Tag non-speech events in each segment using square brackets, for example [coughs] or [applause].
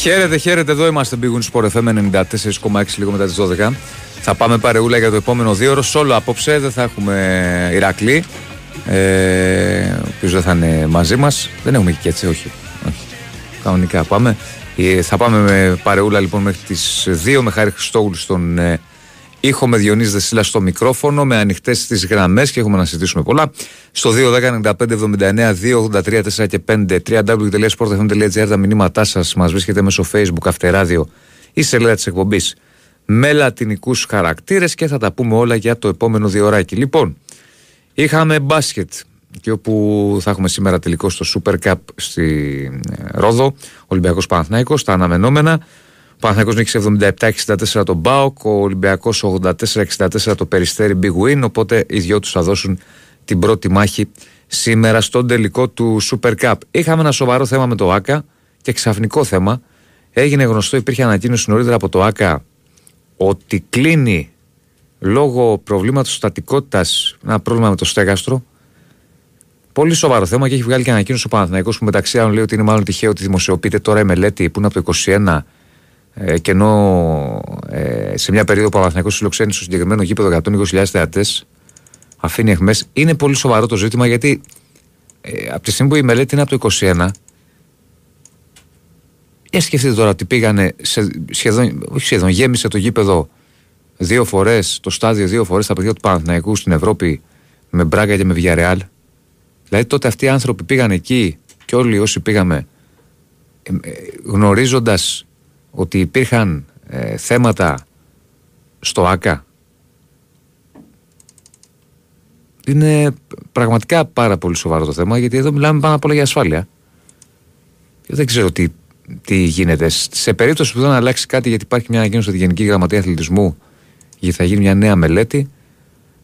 Χαίρετε, χαίρετε, εδώ είμαστε Big Win Sport FM 94,6 λίγο μετά τις 12. Θα πάμε παρεούλα για το επόμενο δύο ώρο. Σόλο απόψε δεν θα έχουμε Ηρακλή. Ε, ο οποίο δεν θα είναι μαζί μας. Δεν έχουμε και έτσι, όχι. όχι. Κανονικά πάμε. Ε, θα πάμε με παρεούλα λοιπόν μέχρι τις 2 με χάρη Χριστόγλου στον ε, ήχο με Διονύση Δεσίλα στο μικρόφωνο με ανοιχτές τις γραμμές και έχουμε να συζητήσουμε πολλά. Στο 2.195.79.283.4 και 5 www.sportfm.gr τα μηνύματά σας μας βρίσκεται μέσω Facebook, Αυτεράδιο ή σελίδα της εκπομπής με λατινικού χαρακτήρες και θα τα πούμε όλα για το επόμενο διωράκι. Λοιπόν, είχαμε μπάσκετ και όπου θα έχουμε σήμερα τελικό στο Super Cup στη ε, Ρόδο, Ολυμπιακός Παναθηναϊκός, τα αναμενόμενα. Ο Παναθηναϊκός νίκησε 77-64 τον Μπάοκ, ο Ολυμπιακός 84-64 το Περιστέρι Big Win, οπότε οι δυο τους θα δώσουν την πρώτη μάχη σήμερα στον τελικό του Super Cup. Είχαμε ένα σοβαρό θέμα με το ΆΚΑ και ξαφνικό θέμα. Έγινε γνωστό, υπήρχε ανακοίνωση νωρίτερα από το ΆΚΑ ότι κλείνει λόγω προβλήματος στατικότητας ένα πρόβλημα με το στέγαστρο Πολύ σοβαρό θέμα και έχει βγάλει και ανακοίνωση ο Παναθηναϊκός που μεταξύ άλλων λέει ότι είναι μάλλον τυχαίο ότι δημοσιοποιείται τώρα η μελέτη που είναι από το 21 ε, και ενώ ε, σε μια περίοδο που ο Παναθηναϊκός φιλοξένει στο συγκεκριμένο γήπεδο 120.000 θεατές αφήνει εχμές είναι πολύ σοβαρό το ζήτημα γιατί ε, από τη στιγμή που η μελέτη είναι από το 21 για σκεφτείτε τώρα ότι πήγανε σε σχεδόν, όχι σχεδόν, γέμισε το γήπεδο δύο φορές, το στάδιο δύο φορές τα παιδιά του Παναθηναϊκού στην Ευρώπη με Μπράγκα και με Villarreal. Δηλαδή τότε αυτοί οι άνθρωποι πήγαν εκεί και όλοι όσοι πήγαμε ε, ε, γνωρίζοντας ότι υπήρχαν ε, θέματα στο ΆΚΑ; Είναι πραγματικά πάρα πολύ σοβαρό το θέμα γιατί εδώ μιλάμε πάνω απ' όλα για ασφάλεια. Δεν ξέρω τι τι γίνεται. Σε περίπτωση που δεν αλλάξει κάτι, γιατί υπάρχει μια ανακοίνωση από τη Γενική Γραμματεία Αθλητισμού, γιατί θα γίνει μια νέα μελέτη,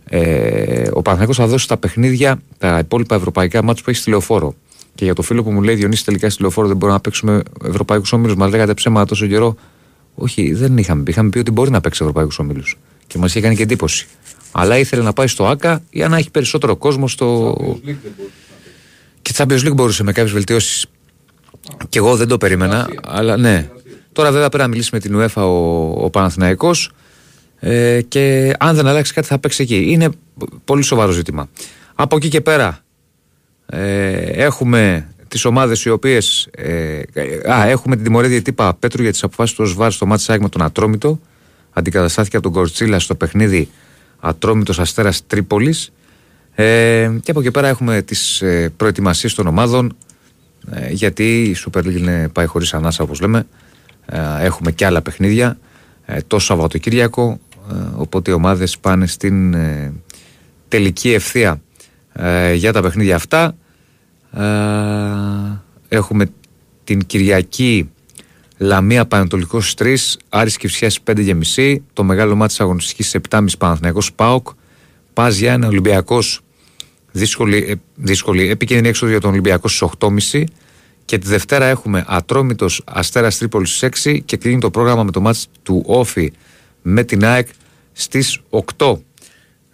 ε, ο Παναθυνακό θα δώσει στα παιχνίδια τα υπόλοιπα ευρωπαϊκά μάτια που έχει στη λεωφόρο. Και για το φίλο που μου λέει Διονύση τελικά στη λεωφόρο δεν μπορούμε να παίξουμε ευρωπαϊκούς ομίλου. Μας λέγατε ψέματα τόσο καιρό. Όχι, δεν είχαμε πει. Είχαμε πει ότι μπορεί να παίξει ευρωπαϊκούς ομίλου. Και μας είχε κάνει και εντύπωση. Αλλά ήθελε να πάει στο ΑΚΑ για να έχει περισσότερο κόσμο στο. Και Champions League μπορούσε με κάποιες βελτιώσεις και εγώ δεν το περίμενα, αλλά ναι. Τώρα βέβαια πρέπει να μιλήσει με την UEFA ο, ο Παναθηναϊκός ε, και αν δεν αλλάξει κάτι θα παίξει εκεί. Είναι πολύ σοβαρό ζήτημα. Από εκεί και πέρα ε, έχουμε τις ομάδες οι οποίες ε, α, έχουμε την τιμωρία διετύπα Πέτρου για τις αποφάσεις του ΟΣΒΑΡ στο μάτι με τον Ατρόμητο. Αντικαταστάθηκε από τον Κορτσίλα στο παιχνίδι Ατρόμητος Αστέρας Τρίπολης. Ε, και από εκεί πέρα έχουμε τις ε, προετοιμασίες των ομάδων ε, γιατί η Super League είναι, πάει χωρίς ανάσα όπως λέμε. Ε, έχουμε και άλλα παιχνίδια ε, το Σαββατοκύριακο οπότε οι ομάδες πάνε στην τελική ευθεία για τα παιχνίδια αυτά έχουμε την Κυριακή Λαμία Πανατολικό 3, Άρης Κυψιάς 5.30, το μεγάλο μάτι της αγωνιστικής 7.30 Παναθηναϊκός ΠΑΟΚ, Πας για ένα Ολυμπιακός δύσκολη, ε, δύσκολη επικίνδυνη έξοδο για τον Ολυμπιακό στις 8.30 και τη Δευτέρα έχουμε Ατρόμητος Αστέρας Τρίπολης στις 6 και κλείνει το πρόγραμμα με το μάτς του Όφη με την ΑΕΚ στις 8.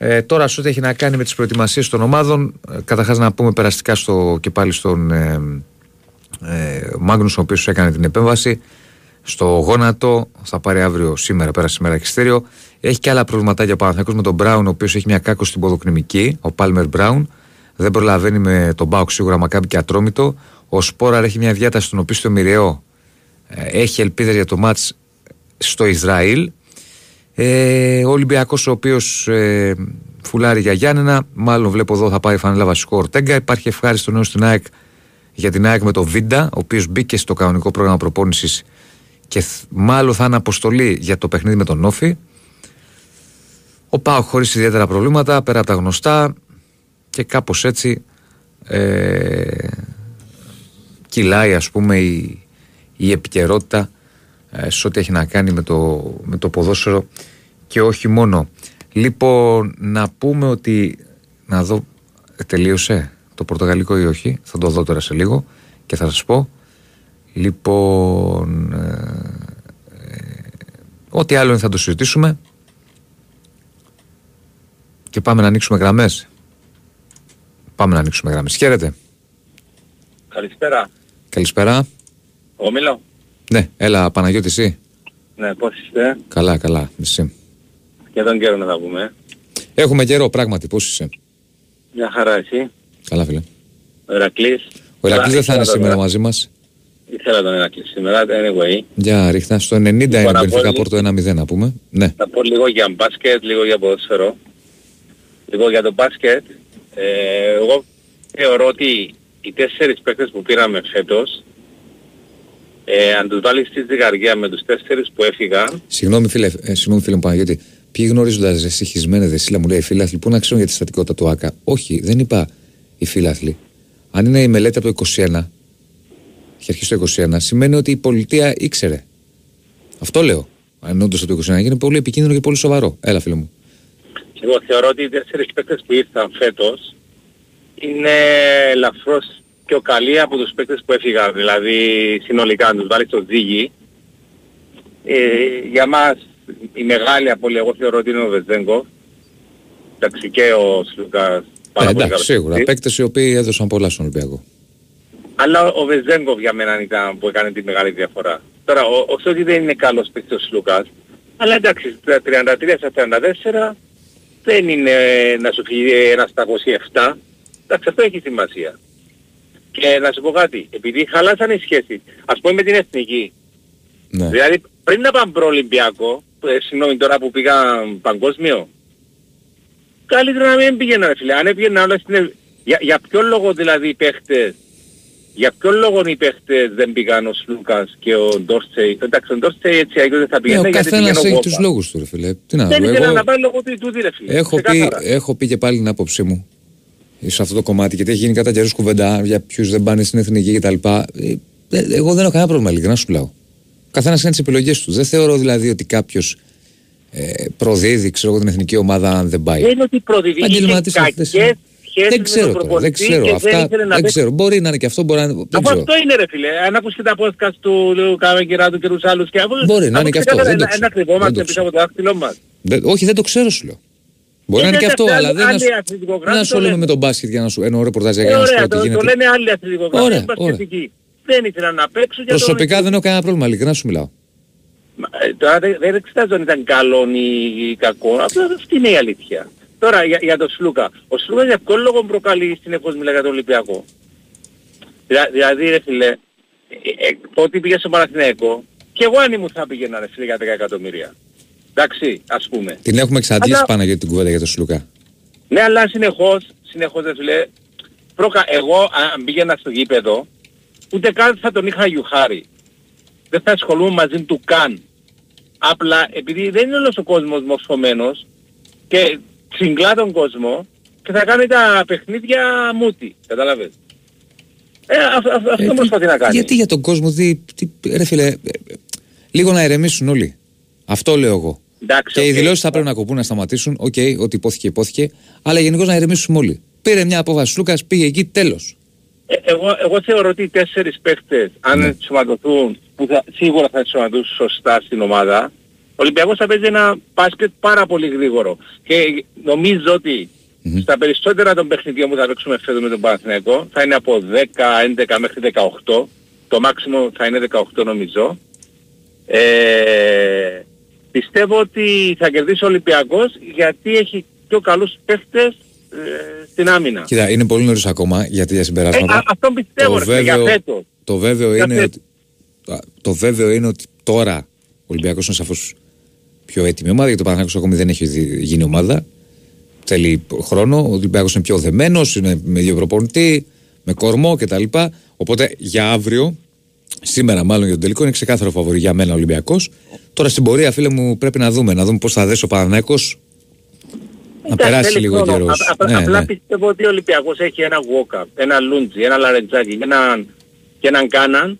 Ε, τώρα σε ό,τι έχει να κάνει με τις προετοιμασίες των ομάδων ε, καταρχάς να πούμε περαστικά στο, και πάλι στον ε, ε, Μάγνους ο οποίος έκανε την επέμβαση στο γόνατο θα πάρει αύριο σήμερα πέρα σήμερα εξιστήριο έχει και άλλα προβληματάκια ο Παναθηναϊκός με τον Μπράουν, ο οποίος έχει μια κάκο στην ποδοκνημική, ο Πάλμερ Μπράουν. Δεν προλαβαίνει με τον Μπάουκ σίγουρα μακάμπι και ατρόμητο. Ο Σπόραρ έχει μια διάταση στον οποίο στο Μοιραίο ε, έχει ελπίδες για το μάτς στο Ισραήλ. Ε, ο Ολυμπιακός, ο οποίος ε, φουλάρει για Γιάννενα, μάλλον βλέπω εδώ θα πάει φανέλα βασικό Ορτέγκα. Υπάρχει ευχάριστο νέο στην ΑΕΚ για την ΑΕΚ με το Βίντα, ο οποίος μπήκε στο κανονικό πρόγραμμα προπόνησης και μάλλον θα είναι αποστολή για το παιχνίδι με τον Νόφι. Ο Πάοκ χωρίς ιδιαίτερα προβλήματα, πέρα από τα γνωστά και κάπως έτσι ε, κυλάει ας πούμε η, η επικαιρότητα ε, σε ό,τι έχει να κάνει με το, με το ποδόσφαιρο και όχι μόνο. Λοιπόν, να πούμε ότι να δω, ε, τελείωσε το πορτογαλικό ή όχι, θα το δω τώρα σε λίγο και θα σας πω. Λοιπόν, ε, ε ό,τι άλλο θα το συζητήσουμε και πάμε να ανοίξουμε γραμμές. Πάμε να ανοίξουμε γραμμές. Χαίρετε. Καλησπέρα. Καλησπέρα. Όμιλο. Ναι, έλα Παναγιώτη εσύ. Ναι, πώς είστε; Καλά, καλά, εσύ. Για τον καιρό να τα πούμε. Έχουμε καιρό, πράγματι, πώς είσαι; Μια χαρά εσύ. Καλά φίλε. Ο Ερακλής. Ο Ερακλής δεν θα είναι Ήθελα σήμερα τον- μαζί μας. Ήθελα τον Ερακλή σήμερα, anyway. Για ρίχτα, στο 90 είναι Λοιπόν, η από Μπενφίκα όλη- Πόρτο 1-0 να πούμε. Ναι. Θα πω λίγο για μπάσκετ, λίγο για ποδόσφαιρο. Λοιπόν, για το μπάσκετ, ε, εγώ θεωρώ ότι οι τέσσερις παίκτες που πήραμε φέτος, ε, αν τους βάλεις στη ζυγαριά με τους τέσσερις που έφυγαν, Συγγνώμη φίλε, ε, συγγνώμη φίλε μου Παναγιώτη. Ποιοι γνωρίζοντας εσύ χισμένε δεσίλα μου λέει οι φίλαθλοι, πού να ξέρουν για τη στατικότητα του ΆΚΑ; Όχι, δεν είπα οι φίλαθλοι. Αν είναι η μελέτη από το 21, έχει αρχίσει το 21, σημαίνει ότι η πολιτεία ήξερε. Αυτό λέω. Αν όντως από το 21 είναι πολύ επικίνδυνο και πολύ σοβαρό. Έλα φίλε μου. εγώ θεωρώ ότι οι τέσσερις παίκτες που ήρθαν φέτος είναι ελαφρώς πιο καλοί από τους παίκτες που έφυγαν. Δηλαδή συνολικά αν τους βάλεις στο ζύγι, ε, για μας η μεγάλη απώλεια εγώ θεωρώ ότι είναι ο Βεζέγκο. Εντάξει και ο Σλουκάς πάρα Ε, πολύ εντάξει, καλός σίγουρα. παίκτης. Παίκτες οι οποίοι έδωσαν πολλά στον Ολυμπιακό. Αλλά ο Βεζέγκοφ για μένα ήταν που έκανε τη μεγάλη διαφορά. Τώρα, ο, όχι ότι δεν είναι καλός παίκτης ο Σλούκας, αλλά εντάξει, στα 33 στα 34 δεν είναι να σου φύγει ένας στα 27. Εντάξει, αυτό έχει σημασία. Και να σου πω κάτι, επειδή χαλάσανε οι σχέσεις, ας πούμε με την Εθνική, Ναι. δηλαδή πριν να πάμε προ Ολυμπιακό, ε, συγγνώμη τώρα που πήγαν παγκόσμιο, καλύτερα να μην πήγαιναν ρε φίλε. Αν έπηγαιναν όλα στην... Ευ- Για, για ποιο λόγο δηλαδή οι παίχτες, για ποιο λόγο οι παίχτες δεν πήγαν ο Σλούκας και ο Ντόρτσεϊ. Εντάξει, ο Ντόρτσεϊ έτσι αλλιώς δεν θα Ε, πήγαινε ο γιατί καθένας πήγαινε ο έχει Γόπα. τους λόγους του, ρε φίλε. Τι να Δεν πω, ήθελα εγώ να πάει λόγω του τούτη ρε φίλε. έχω πει, Ξεκάθαρα. έχω πει και πάλι την άποψή μου σε αυτό το κομμάτι, γιατί έχει γίνει κατά καιρούς κουβέντα για ποιους δεν πάνε στην εθνική κτλ. Ε, ε, Εγώ δεν έχω κανένα πρόβλημα, ειλικρινά σου λέω. Καθένας κάνει τις επιλογές τους. Δεν θεωρώ δηλαδή ότι κάποιος ε, προδίδει ξέρω, εγώ, την εθνική ομάδα αν δεν πάει. Δεν είναι ότι προδιδεί. Είχε Επαγγελματής κακές αυτές είναι. σχέσεις Δεν με ξέρω τον τώρα, δεν προπονητή ξέρω. και Αυτά δεν ήθελε να δεν παίξει. ξέρω. Μπορεί να είναι και αυτό, μπορεί να είναι. Δεν Αφού ξέρω. αυτό είναι ρε φίλε. Αν ακούς και τα podcast του Λου Κάμεγκερά του και τους άλλους και αφού... Μπορεί να αφού είναι και αυτό, ξεκάθαρα δεν το ένα- Ένα ξέρω. κρυβόμαστε Δεν το πίσω από το δάχτυλό μας. Δεν- όχι, δεν το ξέρω, σου λέω. Μπορεί Ε, να είναι και αυτό, εντάξει, αλλά δεν άλλοι ασ- αθλητικογράφοι δεν το ασχολούμαι λένε. με τον μπάσκετ για να σου εννοώ ρεπορτάζ για Ε, να σου πω ωραία, τι το, το γίνεται. λένε άλλοι αθλητικογράφοι, Ωραία, μπασκετικοί. Δεν ήθελαν να παίξουν για Προσωπικά τον... δεν έχω κανένα πρόβλημα, ειλικρινά σου μιλάω. Μα, ε, Τώρα δεν, δεν εξετάζω αν ήταν καλό ή κακό. Αυτό αυτή είναι η αλήθεια. Τώρα για, για τον Σλούκα. Ο Σλούκα για ποιο λόγο προκαλεί συνεχώς μιλά για τον Ολυμπιακό; Δηλα, δηλαδή ρε φίλε, ε, ε, τότε πήγε στο Παναθηναϊκό και εγώ αν ήμουν θα πήγαινα ρε φίλε για 10 εκατομμύρια. Εντάξει, ας πούμε. Την έχουμε εξαντλήσει Αλλά- πάνω για την κουβέντα για τον Σλουκά. Ναι, αλλά συνεχώς, συνεχώς ρε φίλε, προκα... εγώ αν πήγαινα στο γήπεδο, ούτε καν θα τον είχα γιουχάρει. Δεν θα ασχολούμαι μαζί του καν. Απλά επειδή δεν είναι όλος ο κόσμος μορφωμένος και συγκλά τον κόσμο και θα κάνει τα παιχνίδια μούτι. Κατάλαβες. Ε, αυ, αυ, αυτό Ε, τι- προσπαθεί να κάνει. Γιατί για τον κόσμο, τι, τι, ρε φίλε, ε, ε, λίγο να ηρεμήσουν όλοι. Αυτό λέω εγώ. Εντάξει, Και οι οκ. δηλώσεις θα πρέπει να κοπούν, να σταματήσουν. Οκ, ό,τι ειπώθηκε, ειπώθηκε. Αλλά γενικώς να ηρεμήσουμε όλοι. Πήρε μια απόφαση Λούκας, πήγε εκεί, τέλος. Ε, εγώ, εγώ θεωρώ ότι οι τέσσερις παίχτες, αν Ναι. ενσωματωθούν, που θα, σίγουρα θα ενσωματωθούν σωστά στην ομάδα, ο Ολυμπιακός θα παίζει ένα μπάσκετ πάρα πολύ γρήγορο. Και νομίζω ότι Μμμ. στα περισσότερα των παιχνιδιών που θα παίξουμε φέτος με τον Παναθηναϊκό θα είναι από 10, 11 μέχρι 18. Το μάξιμο θα είναι 18 νομίζω. Ε, πιστεύω ότι θα κερδίσει ο Ολυμπιακός γιατί έχει πιο καλούς παίχτες ε, στην άμυνα. Κοίτα, είναι πολύ νωρίς ακόμα γιατί για Ε, συμπεράσματα. α, αυτό πιστεύω ρε, φίλε, για φέτος. το βέβαιο Για είναι φέτος. ότι, α, το βέβαιο είναι ότι τώρα ο Ολυμπιακός είναι σαφώς πιο έτοιμη ομάδα γιατί ο Παναγιώτος ακόμη δεν έχει δι- γίνει ομάδα. Θέλει χρόνο. Ο Ολυμπιακός είναι πιο δεμένος, είναι με δύο προπονητή, με κορμό κτλ. Οπότε για αύριο, σήμερα μάλλον για τον τελικό, είναι ξεκάθαρο φαβορή για μένα ο Ολυμπιακός. Τώρα στην πορεία, φίλε μου, πρέπει να δούμε, να δούμε πώς θα δέσει ο Παναγιώτος να Εντάξει, περάσει θέλει λίγο χρόνο. καιρός. Α- α- Ναι, απλά ναι. πιστεύω ότι ο Ολυμπιακός έχει ένα walk ένα Λούντζι, ένα Λαρετζάκι και έναν, και έναν Κάναν,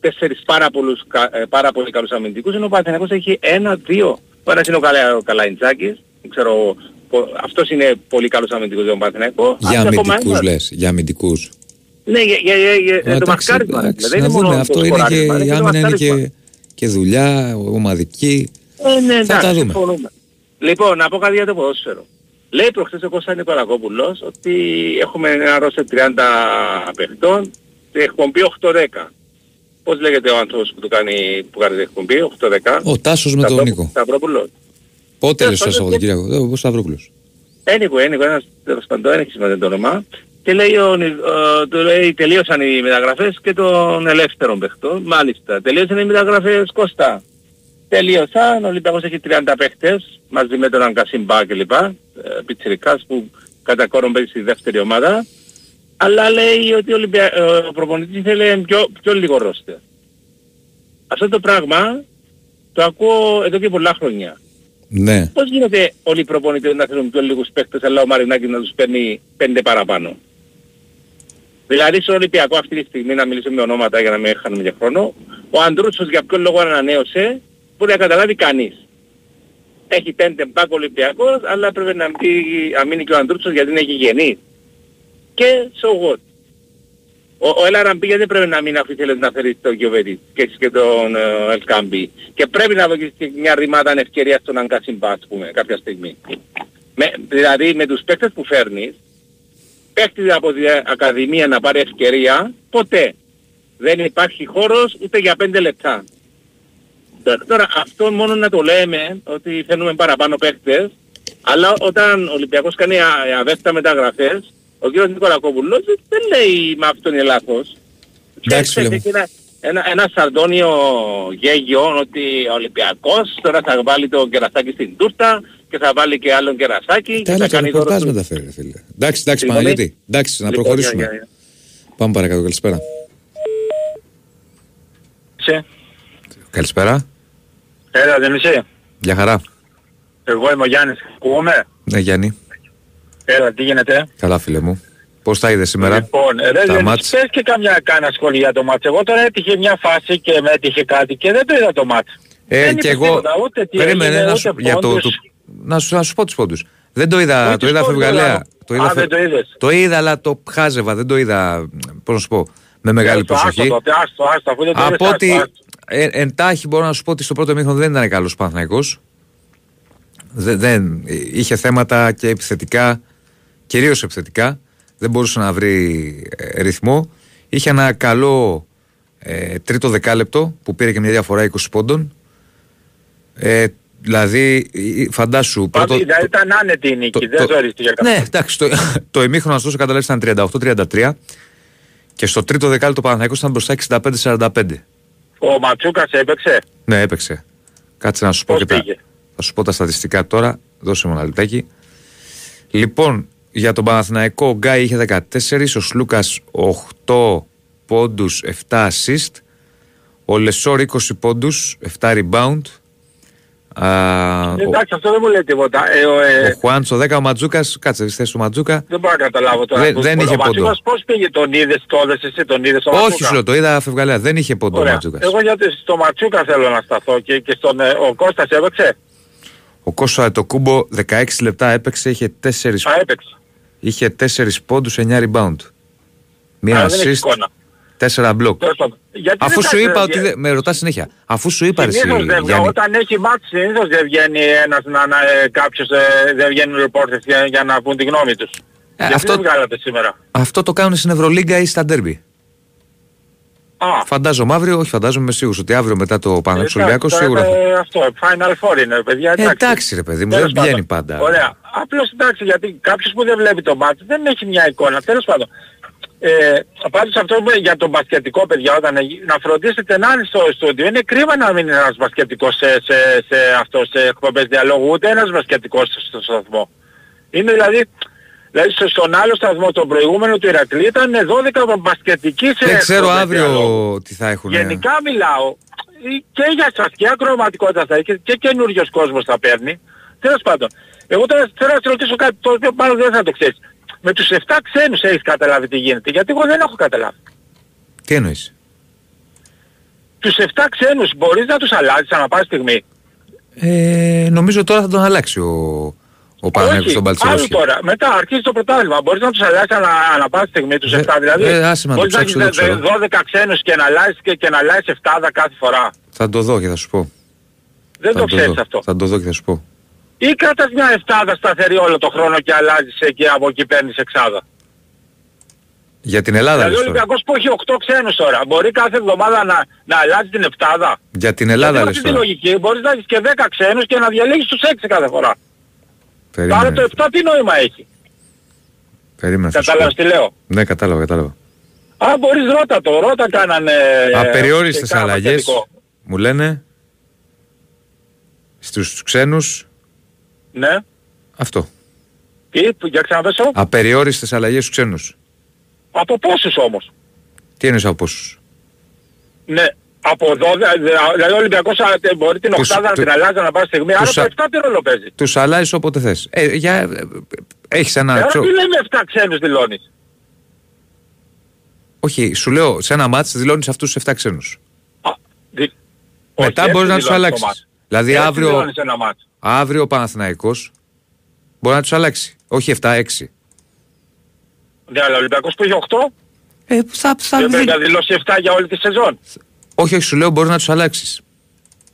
τέσσερις πάρα, πολλούς, κα- ε, πάρα πολύ καλούς αμυντικούς, ενώ ο Παναθηναϊκός έχει ένα, δύο. Ο ένας είναι ο, Καλα, ο Καλαϊντζάκης, δεν ξέρω, πο- αυτός είναι πολύ καλός αμυντικός για τον Παναθηναϊκό. Για Ας ακόμα αμυντικούς ένας. λες, για αμυντικούς. Ναι, για, για, για, για, για το Εντάξει, μαρκάρισμα. εντάξει, Δεν να είναι μόνο δούμε. το Αυτό είναι και, σκοράρισμα, η το άμυνα είναι μαρκάρισμα. και, και δουλειά, ομαδική. Ε, ναι, Θα εντάξει, τα δούμε. συμφωνούμε. Λοιπόν, να πω κάτι για το ποδόσφαιρο. Λέει προχθές ο Κώστας Νικολακόπουλος ότι έχουμε ένα ρόστερ 30 παιχτών και εκπομπή 8-10. πώς λέγεται ο άνθρωπος που του κάνει, που κάνει την εκπομπή, 8-10. Ο Τάσος με τον Νίκο. Σταυρόπουλος. Πότε λες το Τέλος πάντων, Σαββατοκύριακο, ο Σταυρόπουλος. Anyway, anyway, ένας τέλος πάντων, δεν έχει σημασία το όνομα. Και λέει, ο, Νι- ε, του λέει, τελείωσαν οι μεταγραφές και των ελεύθερων παιχτών. Μάλιστα, τελείωσαν οι μεταγραφές Κώστα. Τελείωσαν, ο Ολυμπιακός έχει 30 παίχτες, μαζί με τον Αγκασιμπά κλπ. Ε, πιτσιρικάς που κατά κόρον παίζει στη δεύτερη ομάδα. Αλλά λέει ότι ο, Ολυμπια... ε, ο προπονητής θέλει πιο, πιο λίγο ρόστερ. Αυτό το πράγμα το ακούω εδώ και πολλά χρόνια. Ναι. Πώς γίνεται όλοι οι προπονητές να θέλουν πιο λίγους παίκτες αλλά ο Μαρινάκης να τους παίρνει πέντε παραπάνω; Δηλαδή στον Ολυμπιακό αυτή τη στιγμή να μιλήσουμε με ονόματα για να μην χάνουμε και χρόνο. Ο Αντρούτσος για ποιο λόγο ανανέωσε μπορεί να καταλάβει κανείς. Έχει πέντε μπακ Ολυμπιακός αλλά πρέπει να, μπει, να μείνει και ο Αντρούτσος γιατί είναι γηγενής. Και so what; Ο, ο Ελαραμπή γιατί πρέπει να μην αφού ήθελες να φέρεις τον Γιωβέτη και έχεις και τον ε, Ελκάμπη. Και πρέπει να δώσεις και μια ρημάδα ευκαιρίας στον Αγκασιμπά ας πούμε κάποια στιγμή. Με, δηλαδή με τους παίκτες που φέρνεις παίκτης από την Ακαδημία να πάρει ευκαιρία ποτέ. Δεν υπάρχει χώρος ούτε για πέντε λεπτά. Τώρα, τώρα αυτό μόνο να το λέμε ότι θέλουμε παραπάνω παίκτες αλλά όταν ο Ολυμπιακός κάνει α- αβέστα μεταγραφές ο κύριος Νικολακόπουλος δεν λέει με αυτόν είναι λάθος. Εντάξει, φίλε μου. Έχει ένα, ένα, ένα σαρδόνιο γέγιο ότι ο Ολυμπιακός τώρα θα βάλει το κερασάκι στην τούρτα και θα βάλει και άλλον κερασάκι Τα και θα άλλα το κάνει δώρο ρεπορτάζ του. μεταφέρει, ρε φίλε. Εντάξει, εντάξει, Συγγνώμη. Παναγιώτη. Εντάξει, να Λοιπόν, προχωρήσουμε. για, για, για. Πάμε παρακάτω, καλησπέρα. Είσαι. Καλησπέρα. Έλα, δεν είσαι. Γεια χαρά. Εγώ είμαι ο Γιάννης. Ακούμε. Ναι, Γιάννη. Έλα, τι γίνεται; Καλά, φίλε μου. Πώς τα είδες σήμερα; Λοιπόν, ρε, τα δεν μάτς; πες και καμιά κάνα σχόλια για το μάτς. Εγώ τώρα έτυχε μια φάση και με έτυχε κάτι και δεν το είδα το μάτς. Ε, δεν και είπε εγώ. τίποτα, ούτε τι Περίμενε έγινε, να ούτε σου, για το, πόντους. το, να, σου, να σου πω τους πόντους. Δεν το είδα, Ούτε το είδα τους πόντους, φευγαλέα. αλλά- Το είδα, Α, φε- δεν το είδες. το είδα, αλλά το χάζευα. Δεν το είδα, πώς να σου πω, με μεγάλη Άστο, άστο προσοχή. τότε, άστο, άστο, αφού δεν το είδες, Από άστο, ότι άστο. Ε, εντάχει μπορώ να σου πω ότι στο πρώτο μήχρονο δεν ήταν καλός Παναθηναϊκός. Δεν, δεν, είχε θέματα και επιθετικά, κυρίως επιθετικά. Δεν μπορούσε να βρει ε, ρυθμό. Είχε ένα καλό ε, τρίτο δεκάλεπτο που πήρε και μια διαφορά 20 πόντων. Ε, δηλαδή, ε, φαντάσου. Πάλι, πρώτο- δηλαδή ήταν άνετη η νίκη, δεν ζορίστηκε ναι, καθόλου. εντάξει, το, το ημίχρονο ωστόσο καταλάβει ήταν 38-33 και στο τρίτο δεκάλεπτο ο Παναθηναϊκός ήταν μπροστά 65-45. Ο Ματσούκας έπαιξε; Ναι, έπαιξε. Κάτσε να σου πω Πώς και τα, πήγε; θα σου πω τα στατιστικά τώρα. Δώσε μου ένα λεπτάκι. Λοιπόν, για τον Παναθηναϊκό ο Γκάι είχε 14, ο Σλούκας 8 πόντους, 7 assist, ο Λεσόρ 20 πόντους, 7 rebound, α, ο, Εντάξει, αυτό δεν μου λέει τίποτα. Ε, ο, ε, ο Χουάντσο 10, ο Ματζούκας, κάτσε στη θέση του Ματζούκα, δεν μπορώ να καταλάβω τώρα. Δεν- Πώς- δεν ο είχε πόντο. Ματσούκας πώς πήγε, τον είδες, το είδες εσύ, τον είδες ο όχι Ματσούκα; σου λέω, το είδα φευγαλέα, δεν είχε πόντο ο Ωραία. Ματζούκας. Εγώ γιατί στο Ματσούκα θέλω να σταθώ και, και στον ε, ο Κώστας έπαιξε; Ο Κώσο το κούμπο 16 λεπτά έπαιξε, είχε 4 Α, έπαιξε. Είχε 4 πόντους, 9 rebound. Μία Α, δεν έχει assist, εικόνα. 4 block. Τέλος πάντων. Γιατί Αφού δεν σου κάθεται, είπα ε, ότι. δεν- Με ρωτάς συνέχεια. Αφού σου είπα, ρε, εσύ, Συνήθως δεν βγαίνει. Γιάννη. Όταν έχει μάτς συνήθως δεν βγαίνει ένας να, να, ε, κάποιος, ε, δεν βγαίνουν reporters για, για να πούν τη γνώμη τους. Ε, Γιατί αυτό- δεν βγάλατε σήμερα; Αυτό το κάνουν στην Ευρωλίγκα ή στα Ντέρμπι. Α, Φαντάζομαι αύριο, όχι φαντάζομαι, είμαι σίγουρος ότι αύριο μετά το Παναγιώτο Ολυμπιακός εντάξει, σίγουρα. θα- ε, αυτό, Final Four είναι, παιδιά. Ε, εντάξει, ρε παιδί μου, δεν Τέλος πάντων. βγαίνει πάντα. Ωραία. Απλώς εντάξει, γιατί κάποιος που δεν βλέπει το μάτι δεν έχει μια εικόνα. Τέλος πάντων. Ε, πάντως αυτό που για τον μπασκετικό παιδιά όταν εγι- να φροντίσετε να είναι στο στούντιο είναι κρίμα να μην είναι ένας μπασκετικός σε, σε, σε, αυτό, σε εκπομπές διαλόγου ούτε ένας μπασκετικός στο σταθμό. Είναι δηλαδή, δηλαδή στο- στον άλλο σταθμό τον προηγούμενο του Ηρακλή ήταν 12 μπασκετικοί σε Δεν ξέρω εκπομπές αύριο διαλόγου. τι θα έχουν. Γενικά μιλάω ε, και για σας και ακροματικότητα θα έχει και, και καινούριος κόσμος θα παίρνει. Τέλος πάντων. Εγώ τώρα θέλω να σε ρωτήσω κάτι το οποίο πάνω δεν θα το ξέρεις. Με τους 7 ξένους έχεις καταλάβει τι γίνεται. Γιατί εγώ δεν έχω καταλάβει. Τι εννοείς; Τους 7 ξένους μπορείς να τους αλλάζεις ανά πάση στιγμή; Ε, νομίζω τώρα θα τον αλλάξει ο, ο Παναγιώτος τον άλλο Παλτσερόφσκι. τώρα. Μετά αρχίζει το πρωτάθλημα. Μπορείς να τους αλλάξεις ανά, ανά πάση στιγμή τους Ε, 7. Δηλαδή ε, άσε με να το μπορείς να ψάξω, έχεις δεν ξέρω. 12 ξένους και να αλλάζεις και, και να αλλάζεις 7 κάθε φορά. Θα το δω και θα σου πω. Δεν θα το το ξέρεις δω. αυτό. Θα το δω και θα σου πω. Ή κρατάς μια εφτάδα σταθερή όλο το χρόνο και αλλάζεις και από εκεί παίρνεις εξάδα. Για την Ελλάδα Δηλαδή ο λες τώρα. Ολυμπιακός που έχει 8 ξένους τώρα, μπορεί κάθε εβδομάδα να, να αλλάζει την επτάδα. Για την Ελλάδα Γιατί λες αυτή τη τώρα. λογική μπορείς να έχεις και 10 ξένους και να διαλέγεις τους 6 κάθε φορά. Άρα Περίμενε. το 7 τι νόημα έχει; Περίμενε. θα σου πω. Κατάλαβες τι λέω; Ναι, κατάλαβα, κατάλαβα. Α, μπορείς ρώτα το, ρώτα κάνανε... ε, Απεριόριστες και κάνανε αλλαγές παθητικό. μου λένε στους ξένους Ναι. αυτό. Τι, που- για ξαναπέσω; Απεριόριστες αλλαγές στους ξένους. Από πόσους όμως; Τι εννοείς από πόσους; Ναι. Από 12, δηλαδή ο Ολυμπιακός α, τε- μπορεί την Τους- οκτάδα να του- την αλλάζει να πάρει στιγμή, άρα τους το α- 7 τι ρόλο παίζει. Τους αλλάζεις όποτε θες. Ε, για, ε, έχεις ένα... Ε, Άρα ξέρω- τι λέμε 7 ξένους δηλώνεις; Όχι, σου λέω, σε ένα μάτς δηλώνεις αυτούς τους 7 ξένους. Α, δι- Μετά όχι, μπορείς έτσι να τους δηλώνεις το αλλάξεις. μάτς. Δηλαδή Έτσι αύριο, δηλώνεις ένα μάτς. Αύριο ο Παναθηναϊκός μπορεί να τους αλλάξει. Όχι 7-6. Ναι, αλλά ο Ολυμπιακός που έχει 8, Ε, θα, θα δεν δει- πρέπει να δηλώσει 7 για όλη τη σεζόν. Όχι, όχι, σου λέω μπορείς να τους αλλάξεις.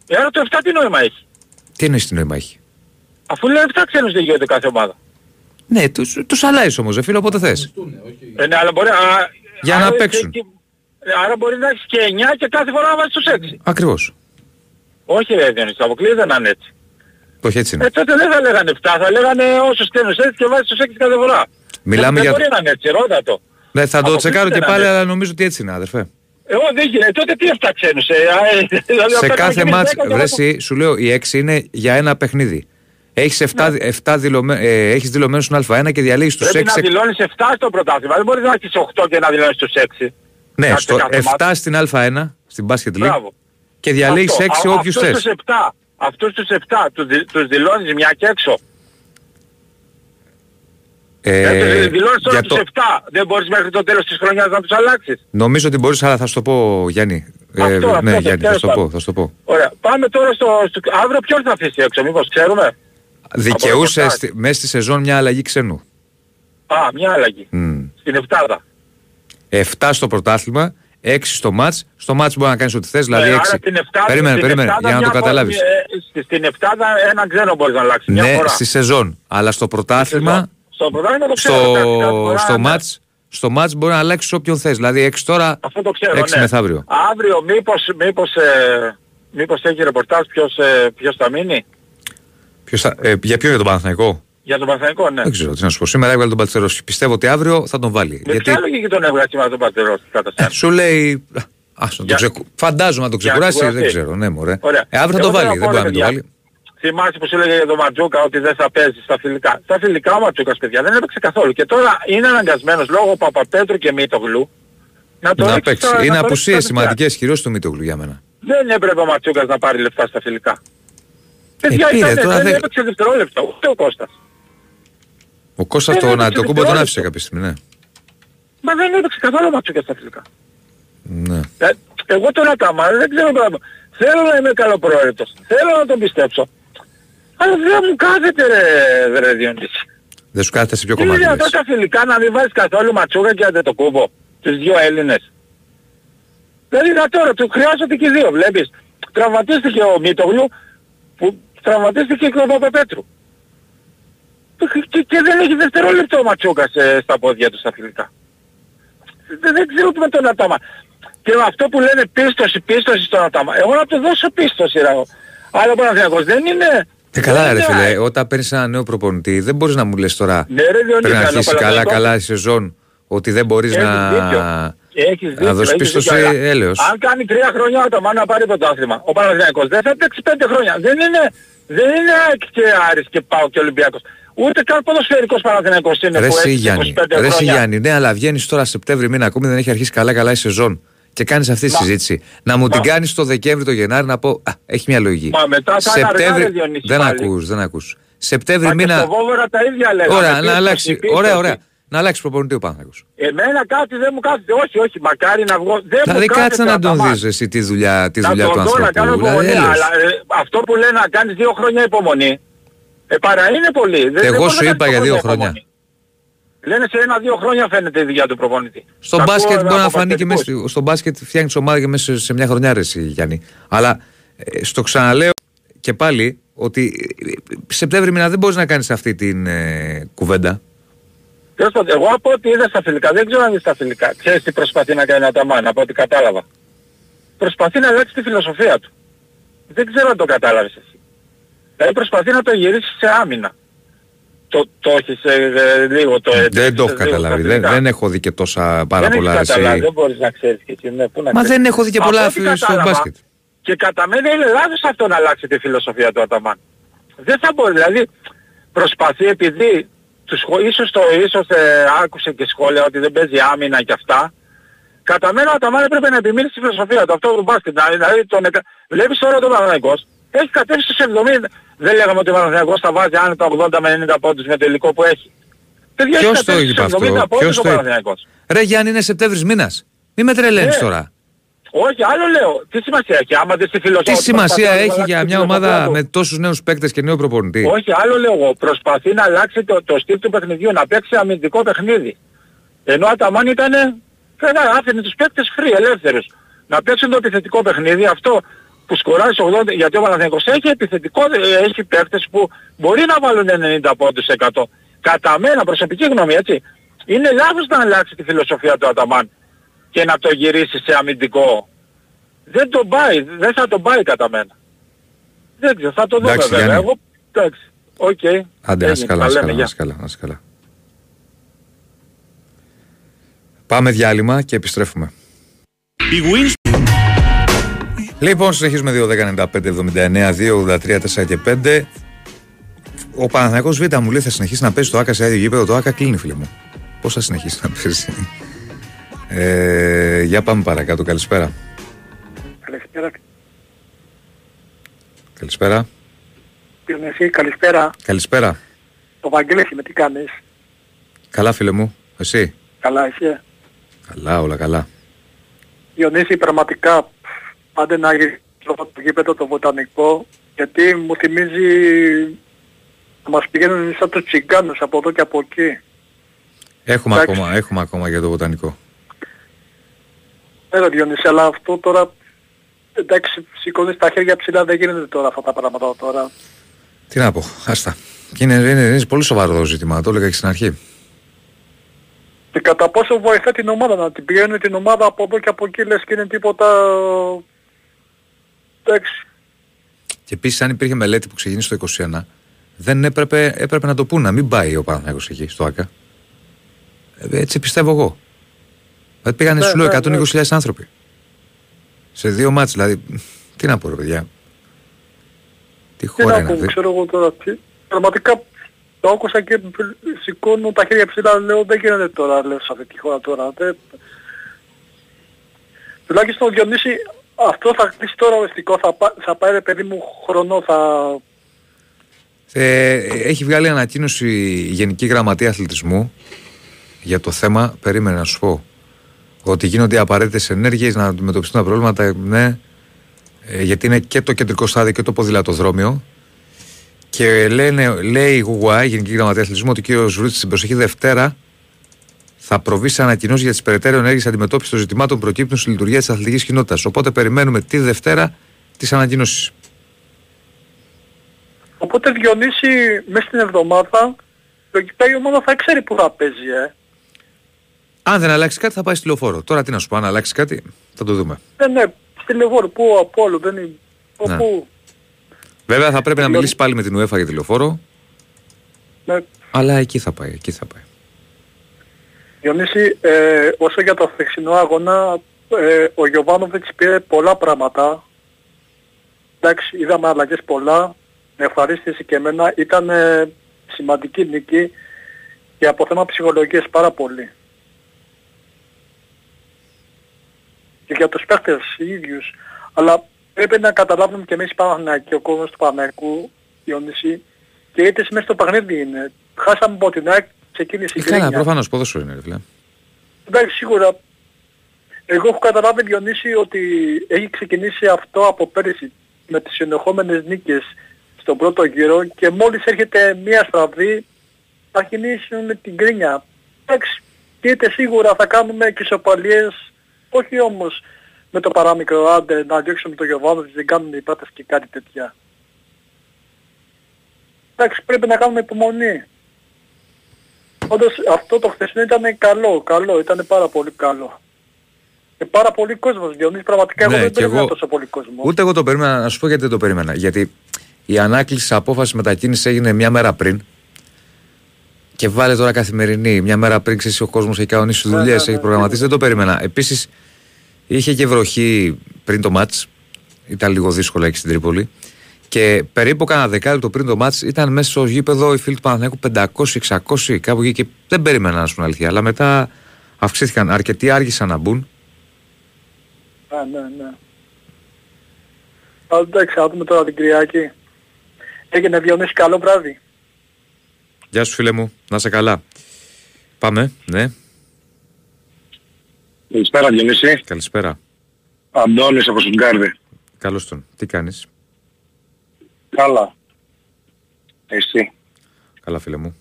Ε, άρα το 7 τι νόημα έχει; Τι εννοείς τι νόημα έχει; Αφού λέει 7 ξένους δεν γίνεται κάθε ομάδα. Ναι, τους, τους αλλάζεις όμως, ρε φίλε, όποτε θες. Ε, ναι, αλλά μπορεί, α, Για άρα να και- παίξουν. και- ε, άρα μπορεί να έχεις και 9 και κάθε φορά να βάζεις τους 6. Ακριβώς. Όχι ρε Διονύση, αποκλείεται να είναι έτσι. Όχι έτσι Ε, είναι. τότε δεν θα λέγανε 7, θα λέγανε όσους στέλνους έτσι και βάζεις τους 6 κάθε φορά. Μιλάμε δεν, για- Δεν μπορεί να είναι έτσι, ρώτα το. Ναι, θα το αποκλείεται τσεκάρω και να πάλι, είναι. αλλά νομίζω ότι έτσι είναι, αδερφέ. Εγώ δεν γίνεται. Τότε τι 7 ξένους. Ε, α, ε, [laughs] δηλαδή, Σε αυτά κάθε είναι μάτς, 10 και βρέσει, σου λέω, η 6 είναι για ένα παιχνίδι. Έχεις 7, Ναι. 7 δηλωμέ, ε, έχεις δηλωμένους στον Α1 και διαλέγεις τους Πρέπει 6. να δηλώνεις 7 στο πρωτάθλημα. Δεν μπορείς να έχεις 8 και να δηλώνεις τους 6. Ναι, Κάθε- στο κάθε 7 μάτς. στην Α1, στην Basket League. Μπράβο. Και διαλέγεις Αυτό. 6 Α, όποιους αυτούς θες. τους 7. Αυτούς τους 7 τους, δι- τους δηλώνεις μια και έξω. Ε, Ε, δηλώνεις τώρα για τους το- 7. Δεν μπορείς μέχρι το τέλος της χρονιάς να τους αλλάξεις. Νομίζω ότι μπορείς, αλλά θα σου το πω, Γιάννη. Ε, Αυτό, αυτό, ναι, αυτό, Γιάννη, θα τέλος σου το πω. πάντων. Θα σου το πω. Ωραία. Πάμε τώρα στο... στο... Αύριο ποιον θα αφήσει έξω, μήπως ξέρουμε; Δικαιούσε ρεπορτάζ. στη- μέσα στη σεζόν μια αλλαγή ξένου. Α, μια αλλαγή. Μμ. Στην επτάδα. 7 στο πρωτάθλημα, 6 στο μάτς. Στο μάτς μπορεί να κάνεις ό,τι θες, δηλαδή Ε, 6. άρα την επτάδα, Περίμενε, στην περίμενε, επτάδα για να το μια καταλάβεις. φορά, ε, στη- στην επτάδα έναν ξένο μπορείς να αλλάξεις. Μια Ναι, φορά. στη σεζόν. Αλλά στο πρωτάθλημα, Στο πρωτάθλημα το ξέρω. εντάξει, κάθε στο, φορά, στο ναι. μάτς, στο μάτς μπορεί να αλλάξεις όποιον θες. Δηλαδή 6 τώρα, Αυτό το ξέρω, 6 ναι. μεθαύριο. Αύριο μήπως, μήπως, ε, μήπως έχει ρεπορτάζ ποιος, ε, ποιος θα μείνει; Ποιος θα- ε, για ποιο για τον Παναθηναϊκό; Για τον Παναθηναϊκό, ναι. Δεν ξέρω τι να σου πω. Σήμερα έβγαλε τον Πατσερόση. Πιστεύω ότι αύριο θα τον βάλει. Με ποια λογική τον έβγαλε σήμερα τον Πατερό στην Ε, κατάσταση. σου λέει. Ας να το Για- ξεκου... Φαντάζομαι να το για να ξεκουράσει, δεν ξεκουραστεί. ξέρω. Ναι, μωρέ. Ωραία. Ε, αύριο θα Εγώ το θέλω βάλει. να Δεν πω, μπορεί να μην το ρε, βάλει. Θυμάσαι που σου έλεγε για τον Ματζούκα ότι δεν θα παίζει στα φιλικά. Στα φιλικά ο Ματζούκας παιδιά δεν έπαιξε καθόλου. Και τώρα είναι αναγκασμένος λόγω Παπαπέτρου και Μήτογλου να το Να ρίξει παίξει. στα- να Είναι το ρίξει απουσίες στα δεξιά. σημαντικές κυρίως του Μήτογλου για μένα. Δεν έπρεπε ο Ματσούκας να πάρει λεφτά στα φιλικά. Παιδιά πήρε, ήταν, τώρα δεν δεν- έπαιξε δευτερόλεπτα, ούτε ο Κώστας. Ο Κώστας Δεν το, έπαιξε να, το κούμπος τον δευτερόλεπτο. άφησε κάποια στιγμή, ναι. Μα δεν έπαιξε καθόλου ο Ματσούκας στα φιλικά. ναι. Ε, εγώ τον Αταμά δεν ξέρω πράγμα. Θέλω να είμαι καλοπροαίρετος. Θέλω να τον πιστέψω. Αλλά δεν μου κάθεται ρε, ρε Διονύση. Δεν σου κάθεται σε ποιο Είναι κομμάτι δυνατόν λες. στα φιλικά να μην βάζεις καθόλου Ματσούκα και Αντετοκούμπο. Τους δύο Έλληνες. Δηλαδή να τώρα του χρειάζονται και οι δύο βλέπεις. Τραυματίστηκε ο Μίτογλου που τραυματίστηκε και ο Παπαπέτρου. Και, και, και δεν έχει δευτερόλεπτο ο Ματσούκας ε, στα πόδια του στα φιλικά. Δεν, δεν ξέρω τι με τον Ατάμα. Και με αυτό που λένε πίστοση, πίστοση στον Ατάμα. Εγώ να του δώσω πίστοση ρε. Αλλά ο Παναθηναϊκός δεν είναι... Ε, καλά δεν ρε είναι- φίλε, όταν παίρνεις ένα νέο προπονητή δεν μπορείς να μου λες τώρα Ναι, ρε, Διονύση, πριν αλλά ο αρχίσεις καλά Παναθηναϊκός- καλά η σεζόν ότι δεν μπορείς Έχεις να, δίκιο. Έχεις δίκιο, να δώσεις έχεις πίστοση δίκιο, αλλά έλεος. Αν κάνει τρία χρόνια ο Αταμάν να πάρει πρωτάθλημα, ο Παναθηναϊκός δεν θα παίξει πέντε χρόνια. Δεν είναι, δεν είναι ΑΕΚ και Άρης και ΠΑΟ και Ολυμπιακός. Ούτε καν ποδοσφαιρικός Παναθηναϊκός είναι Ρε που εσύ έχει Γιάννη, 25 ρε εσύ χρόνια. Γιάννη, ναι αλλά βγαίνεις τώρα Σεπτέμβρη μήνα ακόμη δεν έχει αρχίσει καλά καλά η σεζόν και κάνεις αυτή τη Μα- συζήτηση. Να μου την Μα- κάνεις το Δεκέμβρη, το Γενάρη να πω, α, έχει μια λογική. Μα μετά θα είναι αργά, ρε, Διονύση, δεν πάλι. ακούς, δεν ακούς. Σεπτέμβρη Μα και μήνα, στο Βόβορα τα ίδια λέγαμε. ωραία, να Πίστοση, αλλάξει, πίστοση. ωραία, ωραία, να αλλάξει προπονητή ο Παναθηναϊκός. Εμένα κάτι δεν μου κάθεται. Όχι, όχι, μακάρι να βγω. Δεν Δηλαδή μου κάτσε κάθεται να τον Αταμάν. δεις εσύ τη δουλειά, τη Να δουλειά του τον δω, να κάνω ανθρώπου. Δηλαδή, υπομονή. έλεος. Αλλά ε, αυτό που λένε να κάνεις δύο χρόνια υπομονή, ε, παρά είναι πολύ. Δεν- δεν Εγώ μπορεί σου να είπα κάνεις για δύο υπομονή. χρόνια. Λένε σε ένα-δύο χρόνια φαίνεται η δουλειά του προπονητή. Στο Τα μπάσκετ ακούω μπορεί να από φανεί και μέσα. παθητικούς. Στο μπάσκετ φτιάχνει ομάδα και μέσα σε μια χρονιά, ρε, εσύ, Γιάννη. Αλλά ε, στο ξαναλέω και πάλι ότι ε, Σεπτέμβρη μήνα δεν μπορείς να κάνεις αυτή την ε, κουβέντα. Τέλος πάντων, εγώ από ό,τι είδα στα φιλικά, δεν ξέρω αν είναι στα φιλικά. Ξέρεις τι προσπαθεί να κάνει ο Αταμάν, από ό,τι κατάλαβα. Προσπαθεί να αλλάξει τη φιλοσοφία του. Δεν ξέρω αν το κατάλαβες εσύ. Δηλαδή προσπαθεί να το γυρίσει σε άμυνα. Το, το έχεις ε, ε, λίγο το... ε, Δεν το έχω λίγο καταλάβει. στα Δεν, φιλικά. δεν έχω δει και τόσα πάρα δεν πολλά. έχεις καταλάβει, εσύ. δεν μπορείς να ξέρεις και εσύ. Ναι, πού να Μα ξέρεις. δεν έχω δει και Από πολλά ό,τι φι- στο κατάλαβα, μπάσκετ. Και κατά μένα είναι λάθος αυτό να αλλάξει τη φιλοσοφία του Αταμάν. Δεν θα μπορεί, δηλαδή προσπαθεί επειδή τους, σχο- ίσως, το, ίσως ε, άκουσε και σχόλια ότι δεν παίζει άμυνα και αυτά. Κατά μένα ο Αταμάν έπρεπε να επιμείνει στη φιλοσοφία του, αυτό του μπάσκετ. Να- Δηλαδή τον, εκα- βλέπεις τώρα τον Παναθηναϊκός, έχει κατέβει στους 70. Δεν λέγαμε ότι ο Παναθηναϊκός θα βάζει άνετα 80 με 90 πόντους με το υλικό που έχει. Παιδιά, έχει Ποιος το κατέβει είπε στους αυτό, 70 πόντους ποιος ο το είπε; Παναθηναϊκός. Ρε Γιάννη, είναι Σεπτέμβρης μήνας. Μη με τρελαίνεις Ναι. τώρα. Όχι, άλλο λέω. Τι σημασία έχει, άμα δεν στη φιλοσοφία Τι σημασία προσπαθεί να έχει αλλάξει για τη μια φιλοσοφία ομάδα του; με τόσους νέους παίκτες και νέο προπονητή; Όχι, άλλο λέω εγώ. Προσπαθεί να αλλάξει το, το στυλ του παιχνιδιού, να παίξει αμυντικό παιχνίδι. Ενώ ο Αταμάν ήταν, φέρα, άφηνε τους παίκτες free, ελεύθερους. Να παίξουν το επιθετικό παιχνίδι, αυτό που σκοράζει στους 80, γιατί ο Παναθηναϊκός έχει επιθετικό, ε, έχει παίκτες που μπορεί να βάλουν 90 πόντους 100. Κατά μένα, προσωπική γνώμη, έτσι. Είναι λάθος να αλλάξει τη φιλοσοφία του Αταμάν και να το γυρίσει σε αμυντικό. Δεν το πάει, δεν θα το πάει κατά μένα. Δεν ξέρω, θα το δούμε Εντάξει, βέβαια. Γιάννη. Εγώ, εντάξει, οκ. Άντε, να είσαι Έγινε, καλά, τα να είσαι λέμε, καλά, να γεια. είσαι καλά, να είσαι καλά. Πάμε διάλειμμα και επιστρέφουμε. Η Wins Λοιπόν, συνεχίζουμε 2, 10, 95, 79, 2, 83, 4 και 5. Ο Παναθηναϊκός Β μου λέει θα συνεχίσει να παίζει το ΟΑΚΑ σε άδειο γήπεδο. Το ΟΑΚΑ κλείνει, φίλε μου. Πώς θα συνεχίσει να παίζει; Ε, για πάμε παρακάτω. Καλησπέρα. Καλησπέρα. Καλησπέρα. Διονύση, καλησπέρα. Καλησπέρα. Το Βαγγέλης είμαι, τι κάνεις; Καλά, φίλε μου. Εσύ; Καλά είσαι; Καλά, όλα καλά. Διονύση, πραγματικά πάντα να γυρίσω το γήπεδο το βοτανικό γιατί μου θυμίζει να μας πηγαίνουν σαν τους τσιγκάνους από εδώ και από εκεί. Έχουμε Εντάξει. ακόμα, έχουμε ακόμα για το βοτανικό. Ναι, Διονύση, αλλά αυτό τώρα εντάξει σηκώνεις τα χέρια ψηλά δεν γίνεται τώρα αυτά τα πράγματα τώρα. Τι να πω, άστα. Και είναι, είναι, είναι πολύ σοβαρό το ζήτημα, το έλεγα και στην αρχή. Και κατά πόσο βοηθά την ομάδα να την πηγαίνουν την ομάδα από εδώ και από εκεί λες και είναι τίποτα... Εντάξει. Και επίσης, αν υπήρχε μελέτη που ξεκίνησε το 21, δεν έπρεπε, έπρεπε να το πούνε, να μην πάει ο Παναθηναϊκός εκεί, στο ΑΚΑ. Ε, Έτσι πιστεύω εγώ. Δηλαδή πήγανε, Ναι, σου λέω, ναι, 120.000 άνθρωποι. Σε δύο μάτς, δηλαδή. Τι να πω, ρε παιδιά. Τι Τι χώρα να είναι πω, αυτή; ξέρω εγώ τώρα. Τι... Πραγματικά το άκουσα και σηκώνω τα χέρια ψηλά, λέω δεν γίνεται τώρα, λέω σε αυτή τη χώρα τώρα. Δεν... Τουλάχιστον Διονύσης, αυτό θα κλείσει τώρα οριστικό, θα, πά... θα πάει ρε παιδί μου χρόνο, θα... Ε, έχει βγάλει ανακοίνωση η Γενική Γραμματεία Αθλητισμού για το θέμα. Περίμενε να σου πω. Ότι γίνονται απαραίτητες ενέργειες να αντιμετωπιστούν τα προβλήματα. Ναι, ε, γιατί είναι και το κεντρικό στάδιο και το ποδηλατοδρόμιο. Και λένε, λέει η ΓΟΥΑ, η Γενική Γραμματεία Αθλητισμού, ότι ο κ. Ζουρίτση την προσεχή Δευτέρα θα προβεί σε ανακοινώσεις για τις περαιτέρω ενέργειες αντιμετώπισης των ζητημάτων που προκύπτουν στη λειτουργία της αθλητικής κοινότητας. Οπότε περιμένουμε τη Δευτέρα τις ανακοινώσεις. Οπότε Διονύση μέσα στην εβδομάδα λογικά η ομάδα θα ξέρει που θα παίζει, ε. Αν δεν αλλάξει κάτι, θα πάει στη λεωφόρο. Τώρα τι να σου πω, αν αλλάξει κάτι, θα το δούμε. Ναι, ναι, στη Λεβόρ, πού, από όλο, δεν είναι... Ναι. Πού, Βέβαια θα πρέπει να Λοιπόν. μιλήσει πάλι με την UEFA για τη λεωφόρο, ναι. αλλά εκεί θα πάει. Εκεί θα πάει. Διονύση, ε, όσο για το χθεσινό αγώνα, ε, ο Γιωβάνοβιτς πήρε πολλά πράγματα. Εντάξει, είδαμε αλλαγές πολλά. Με ευχαρίστηση και εμένα. Ήταν ε, σημαντική νίκη και από θέμα ψυχολογίας πάρα πολύ. Και για τους παίχτες οι ίδιους. Αλλά πρέπει να καταλάβουμε και εμείς οι Παναθηναϊκοί, ο κόσμος του Παναθηναϊκού, Διονύση, και είτε μέσα στο παιχνίδι είναι. Χάσαμε από την ΑΕΚ, ξεκίνησε η Ε, καλά, γκρίνια. προφανώς ποδόσφαιρο είναι, ρε φίλε. Εντάξει, σίγουρα. Εγώ έχω καταλάβει, Διονύση, ότι έχει ξεκινήσει αυτό από πέρυσι με τις συνεχόμενες νίκες στον πρώτο γύρο και μόλις έρχεται μία στραβή θα αρχινήσουν με την κρίνια. Εντάξει, και είτε σίγουρα θα κάνουμε και ισοπαλίες, όχι όμως με το παράμικρο άντε να διώξουμε το Γιωβάνο, δεν κάνουμε οι πάτες και κάτι τέτοια. Εντάξει, πρέπει να κάνουμε υπομονή. Όντως αυτό το χθεσινό ήταν καλό, καλό, ήταν πάρα πολύ καλό. Και πάρα πολύ κόσμος, Διονύση, πραγματικά Ναι, εγώ δεν και περίμενα εγώ- τόσο πολύ κόσμο. Ούτε εγώ το περίμενα, να σου πω γιατί δεν το περίμενα. Γιατί η ανάκληση τη απόφασης μετακίνησης έγινε μια μέρα πριν. Και βάλε τώρα καθημερινή. Μια μέρα πριν ξέρεις ο κόσμος έχει κανονίσει Ναι, δουλειές, ναι, έχει ναι, προγραμματίσει. Δεν το περίμενα. Επίσης είχε και βροχή πριν το μάτς. Ήταν λίγο δύσκολο εκεί στην Τρίπολη. Και περίπου κάνα δεκάλεπτο πριν το μάτς ήταν μέσα στο γήπεδο οι φίλοι του Παναθηναϊκού 500-600 κάπου εκεί και δεν περίμενα να σου είναι αλήθεια. Αλλά μετά αυξήθηκαν αρκετοί, άργησαν να μπουν. Α, ναι, ναι. Α, εντάξει, θα δούμε τώρα την Κυριακή. Έγινε Διονύση, καλό βράδυ. Γεια σου φίλε μου, να είσαι καλά. Πάμε, ναι, Καλησπέρα Διονύση. καλησπέρα. Αντώνης από Σουγκάρδη. Καλώς τον. Τι κάνεις; Καλά. Εσύ. Καλά φίλε μου.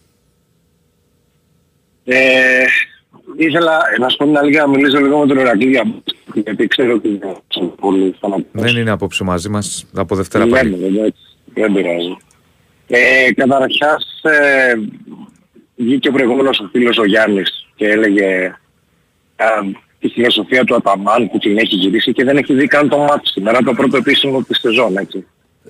Ε, ήθελα να σου πω την αλήθεια να μιλήσω λίγο με τον Ερακλή για μπάσκετ, γιατί ξέρω ότι δεν είναι πολύ φανατικός. Δεν είναι απόψε μαζί μας, από Δευτέρα Ναι, πάλι. ναι, εντάξει, δεν πειράζει. Ε, καταρχάς ε, βγήκε ο προηγούμενος ο φίλος ο Γιάννης και έλεγε α, τη φιλοσοφία του Αταμάν που την έχει γυρίσει και δεν έχει δει καν το μάτι σήμερα, το πρώτο επίσημο της σεζόν, έτσι.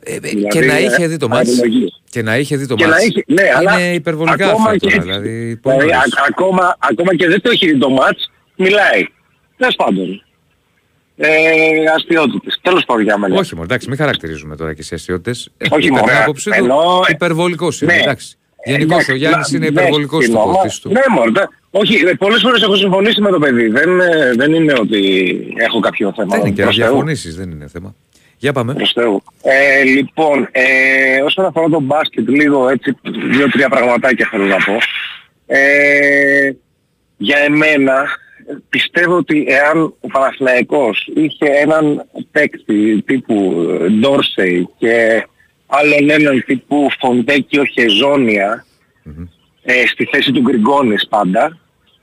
Ε, ε, Δηλαδή, και να ε, είχε δει το μάτς. αδειλογίες. Και να είχε δει το Και να μάτς. είχε- ναι, αλλά είναι υπερβολικά ακόμα αυτό και- τώρα. Δηλαδή, πολύ Δηλαδή, νωρίς. α- ακόμα, ακόμα και δεν το έχει δει το μάτς, μιλάει. Τέλος πάντων. Ε, αστείωτητες. Τέλος πάντων για μένα. Όχι μόνο, εντάξει, μην χαρακτηρίζουμε τώρα και σε αισιότητες. Ε, Όχι, κατά την μωρέ, άποψή του, εννοώ- υπερβολικός είναι, Ναι. εντάξει. Ε, Γενικώς εντάξει, ο Γιάννης να- είναι ναι, υπερβολικός στην στο ομάδα- κοστής του. Ναι, μωρέ. δε- Όχι, ε, πολλές φορές έχω συμφωνήσει με το παιδί. Δεν, ε, δεν είναι ότι έχω κάποιο θέμα. Δεν είναι και να προς Θεού. διαφωνήσεις, δεν είναι θέμα. Για πάμε. Προς Θεού. Ε, λοιπόν, ε, όσον αφορά το μπάσκετ, λίγο έτσι, δύο-τρία πραγματάκια θέλω να πω. Ε, για εμένα, πιστεύω ότι εάν ο Παναθηναϊκός είχε έναν παίκτη τύπου ε, Ντόρσεϊ και άλλον έναν τύπου Φοντέκιο Χεζόνια Μμμ. ε, στη θέση του Γκριγκόνης πάντα,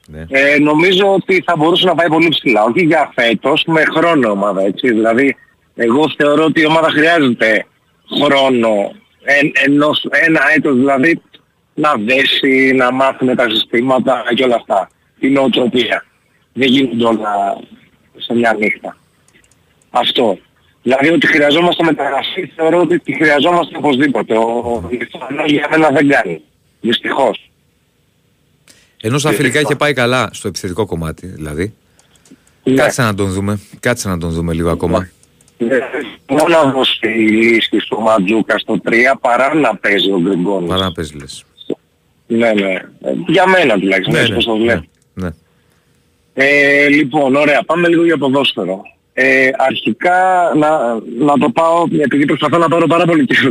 Ναι. ε, νομίζω ότι θα μπορούσε να πάει πολύ ψηλά. Όχι για φέτος, με χρόνο ομάδα, έτσι. Δηλαδή, εγώ θεωρώ ότι η ομάδα χρειάζεται χρόνο, εν, ενός, ένα έτος δηλαδή, να δέσει, να μάθουν τα συστήματα και όλα αυτά. Η νοοτροπία. Δεν γίνονται όλα σε μια νύχτα. Αυτό. Δηλαδή ότι χρειαζόμαστε μεταγραφή, θεωρώ ότι τη χρειαζόμαστε οπωσδήποτε. Ο, ο Λιθουανός για μένα δεν κάνει. Δυστυχώς. Ενώ στα Και- φιλικά είχε πάει καλά στο επιθετικό κομμάτι, δηλαδή. Ναι. Κάτσε να τον δούμε. Κάτσε να τον δούμε λίγο ακόμα. Ναι, Μόνο να δώσει η λύση στο Ματζούκα στο 3 παρά να παίζει ο Γκριγκόνης. Παρά να παίζει λες. Ναι, ναι. Ε, Για μένα τουλάχιστον, έτσι πώς το βλέπω. ναι. Ε, λοιπόν, ωραία, πάμε λίγο για ποδόσφαιρο. Ε, αρχικά να, να το πάω, επειδή προσπαθώ να πάρω πάρα πολύ καιρό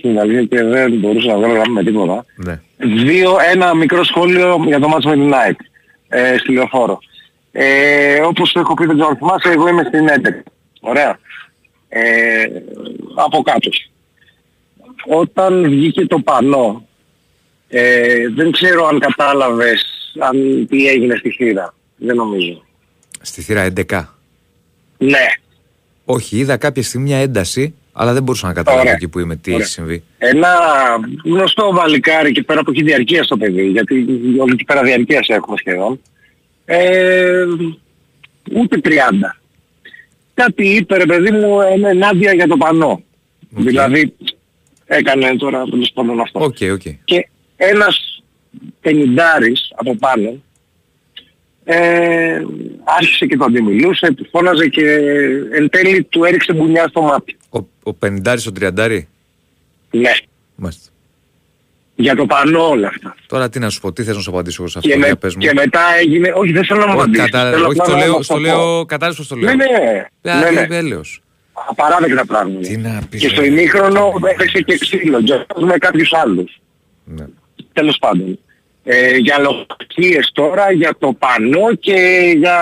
την αλήθεια και δεν μπορούσα να βγάλω γραμμή με τίποτα. ναι. Δύο, ένα μικρό σχόλιο για το μάτς με την ΑΕΚ ε, στη Λεωφόρο. Ε, όπως έχω πει δεν ξέρω αν θυμάσαι, εγώ είμαι στην 11. Ωραία. Ε, από κάτω. Όταν βγήκε το πανό, ε, δεν ξέρω αν κατάλαβες αν τι έγινε στη χείρα. Δεν νομίζω. Στη θύρα 11. Ναι. Όχι, είδα κάποια στιγμή μια ένταση, αλλά δεν μπορούσα να καταλάβω Ωραία. εκεί που είμαι τι Ωραία. έχει συμβεί. Ένα γνωστό βαλικάρι και πέρα από εκεί διαρκεία στο παιδί, γιατί όλη εκεί πέρα διαρκείας έχουμε σχεδόν. Ε, ούτε 30. Κάτι είπε ρε παιδί μου ε, ενάντια για το πανό. Οκ. Δηλαδή έκανε τώρα τέλος πάντων αυτό. Οκ, οκ. Και ένας πενηντάρης από πάνω ε, άρχισε και το αντιμιλούσε, του φώναζε και εν τέλει του έριξε μπουνιά στο μάτι. Ο, ο 50 ο 30 Ναι, Μάλιστα. Για το πανό όλα αυτά. Τώρα τι να σου πω, τι θες να σου απαντήσω εγώ σε αυτό, Και, για με, πες μου; και μετά έγινε... Όχι, δεν θέλω να μου όχι, απαντήσεις. κατα... Θέλω όχι απλά το να λέω, μας στο το πω. λέω, κατάλαβες πως το λέω. Ναι, ναι. Δηλαδή, ναι, ναι. έλεος. Απαράδεκτα πράγματα. Τι να πεις, Και στο ρε. ημίχρονο έπαιξε και ξύλο. Και αυτός με κάποιους άλλους. Ναι. Τέλος πάντων. Ε, για λογοκρισίες τώρα, για το πανό και για...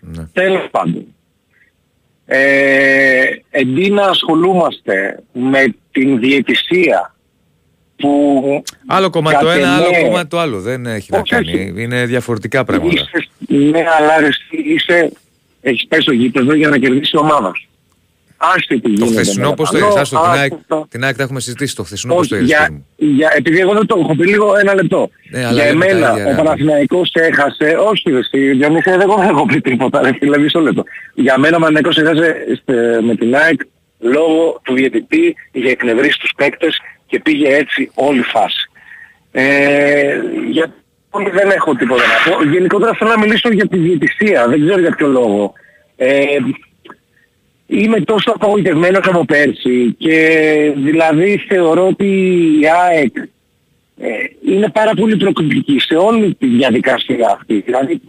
Ναι. Τέλος πάντων. Ε, εντί να ασχολούμαστε με την διαιτησία που Άλλο κομμάτι το Κατ' ένα, άλλο εμέ- κομμάτι το άλλο. Δεν έχει να Όχι, κάνει. όχι. Είναι διαφορετικά πράγματα. είσαι, ναι αλλά ρε, εσύ είσαι, έχεις πάει στο γήπεδο για να κερδίσει η ομάδα σου. Άστε τι Το γίνεται. χθεσινό με πώς τα το πάνω, είδε. Άστο, την άστε ΑΕΚ, το. την ΑΕΚ τα έχουμε συζητήσει. Το χθεσινό πώς Όχι, το είδες. για, για, επειδή εγώ δεν το έχω πει λίγο ένα λεπτό. Ναι, αλλά για λέμε τα εμένα ίδια, ο ρε. Παναθηναϊκός έχασε, όχι ρε εσύ, Διονύση, δεν έχω, δεν έχω πει τίποτα ρε φίλε, μισό λεπτό. Για μένα ο Παναθηναϊκός έχασε στε- με την ΑΕΚ λόγω του διαιτητή, είχε εκνευρίσει τους παίκτες και πήγε έτσι όλη η φάση. Ε, για όλοι δεν έχω τίποτα να πω. Γενικότερα θέλω να μιλήσω για τη διαιτησία, δεν ξέρω για ποιο λόγο. Ε, είμαι τόσο απογοητευμένος από πέρσι και δηλαδή θεωρώ ότι η ΑΕΚ ε, είναι πάρα πολύ προκλητική σε όλη τη διαδικασία αυτή. Δηλαδή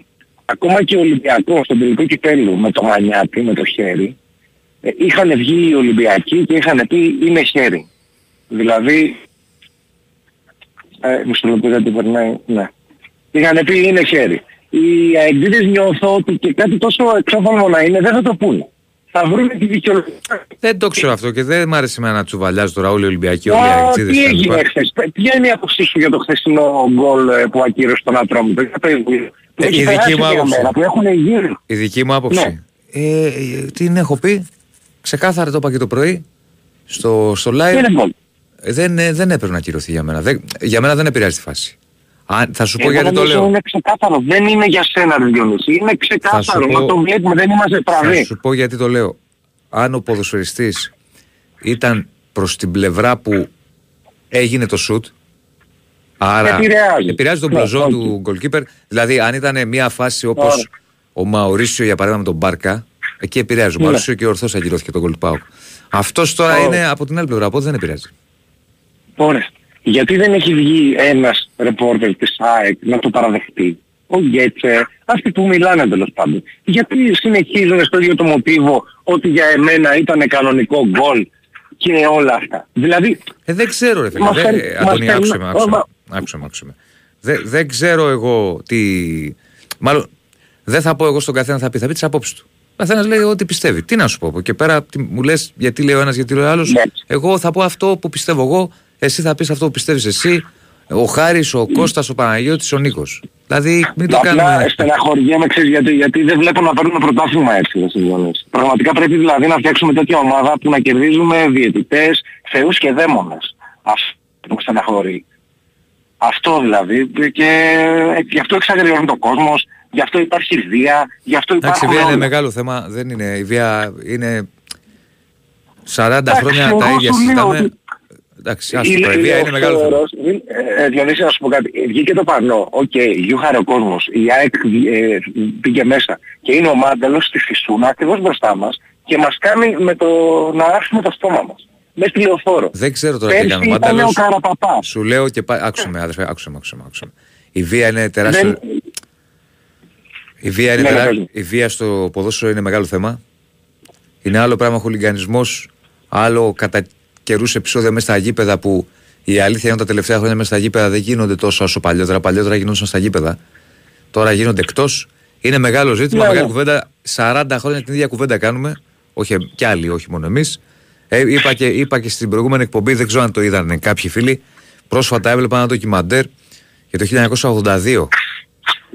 ακόμα και ο Ολυμπιακός στον τελικό κυπέλου με το μανιάτι, με το χέρι, ε, είχαν βγει οι Ολυμπιακοί και είχαν πει είναι χέρι. Δηλαδή, ε, μισό λεπτό γιατί περνάει, ναι. Είχαν πει είναι χέρι. Οι αεκτήτες νιώθω ότι και κάτι τόσο εξόφαλμο να είναι δεν θα το πούνε. Θα βρουν τη δικαιολογία. Δεν το ξέρω αυτό και δεν μ' άρεσε εμένα να τσουβαλιάζει τώρα όλοι οι Ολυμπιακοί, όλοι οι Α, Αεξίδες Τι και τα έγινε λοιπά. χθες, ποια είναι η άποψή σου για το χθεσινό γκολ ε, που ακύρωσε τον Ατρόμητο, για το ίδιο. Που Ε, έχει η δική περάσει μου μια άποψη. μέρα, Που έχουν γύρει. Η δική μου άποψη. Ναι. Ε, ε, την έχω πει. Ξεκάθαρα το είπα και το πρωί στο, στο Τι live. Είναι γκολ. Ε, Δεν, ε, δεν έπρεπε να ακυρωθεί για μένα. Δεν, για μένα δεν επηρεάζει τη φάση. Αν, θα σου πω Εγώ γιατί το νομίζω λέω. Είναι ξεκάθαρο. Δεν είναι για σένα ρε Διονύση. Είναι ξεκάθαρο. πω- Μα το βλέπουμε. Δεν είμαστε Θα στραβοί. σου πω γιατί το λέω. Αν ο ποδοσφαιριστής ήταν προς την πλευρά που έγινε το σουτ, άρα Επηρεάζει. τον Ναι, πλωζό όχι. του goalkeeper. Δηλαδή αν ήταν μια φάση όπως Ωραία. ο Μαουρίσιο για παράδειγμα με τον Μπάρκα, εκεί επηρεάζει. Ο Ναι. Μαουρίσιο και ορθώς ακυρώθηκε το goal του ΠΑΟΚ. Αυτός τώρα Ωραία. είναι από την άλλη πλευρά, οπότε δεν επηρεάζει. Ωραία. Γιατί δεν έχει βγει ένας ρεπόρτερ της ΑΕΚ να το παραδεχτεί; Ο Γκέτσε, αυτοί που μιλάνε τέλος πάντων. Γιατί συνεχίζουν στο ίδιο το μοτίβο ότι για εμένα ήταν κανονικό γκολ και όλα αυτά; Δηλαδή, Ε, δεν ξέρω ρε φίλε. Μας Δεν, φέρνει- ε, μας Αντώνη, φέρνει- άκουσε με, άκουσε με. Όμα- Άκουσε με, άκουσε με. Δεν, δεν ξέρω εγώ τι... Μάλλον δεν θα πω εγώ στον καθένα θα πει, θα πει τις απόψεις του. Ο καθένας λέει ό,τι πιστεύει. Τι να σου πω από εκεί πέρα, τι, μου λες γιατί λέει ο ένας, γιατί λέει ο άλλος. Ναι. Εγώ θα πω αυτό που πιστεύω εγώ, εσύ θα πεις αυτό που πιστεύεις εσύ, ο Χάρης, ο Κώστας, ο Παναγιώτης, ο Νίκος. Δηλαδή μην το απλά κάνουμε... στεναχωριέμαι, ξέρεις γιατί, γιατί δεν βλέπω να παίρνουμε πρωτάθλημα έτσι, ρε Σιλβιώνης. Πραγματικά πρέπει δηλαδή να φτιάξουμε τέτοια ομάδα που να κερδίζουμε διαιτητές, θεούς και δαίμονες. Αυτό που με στεναχωρεί. Αυτό δηλαδή και ε, γι' αυτό εξαγριώνει ο κόσμος, γι' αυτό υπάρχει βία, γι' αυτό Εντάξει, η υπάρχουν βία είναι όλα. μεγάλο θέμα. Δεν είναι. Η βία είναι 40 Εντάξει, χρόνια εγώ τα ίδια σου λέω συζητάμε. ότι- Εντάξει, άστο, τώρα, η βία είναι μεγάλο θέμα. Ε, ε, Διονύση, να σου πω κάτι. Ε, Βγήκε το πανό. Οκ, γιούχαρε ο κόσμος. Η ΑΕΚ ε, πήγε μέσα. Και είναι ο Μάνταλος στη φυσούνα ακριβώς μπροστά μας και μας κάνει με το να άρχουμε το στόμα μας. Μέσα στη λεωφόρο. Δεν ξέρω τώρα τι Πέρσι έκανε ο ήταν ο Μάνταλος. Καραπαπάς. Σου λέω και πάλι. Άκουσε με, αδερφέ, άκουσε με, άκουσε με, άκουσε με. Η βία είναι τεράστιο. Δεν- Η βία, είναι Ναι, τερά- ναι, ναι. η βία στο ποδόσφαιρο είναι μεγάλο θέμα. Είναι άλλο πράγμα χουλιγκανισμός, άλλο κατά καιρούς επεισόδια μέσα στα γήπεδα που η αλήθεια είναι ότι τα τελευταία χρόνια μέσα στα γήπεδα δεν γίνονται τόσο όσο παλιότερα. Παλιότερα γινόντουσαν στα γήπεδα. Τώρα γίνονται εκτός. Είναι μεγάλο ζήτημα, Ναι, μεγάλη ναι. κουβέντα. 40 χρόνια την ίδια κουβέντα κάνουμε. Όχι κι άλλοι, όχι μόνο εμείς. Ε, είπα, και, είπα και στην προηγούμενη εκπομπή, δεν ξέρω αν το είδαν κάποιοι φίλοι. Πρόσφατα έβλεπα ένα ντοκιμαντέρ για το 1982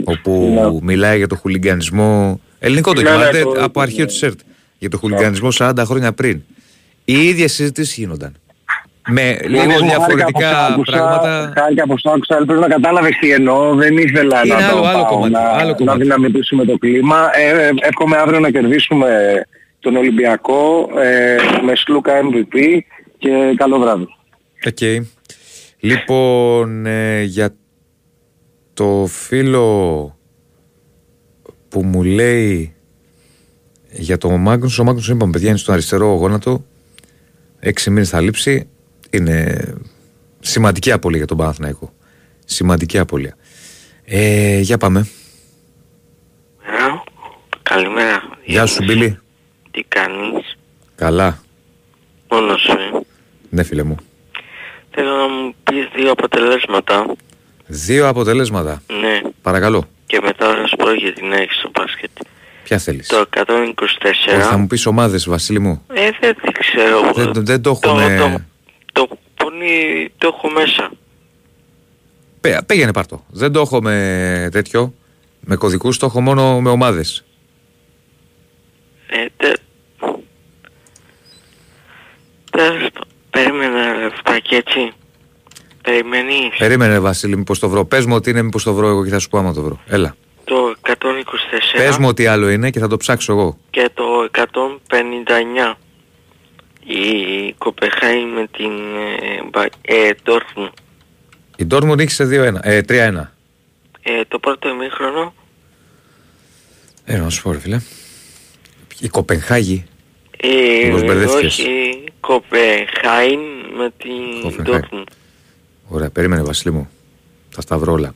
όπου Ναι. μιλάει για το χουλιγκανισμό. Ελληνικό Ναι, ντοκιμαντέρ ναι, το- από αρχείο ναι. τη ΕΡΤ. Για το χουλιγκανισμό 40 χρόνια πριν. Οι ίδιες συζητήσεις γίνονταν. Με Εγώ λίγο μου χάρηκα διαφορετικά από άκουσα, πράγματα. Χάρηκα από αυτό άκουσα, ελπίζω να κατάλαβες τι εννοώ, δεν ήθελα Είναι να άλλο- το άλλο πάω, κομμάτι, να, άλλο να κομμάτι. δυναμιτίσουμε το κλίμα. Ε, ε, εύχομαι αύριο να κερδίσουμε τον Ολυμπιακό ε, με Σλούκα MVP και καλό βράδυ. Οκ. Λοιπόν, ε, για το φίλο που μου λέει για το Μάγκνους, ο Μάγκνους είπαμε παιδιά είναι στο αριστερό γόνατο, έξι μήνες θα λείψει, είναι σημαντική απώλεια για τον Παναθηναϊκό. Σημαντική απώλεια. Ε, για πάμε. Καλημέρα. Καλημέρα. Γεια σου Μπίλη. Τι κάνεις; Καλά. Μόνος σου. ε. Ναι φίλε μου. Θέλω να μου πεις δύο αποτελέσματα. Δύο αποτελέσματα. Ναι. Παρακαλώ. Και μετά θα σου πω για την έχει στο μπάσκετ. Ποια θέλεις; Το Όχι, θα 124. μου πεις ομάδες Βασίλη μου. Ε, δεν τη ξέρω. Δεν- δεν το Το, έχουμε- το, το, πονί, το έχω μέσα. Πέ- Πήγαινε πάρτο. Δεν το έχω με τέτοιο. Με κωδικούς το έχω μόνο με ομάδες. Ε, τε, Τέλος πα- Περίμενε λεφτάκι έτσι. Περιμένεις. Περίμενε Βασίλη, μήπως το βρω. Πες μου ότι είναι, μήπως το βρω εγώ και θα σου πω άμα το βρω. Έλα. Το 124 Πες μου ότι άλλο είναι και θα το ψάξω εγώ. και το 159. Η Κοπεχάη με την ε, Μπα- ε, Dortmund. Η Dortmund νίκησε 2-1. Ε, 3-1. Ε, το πρώτο ημίχρονο Ε, να σου πω ρε φίλε. Η Κοπενχάγη. ε, Μήπως μπερδεύτηκες; όχι Κοπεχάη με την Κοπενχάη. Dortmund. Ωραία, περίμενε Βασίλη μου. Θα στα βρω όλα.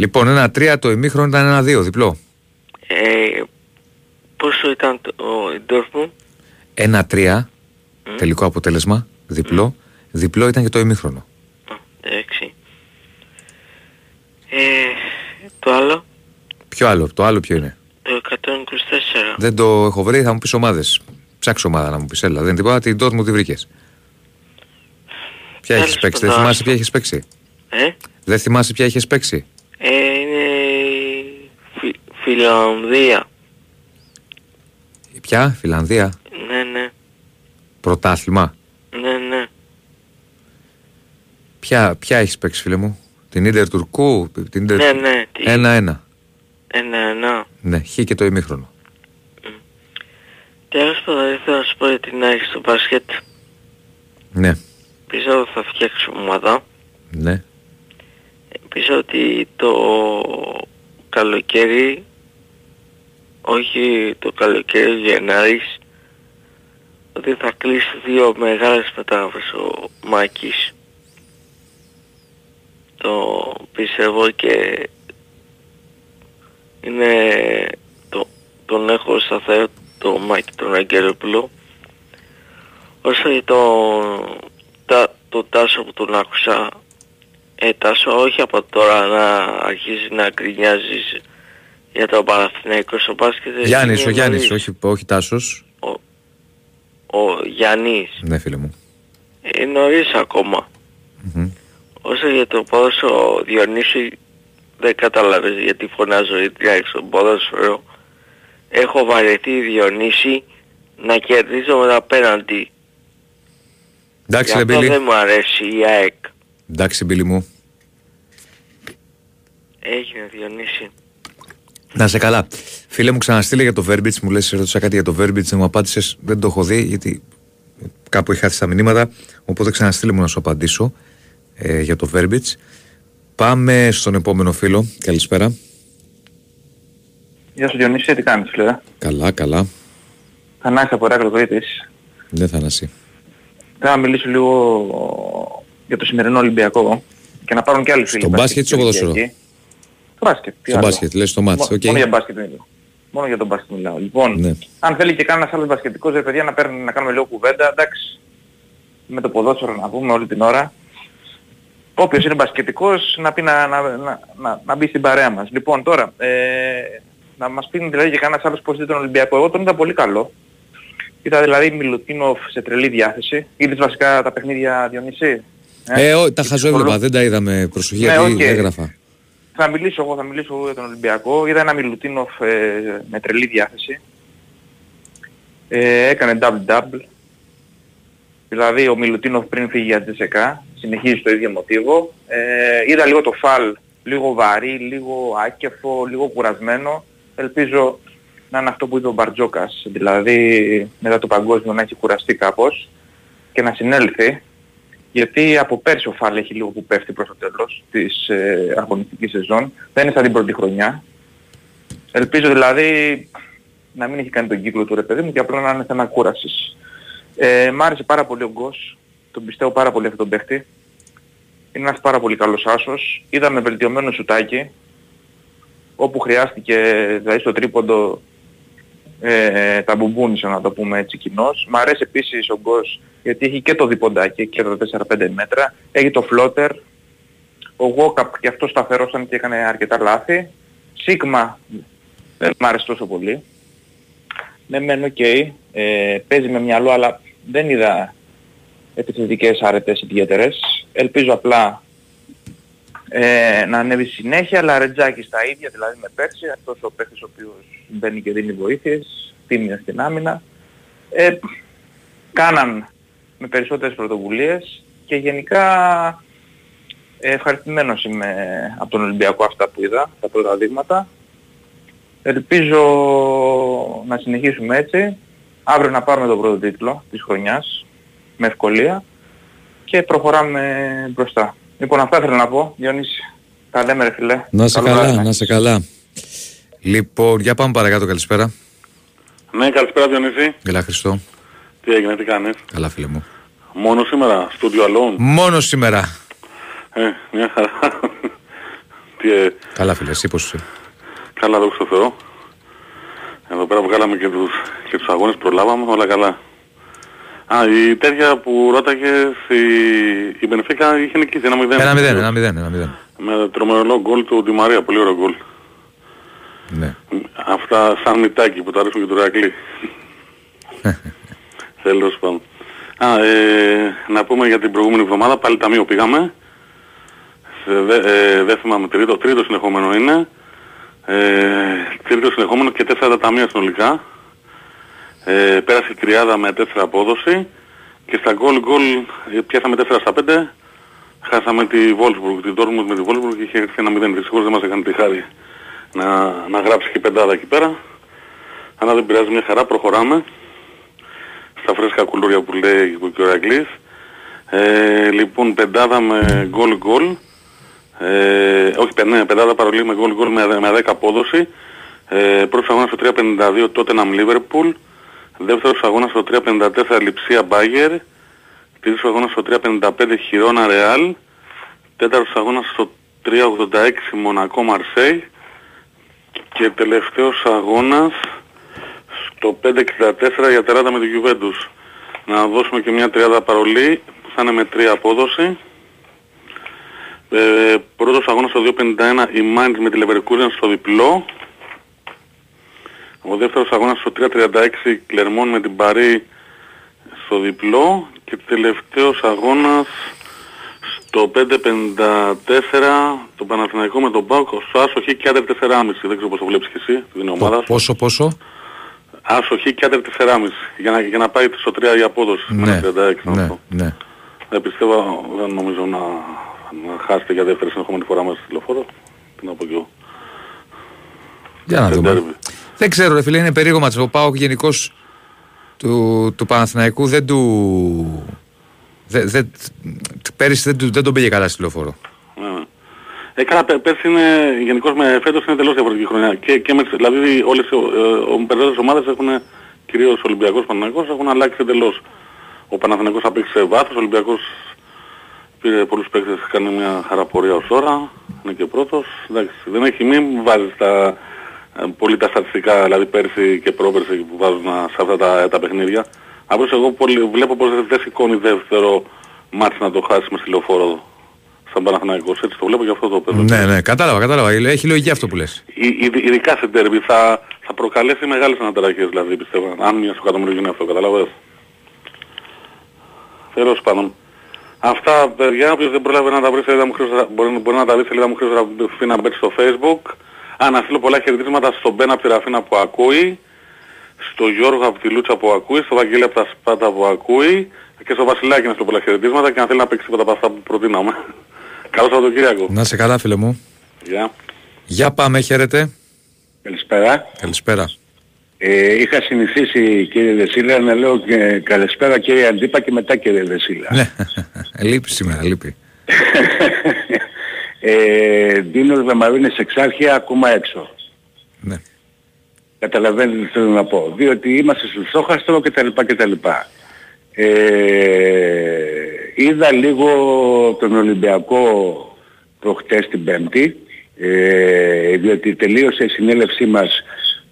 Λοιπόν, ένα 3 το ημίχρονο ήταν ένα 2 διπλό. Ε, πόσο ήταν το η Dortmund? Ένα 3 Μμ. τελικό αποτέλεσμα. Διπλό. Διπλό ήταν και το ημίχρονο. Α, Εντάξει. Ε, το άλλο, Ποιο άλλο, το άλλο ποιο είναι; το 124. Δεν το έχω βρει, θα μου πεις ομάδες. Ψάξω ομάδα να μου πεις. Έλα, δεν είναι τίποτα. Την Dortmund τη βρήκες. Ποια Τέλος έχει παίξει, δεν πάντων. θυμάσαι ποια έχεις παίξει; Ε, Δεν θυμάσαι ποια έχεις παίξει; Ε, είναι Φι, Φιλανδία. Ποια, Φιλανδία, Ναι, ναι, πρωτάθλημα. ναι, ναι. Ποια, ποια έχεις παίξει, φίλε μου; Την Ιντερ Τουρκού, την Ιντερ. Ναι, ναι, τι- Ένα-ένα. Ένα, ένα. Ναι, χ και το ημίχρονο. Τέλος πάντων, ήθελα να σου πω για την ΑΕΚ στο μπάσκετ. Ναι, Πιστεύω θα φτιάξω ομάδα. ναι. Πιστεύω ότι το καλοκαίρι, όχι το καλοκαίρι Γενάρης, ότι θα κλείσει δύο μεγάλες μετάγραφες ο Μάκης. Το πιστεύω και είναι το, τον έχω σταθερό το Μάκη τον Αγγελοπούλο. Όσο για το, τα, το Τάσο που τον άκουσα ε, Τάσο, όχι από τώρα να αρχίσει να γκρινιάζεις για το Παναθηναϊκό στο μπάσκετ. Γιάννης, Είναι ο Γιάννης, νωρίς. όχι, όχι Τάσος. Ο Γιάννης. Ναι, φίλε μου. Είναι νωρίς ακόμα. Μμμ. Όσο για το ποδόσφαιρο Διονύσης δεν κατάλαβες γιατί φωνάζω γιατί στο ποδόσφαιρο. Έχω βαρεθεί Διονύση να κερδίζω με τα πέναντι. Εντάξει, Γι' ρε αυτό Μπίλη. δεν μου αρέσει η ΑΕΚ. Εντάξει, Μπίλη μου. Έγινε Διονύση. Να σε καλά. Φίλε μου, ξαναστείλε για το Verbits. Μου λες, ρώτησα κάτι για το Verbits. Δεν μου απάντησες. Δεν το έχω δει γιατί κάπου είχα χάσει τα μηνύματα. Οπότε ξαναστείλε μου να σου απαντήσω ε, για το Verbits. Πάμε στον επόμενο φίλο. Καλησπέρα. Γεια σου Διονύση, τι κάνεις φίλε; Καλά, καλά. Θανάσης από Ηράκλειο Κρήτης. Γεια σου Θανάση. Θέλω να μιλήσω λίγο για το σημερινό Ολυμπιακό και να πάρουν και άλλοι φίλοι. Στο μπάσκετ ή στο ποδόσφαιρο; Ολυμπιακοί. Στο μπάσκετ. τι Στο άλλο. μπάσκετ, λες στο μάτς. Μο- Οκ. Μόνο για μπάσκετ μιλάω. Μόνο για τον μπάσκετ μιλάω. Λοιπόν, Ναι. αν θέλει και κανένας άλλος μπασκετικός, ρε παιδιά, να, παίρνει, να κάνουμε λίγο κουβέντα, εντάξει, με το ποδόσφαιρο να πούμε όλη την ώρα. Όποιος είναι μπασκετικός να, πει να, να, να, να, να μπει στην παρέα μας. Λοιπόν, τώρα, ε, να μας πει δηλαδή και κανένας άλλος πώς είδε τον Ολυμπιακό. Εγώ τον είδα πολύ καλό. Είδα δηλαδή Μιλουτίνοφ σε τρελή διάθεση. Είδες βασικά τα παιχνίδια Διονύση; Ε, ό, τα Και χαζό έβλεπα. ψυχολο- Δεν τα είδαμε προσοχή Ναι, γιατί οκ. έγραφα. Θα μιλήσω εγώ, θα μιλήσω εγώ για τον Ολυμπιακό. Είδα ένα Μιλουτίνοφ ε, με τρελή διάθεση. Ε, έκανε double-double. Δηλαδή ο Μιλουτίνοφ πριν φύγει για Τζεσεκά, συνεχίζει το ίδιο μοτίβο. Ε, είδα λίγο το φαλ, λίγο βαρύ, λίγο άκεφο, λίγο κουρασμένο. Ελπίζω να είναι αυτό που είπε ο Μπαρτζόκας, δηλαδή μετά το παγκόσμιο να έχει κουραστεί κάπως και να συνέλθει γιατί από πέρσι ο Φάλ έχει λίγο που πέφτει προς το τέλος της ε, αγωνιστικής σεζόν. Δεν είναι σαν την πρώτη χρονιά. Ελπίζω δηλαδή να μην έχει κάνει τον κύκλο του ρε παιδί μου και απλά να είναι θέμα κούρασης. Ε, μ' άρεσε πάρα πολύ ο Γκος. Τον πιστεύω πάρα πολύ αυτόν τον παίχτη. Είναι ένας πάρα πολύ καλός άσος. Είδαμε βελτιωμένο σουτάκι. Όπου χρειάστηκε δηλαδή στο τρίποντο ε, τα μπουμπούνισε να το πούμε έτσι κοινώς. Μ' αρέσει επίσης ο Γκος γιατί έχει και το διποντάκι και τα 4-5 μέτρα. Έχει το floater. Ο Γουόκαπ και αυτός σταθερός ήταν και έκανε αρκετά λάθη. Σίγμα δεν μ' άρεσε τόσο πολύ. Ναι μεν οκ. Ε, παίζει με μυαλό αλλά δεν είδα επιθετικές αρετές ιδιαίτερες. Ελπίζω απλά ε, να ανέβει συνέχεια, αλλά Λαρεντζάκη στα ίδια, δηλαδή με πέρσι, αυτός ο παίκτης ο οποίος μπαίνει και δίνει βοήθειες, τίμια στην άμυνα. Ε, κάναν με περισσότερες πρωτοβουλίες και γενικά ε, ευχαριστημένος είμαι από τον Ολυμπιακό αυτά που είδα, τα πρώτα δείγματα. Ελπίζω να συνεχίσουμε έτσι. Αύριο να πάρουμε τον πρώτο τίτλο της χρονιάς με ευκολία και προχωράμε μπροστά. Λοιπόν αυτά θέλω να πω. Διονύση, τα λέμε ρε φιλέ. Να σε Καλό καλά, βράδυ. να σε καλά. Λοιπόν, για πάμε παρακάτω, καλησπέρα. Ναι, καλησπέρα Διονύση. Γεια Χριστό. Τι έγινε, τι κάνεις; Καλά, φίλε μου. Μόνο σήμερα, studio alone; Μόνο σήμερα. Ε, μια χαρά. τι, ε, Καλά, φίλε, εσύ πώς είσαι; καλά δόξα τω Θεώ. Εδώ πέρα βγάλαμε και τους, και τους αγώνες, προλάβαμε, όλα καλά. Α, η τέτοια που ρώταγες, η, η Μπενφίκα είχε νικήσει ένα μηδέν. Ένα μηδέν, ένα μηδέν, ένα μηδέν. Με τρομερό γκολ του Ντι Μαρία, πολύ ωραίο γκολ. Ναι. Αυτά σαν μητάκι που του αρέσουν και του Ρακλή. [laughs] Τέλος πάντων. Α, ε, να πούμε για την προηγούμενη εβδομάδα, πάλι ταμείο πήγαμε. Σε δε, ε, δεν θυμάμαι τρίτο, τρίτο συνεχόμενο είναι. Ε, τρίτο συνεχόμενο και τέσσερα ταμεία συνολικά. Ε, πέρασε η τριάδα με τέσσερα απόδοση και στα γκολ γκολ ε, πιάσαμε 4 στα 5. Χάσαμε τη Wolfsburg, την Dortmund με τη Wolfsburg και είχε έρθει ένα 0. Δυστυχώς δεν μας έκανε τη χάρη να, να γράψει και πεντάδα εκεί πέρα. Αλλά δεν πειράζει μια χαρά, προχωράμε. Στα φρέσκα κουλούρια που λέει και ο Ρακλής. Ε, λοιπόν, πεντάδα με γκολ γκολ. Ε, όχι, πε- ναι, πεντάδα παρολί με γκολ γκολ με, με 10 απόδοση. Ε, πρώτος αγώνας στο 3.52 Tottenham Liverpool. Δεύτερος αγώνας στο 3.54 Λιψία Μπάγερ. Τρίτος αγώνας στο 3.55 Χιρόνα Ρεάλ. Τέταρτος αγώνας στο 3.86 Μονακό Μαρσέη. Και τελευταίος αγώνας στο 5.64 για τεράτα με τη Juventus. Να δώσουμε και μια τριάδα παρολί που θα είναι με τρία απόδοση. Ε, πρώτος αγώνας στο 2.51 η Mainz με τη Leverkusen στο διπλό. Ο δεύτερος αγώνας στο 3.36 Κλερμόν με την Παρή στο διπλό. Και τελευταίος αγώνας στο 5.54 το Παναθηναϊκό με τον Πάουκ στο άσοχη και άντερ 4,5. Δεν ξέρω πώς το βλέπεις και εσύ την ομάδα σου. Πόσο, πόσο; Άσοχη και άντερ 4,5 για να, για να πάει στο 3 η απόδοση. με Ναι, ένα 36 να ναι, πω. ναι. Δεν πιστεύω, δεν νομίζω να, να χάσετε για δεύτερη συνεχόμενη φορά μέσα στη λεωφόρο. Τι να πω κι εγώ. Για να Σε δούμε. ντέρμπι. Δεν ξέρω, ρε φίλε, είναι περίεργο μάτσο. Ο Πάοκ γενικώς του, του Παναθηναϊκού δεν του. Δε, δε, πέρυσι δεν, του, δεν τον πήγε καλά στη λεωφόρο. Ναι, ναι. Ε, καλά, πέ- πέρσι είναι, γενικώς με φέτος είναι τελώς διαφορετική χρονιά. Και, και με, τις- δηλαδή όλες οι ε, οι περισσότερες ομάδες έχουν, κυρίως ο Ολυμπιακός Παναθηναϊκός, έχουν αλλάξει εντελώς. Ο Παναθηναϊκός απέξε βάθος, ο Ολυμπιακός πήρε πολλούς παίκτες, κάνει μια χαραπορία ως τώρα, είναι και πρώτος. Εντάξει, δεν έχει, μην βάζεις τα, ε, πολύ τα στατιστικά, δηλαδή πέρσι και πρόπερσι που βάζουν α, σε αυτά τα, τα παιχνίδια. Απλώς εγώ πολύ, βλέπω πως δεν- δεν σηκώνει δεύτερο μάτς να το χάσει με στη λεωφόρο σαν Παναθηναϊκός. Έτσι το βλέπω και αυτό το παίζω. Ναι, ναι, κατάλαβα, κατάλαβα. Έχει λογική αυτό που λες. Ει- ει- Ειδικά σε τέρμπι θα, θα προκαλέσει μεγάλες αναταραχές δηλαδή πιστεύω. Αν μια στο εκατομμύριο γίνει αυτό, καταλαβαίνεις. Τέλος πάντων. Αυτά παιδιά, όποιος δεν πρόλαβε να τα βρει σελίδα μου Χρήστος, μπορεί, μπορεί να τα βρει σελίδα μου Χρήστος Ραφίνα Μπέτ στο facebook. Α, να στείλω πολλά χαιρετίσματα στον Μπεν από τη Ραφίνα που ακούει, στο Γιώργο από τη Λούτσα που ακούει, στο Βαγγέλη από τα Σπάτα που ακούει και στο Βασιλάκι να στείλω πολλά χαιρετίσματα και αν θέλει να παίξει τίποτα από αυτά που προτείναμε. [laughs] Καλό Σαββατοκύριακο. Να σε καλά, φίλε μου. Γεια. Για πάμε, χαίρετε. Καλησπέρα. Καλησπέρα. Ε, είχα συνηθίσει κύριε Δεσίλα να λέω και καλησπέρα κύριε Αντίπα και μετά κύριε Δεσίλα. Ναι, [laughs] λείπεις σήμερα, λείπει. [laughs] ε, Δίνω Βεμαρίνες εξάρχεια ακόμα έξω. Ναι. Καταλαβαίνετε τι θέλω να πω. Διότι είμαστε στο στόχαστρο κτλ. κτλ. Ε, είδα λίγο τον Ολυμπιακό προχτές την Πέμπτη, ε, διότι τελείωσε η συνέλευσή μας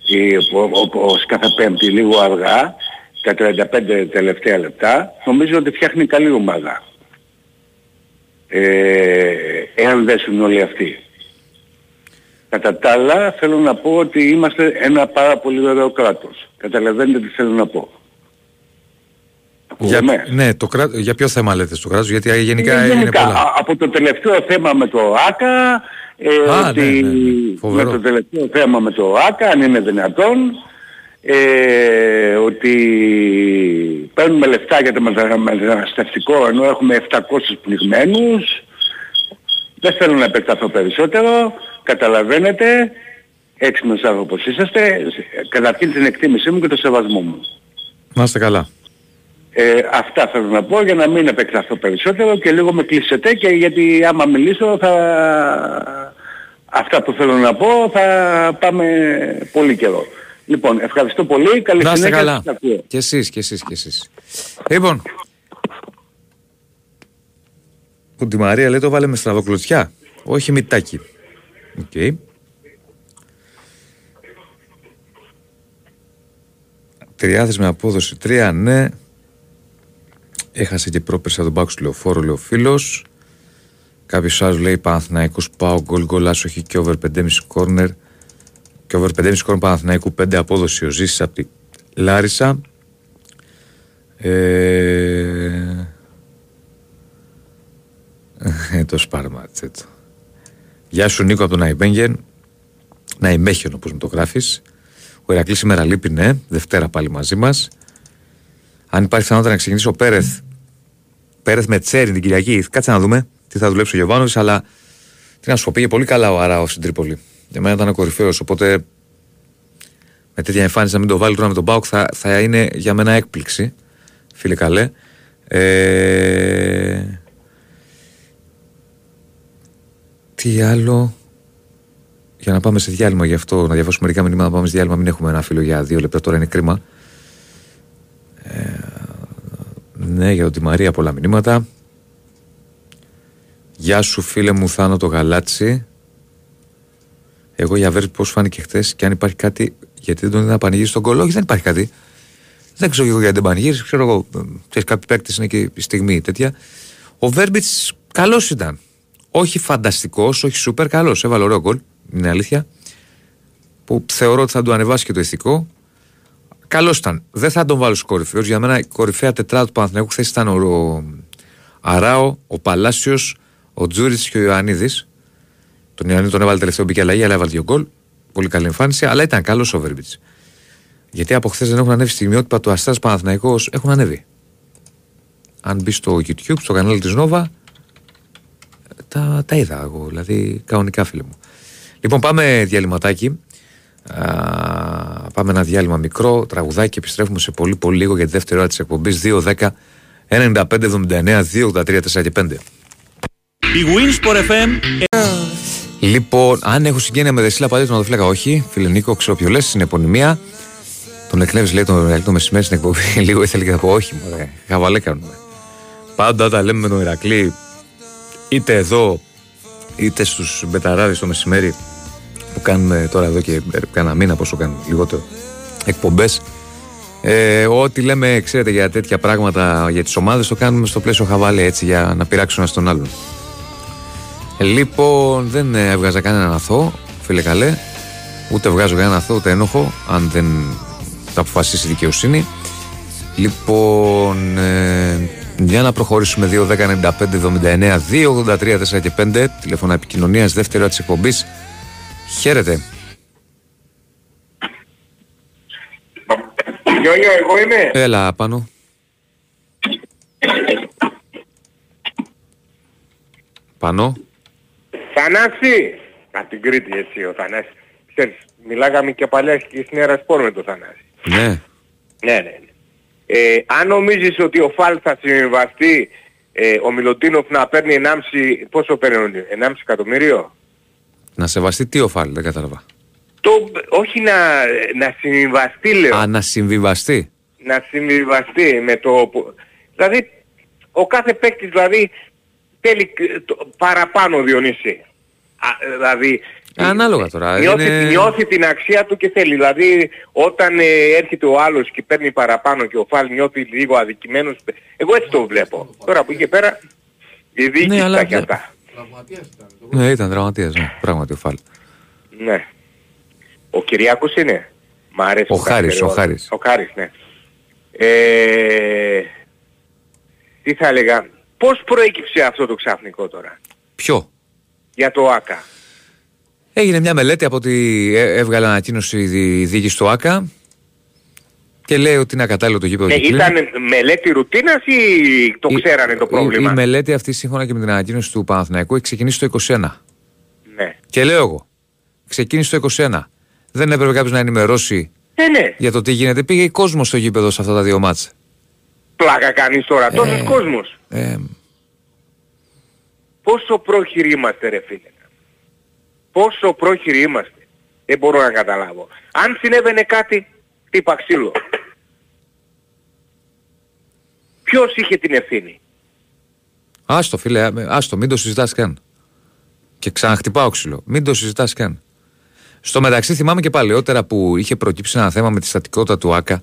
η, ο- όπως κάθε Πέμπτη λίγο αργά, τα 35 τελευταία λεπτά. Νομίζω ότι φτιάχνει καλή ομάδα. Ε, εάν δέσουν όλοι αυτοί. Κατά τα άλλα θέλω να πω ότι είμαστε ένα πάρα πολύ ωραίο κράτος. Καταλαβαίνετε τι θέλω να πω. Για, Ακούγομαι; ναι, το κρά... για ποιο θέμα λέτε στο κράτος, γιατί γενικά Ε, είναι γενικά, πολλά. α- από το τελευταίο θέμα με το ΆΚΑ, ε, Α, ότι ναι, ναι, ναι. Φοβερό. με το τελευταίο θέμα με το ΆΚΑ, αν είναι δυνατόν, ε, ότι παίρνουμε λεφτά για το μετα- μεταναστευτικό ενώ έχουμε 700 πνιγμένους. Δεν θέλω να επεκταθώ περισσότερο. Καταλαβαίνετε, έξυπνος άνθρωπος είσαστε. Καταρχήν την εκτίμησή μου και το σεβασμό μου. Να είστε καλά. Ε, αυτά θέλω να πω για να μην επεκταθώ περισσότερο και λίγο με κλείσετε και γιατί άμα μιλήσω θα... Αυτά που θέλω να πω θα πάμε πολύ καιρό. Λοιπόν, ευχαριστώ πολύ. Καλή Να είστε συνέχεια. καλά. Σας ακούω. Και εσείς, και εσείς, και εσείς. Λοιπόν. Που τη Μαρία λέει το βάλε με στραβοκλωτσιά. Όχι μυτάκι. Οκ. Τριάδες με απόδοση 3, ναι. Έχασε και πρόπερσι τον Πάκους λεωφόρο, λέει ο φίλος. Κάποιος άλλος λέει Παναθηναϊκός πάω γκολ γκολ άσοχη και over 5,5 κόρνερ. Και over 5,5 κόρνερ Παναθηναϊκού 5 απόδοση ο Ζήσης από τη Λάρισα. Ε... ε, το σπάρματσε το. Γεια σου Νίκο από τον Ναϊμπέγγεν. Ναϊμέχιον όπως μου το γράφεις. Ο Ηρακλής σήμερα λείπει, ναι. Δευτέρα πάλι μαζί μας. Αν υπάρχει πιθανότητα να ξεκινήσει ο Πέρεθ. Πέρεθ με τσέρι την Κυριακή. Κάτσε να δούμε τι θα δουλέψει ο Γιωβάνοβης, αλλά τι να σου πω, πήγε πολύ καλά ο Αράο στην Τρίπολη. Για μένα ήταν ο κορυφαίος. Οπότε με τέτοια εμφάνιση να μην το βάλει τώρα με τον Μπάουκ θα, θα είναι για μένα έκπληξη. Φίλε καλέ. Ε... Τι άλλο; Για να πάμε σε διάλειμμα γι' αυτό, να διαβάσουμε μερικά μηνύματα, να πάμε σε διάλειμμα. Μην έχουμε ένα φίλο για δύο λεπτά, τώρα είναι κρίμα. Ε, ναι, για τη Μαρία πολλά μηνύματα. Γεια σου φίλε μου Θάνο το Γαλάτσι. Εγώ για Βέρτ πώς φάνηκε χθες και αν υπάρχει κάτι, γιατί δεν τον είδα να πανηγύρισει στον κολό, όχι δεν υπάρχει κάτι. Δεν ξέρω εγώ γιατί δεν πανηγύρισε, ξέρω εγώ, ξέρεις κάποιοι παίκτες είναι και η στιγμή τέτοια. Ο Βέρμπιτς καλός ήταν. Όχι φανταστικός, όχι σούπερ, καλός. Έβαλε ωραίο γκολ, είναι αλήθεια. Που θεωρώ ότι θα του ανεβάσει και το ηθικό. Καλός ήταν. Δεν θα τον βάλω στους κορυφαίους. Για μένα η κορυφαία τετράδα του Παναθηναϊκού χθες ήταν ο, ο Αράο, ο Παλάσιος, ο Τζούριτς και ο Ιωαννίδης. Τον Ιωαννίδη τον έβαλε τελευταίο μπήκε αλλαγή, αλλά έβαλε δύο γκολ. Πολύ καλή εμφάνιση, αλλά ήταν καλός ο Βέρμπιτς. Γιατί από χθες δεν έχουν ανέβει στιγμιότυπα του Αστέρα Παναθηναϊκός, έχουν ανέβει. Αν μπει στο YouTube, στο κανάλι της Νόβα, τα, τα είδα εγώ, δηλαδή κανονικά φίλε μου. Λοιπόν, πάμε διαλυματάκι. Α, πάμε ένα διάλειμμα μικρό, τραγουδάκι και επιστρέφουμε σε πολύ πολύ λίγο για τη δεύτερη ώρα της εκπομπής 2, 10, 95, 79, 2, 83, 4 και 5. Η Winsport FM Λοιπόν, αν έχω συγγένεια με Δεσίλα Παλιό, τον φλέγα όχι. Φίλε Νίκο, ξέρω ποιο λες, στην επωνυμία. Τον εκνεύει, λέει, τον Ηρακλή το μεσημέρι στην εκπομπή. [laughs] Λίγο ήθελε και θα πω όχι, μωρέ. Χαβαλέ κάνουμε. Πάντα όταν λέμε με τον Ηρακλή, είτε εδώ, είτε στους μπεταράδες το μεσημέρι, που κάνουμε τώρα εδώ και κάνα μήνα, πόσο κάνουμε, λιγότερο, εκπομπές. Ε, ό,τι λέμε, ξέρετε, για τέτοια πράγματα για τις ομάδες, το κάνουμε στο πλαίσιο χαβάλε έτσι για να πειράξουν ένας τον άλλον. Ε, Λοιπόν, δεν ε, έβγαζα κανέναν αθώο, φίλε καλέ. Ούτε βγάζω κανέναν αθώο, ούτε ένοχο, αν δεν τα αποφασίσει η δικαιοσύνη. Λοιπόν, ε, για να προχωρήσουμε 2, 10, 95, 79, 2, 83, 4 και 5, τηλέφωνα επικοινωνίας, δεύτερη ώρα της εκπομπής. Χαίρετε. Γιώργο, εγώ είμαι. Έλα πάνω. Πάνω. Θανάση. Από την Κρήτη εσύ ο Θανάσης. Ξέρεις, μιλάγαμε και παλιά και στην Έρα Σπόρ με τον Θανάση. Ναι. Ναι, ναι. Ναι. Ε, αν νομίζεις ότι ο Φάλ θα συμβιβαστεί ε, ο Μιλωτίνοφ να παίρνει 1,5, πόσο παίρνει, 1,5 εκατομμύριο; Να σεβαστεί τι ο Φάλ, δεν κατάλαβα. Το, όχι να, να συμβιβαστεί λέω. Α, να συμβιβαστεί. να συμβιβαστεί με το... που- Δηλαδή, ο κάθε παίκτης δηλαδή θέλει ε, το- παραπάνω Διονύση. Α, ε, δηλαδή, Ανάλογα τώρα. νιώθει, είναι- νιώθει την αξία του και θέλει. Δηλαδή, όταν ε, έρχεται ο άλλος και παίρνει παραπάνω και ο Φάλ νιώθει λίγο αδικημένος, εγώ έτσι το βλέπω. Τώρα που είχε πέρα, η διοίκηση Ναι, αλλά τα έχει δεν- αυτά. Ναι, ήταν τραυματίας, ναι. Πράγματι ο Φάλ. Ναι. Ο Κυριάκος είναι. Μ' αρέσει. Ο που κάνει Χάρης, ο περίοδο. Χάρης. Ο Χάρης, ναι. Ε, τι θα έλεγα. Πώς προέκυψε αυτό το ξαφνικό τώρα; Ποιο; Για το ΆΚΑ. Έγινε μια μελέτη από ότι ε- έβγαλε ανακοίνωση η δι- η διοίκηση του ΆΚΑ Και λέει ότι είναι ακατάλληλο το γήπεδο Ναι, και κλείνει. ήταν μελέτη ρουτίνας ή το Η- ξέρανε το η- πρόβλημα; Η, μελέτη αυτή σύμφωνα και με την ανακοίνωση του Παναθηναϊκού έχει ξεκινήσει το 21. Ναι. Και λέω εγώ, ξεκίνησε το 21. Δεν έπρεπε κάποιος να ενημερώσει Ε, ναι. για το τι γίνεται. Πήγε κόσμος στο γήπεδο σε αυτά τα δύο μάτς. Πλάκα κάνεις τώρα. Τόσος Ε, κόσμος. Ε, Πόσο πρόχειροι είμαστε ρε φίλε. Πόσο πρόχειροι είμαστε. Δεν μπορώ να καταλάβω. Αν συνέβαινε κάτι, τύπα ξύλο. Ποιος είχε την ευθύνη; άστο φίλε, ε, άστο, μην το συζητάς καν. Και ξαναχτυπάω ξύλο. Μην το συζητάς καν. Στο μεταξύ θυμάμαι και παλαιότερα που είχε προκύψει ένα θέμα με τη στατικότητα του ΆΚΑ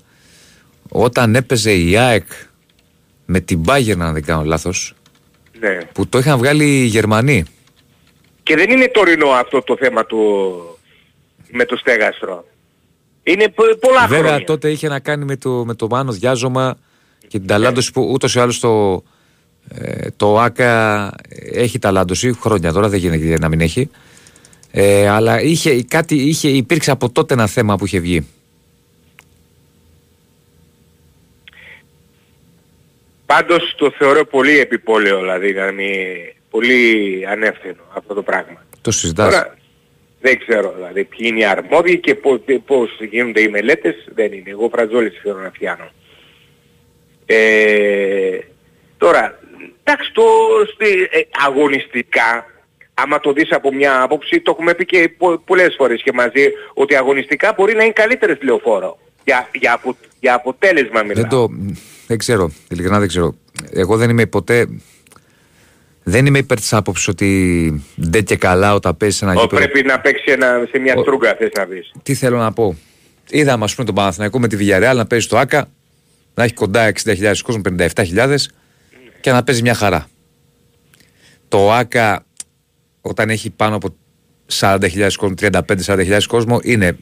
όταν έπαιζε η ΑΕΚ με την Bayern αν δεν κάνω λάθος Ναι. που το είχαν βγάλει οι Γερμανοί. Και δεν είναι τωρινό αυτό το θέμα του με το στέγαστρο. Είναι πο- πολλά Βέβαια χρόνια. τότε είχε να κάνει με το, με το Μάνος Διάζωμα και την ταλάντωση που ούτως ή άλλως το, ε, το ΆΚΑ έχει ταλάντωση χρόνια τώρα δεν γίνεται να μην έχει ε, αλλά είχε, κάτι, είχε, υπήρξε από τότε ένα θέμα που είχε βγει Πάντως το θεωρώ πολύ επιπόλαιο δηλαδή, δηλαδή πολύ ανεύθυνο αυτό το πράγμα. το συζητάς Τώρα δεν ξέρω δηλαδή ποιοι είναι οι αρμόδιοι και πώς, πώς γίνονται οι μελέτες δεν είναι. Εγώ φρατζόλες θέλω να πιάνω. Ε, τώρα, εντάξει το στη, ε, αγωνιστικά, άμα το δεις από μια άποψη, το έχουμε πει και πο, πολλές φορές και μαζί, ότι αγωνιστικά μπορεί να είναι καλύτερες λεωφόρο. Για, για, απο, για αποτέλεσμα μιλάω. δεν, το, δεν ξέρω ειλικρινά δεν ξέρω εγώ δεν είμαι ποτέ δεν είμαι υπέρ της άποψης ότι δεν και καλά όταν παίζεις ένα Ο, γήπεδο πρέπει να παίξει ένα, σε μια Ο- στρούγκα θες να πεις. Τι θέλω να πω. Είδαμε, ας πούμε, τον Παναθηναϊκό με τη Villarreal να παίζει στο ΑΚΑ, να έχει κοντά 60.000 κόσμος, 57.000 και να παίζει μια χαρά. Το ΑΚΑ, όταν έχει πάνω από 40.000 κόσμο, 35-40.000 κόσμο, είναι.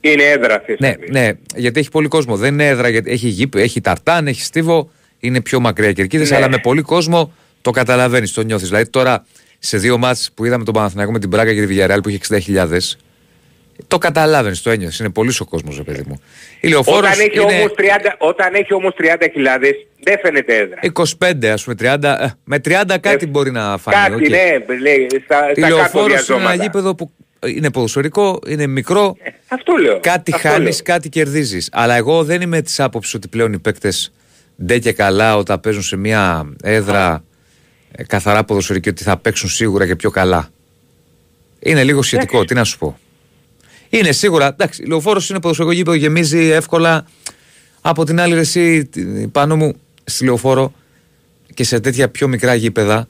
Είναι έδρα θες Ναι, να πεις. ναι, γιατί έχει πολύ κόσμο. Δεν είναι έδρα, γιατί έχει γήπεδο, έχει ταρτάν, έχει στίβο, είναι πιο μακριά κερκίδες, Ναι. αλλά με πολύ κόσμο το καταλαβαίνεις, το νιώθεις. Δηλαδή τώρα σε δύο μάτς που είδαμε τον Παναθηναϊκό με την Πράγκα και τη Villarreal που είχε 60.000, το καταλάβαινες, το ένιωσε. Είναι πολύ ο κόσμο, ρε παιδί μου. Η λεωφόρος Όταν έχει, είναι όμως 30, όταν έχει όμως 30.000 δεν φαίνεται έδρα. 25, ας πούμε, 30. ε, με 30 κάτι Ε, μπορεί να φανεί. Κάτι, οκ. ναι, λέει, στα, Η στα κάτω λεωφόρος είναι ένα διαζώματα. γήπεδο που είναι ποδοσφαιρικό, είναι μικρό. Αυτό λέω. Κάτι αυτό χάνεις, λέω. κάτι κερδίζεις. Αλλά εγώ δεν είμαι της άποψης ότι πλέον οι παίκτες ντε και καλά όταν παίζουν σε μια έδρα ε, καθαρά ποδοσφαιρική ότι θα παίξουν σίγουρα και πιο καλά. Είναι λίγο σχετικό, τι να σου πω. Είναι σίγουρα, εντάξει, λεωφόρος είναι ποδοσφαιρικό γήπεδο, γεμίζει εύκολα. Από την άλλη, ρε, εσύ τι- πάνω μου στη λεωφόρο και σε τέτοια πιο μικρά γήπεδα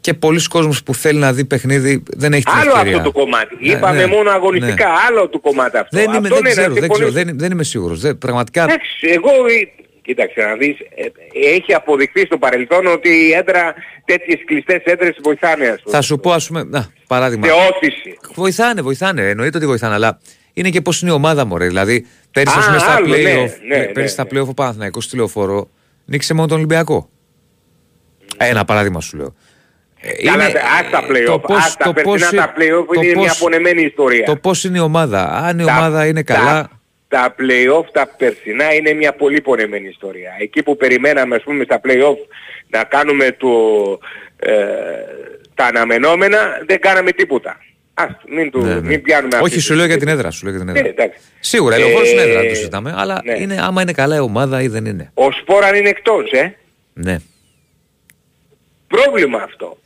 και πολλοί κόσμος που θέλει να δει παιχνίδι δεν έχει την Άλλο ευκαιρία. αυτό το κομμάτι. Ναι, Είπαμε ναι, μόνο αγωνιστικά, ναι. άλλο το κομμάτι αυτό. Δεν, είμαι, αυτό δεν ναι, να ξέρω, δεν, ξέρω συμφωνήσω. δεν, δεν είμαι σίγουρος. Δεν, πραγματικά Εντάξει, εγώ, ε, κοίταξε να δεις, ε, έχει αποδειχθεί στο παρελθόν ότι η έδρα, τέτοιες κλειστές έδρες βοηθάνε ας πούμε. θα σου πω, ας πούμε, να, παράδειγμα. Σε όθηση. Βοηθάνε, βοηθάνε. Εννοείται ότι βοηθάνε, αλλά είναι και πώς είναι η ομάδα μου, ρε. Δηλαδή, πέρυσι, Α, ας πούμε, στα άλλο, ναι, playoff, ναι, ναι, πέρυσι στα ναι. playoff ο Παναθηναϊκός στη λεωφόρο νίκησε μόνο τον Ολυμπιακό. Ένα παράδειγμα σου λέω. Ε, Καλά, είναι- ας τα το play-off, πώς- ας τα το περσινά πώς- τα play-off το είναι μια πώς- απονεμένη ιστορία. Το πώς είναι η ομάδα. Αν η Τα- ομάδα είναι τα- καλά. Τα play-off, τα περσινά είναι μια πολύ πονεμένη ιστορία. Εκεί που περιμέναμε ας πούμε στα play-off να κάνουμε το, ε, τα αναμενόμενα, δεν κάναμε τίποτα. Ας, μην, του, Ναι, ναι. μην πιάνουμε αυτή Όχι, τη σου λέω για συζήτηση. την έδρα. Σου λέω για την Ναι, έδρα. εντάξει. Σίγουρα, η λεωφόρο είναι Ε, έδρα, δεν το συζητάμε. Αλλά ναι. είναι, άμα είναι καλά η ομάδα ή δεν είναι. Ο Σπόραν είναι εκτός, ε. Ναι, Πρόβλημα αυτό.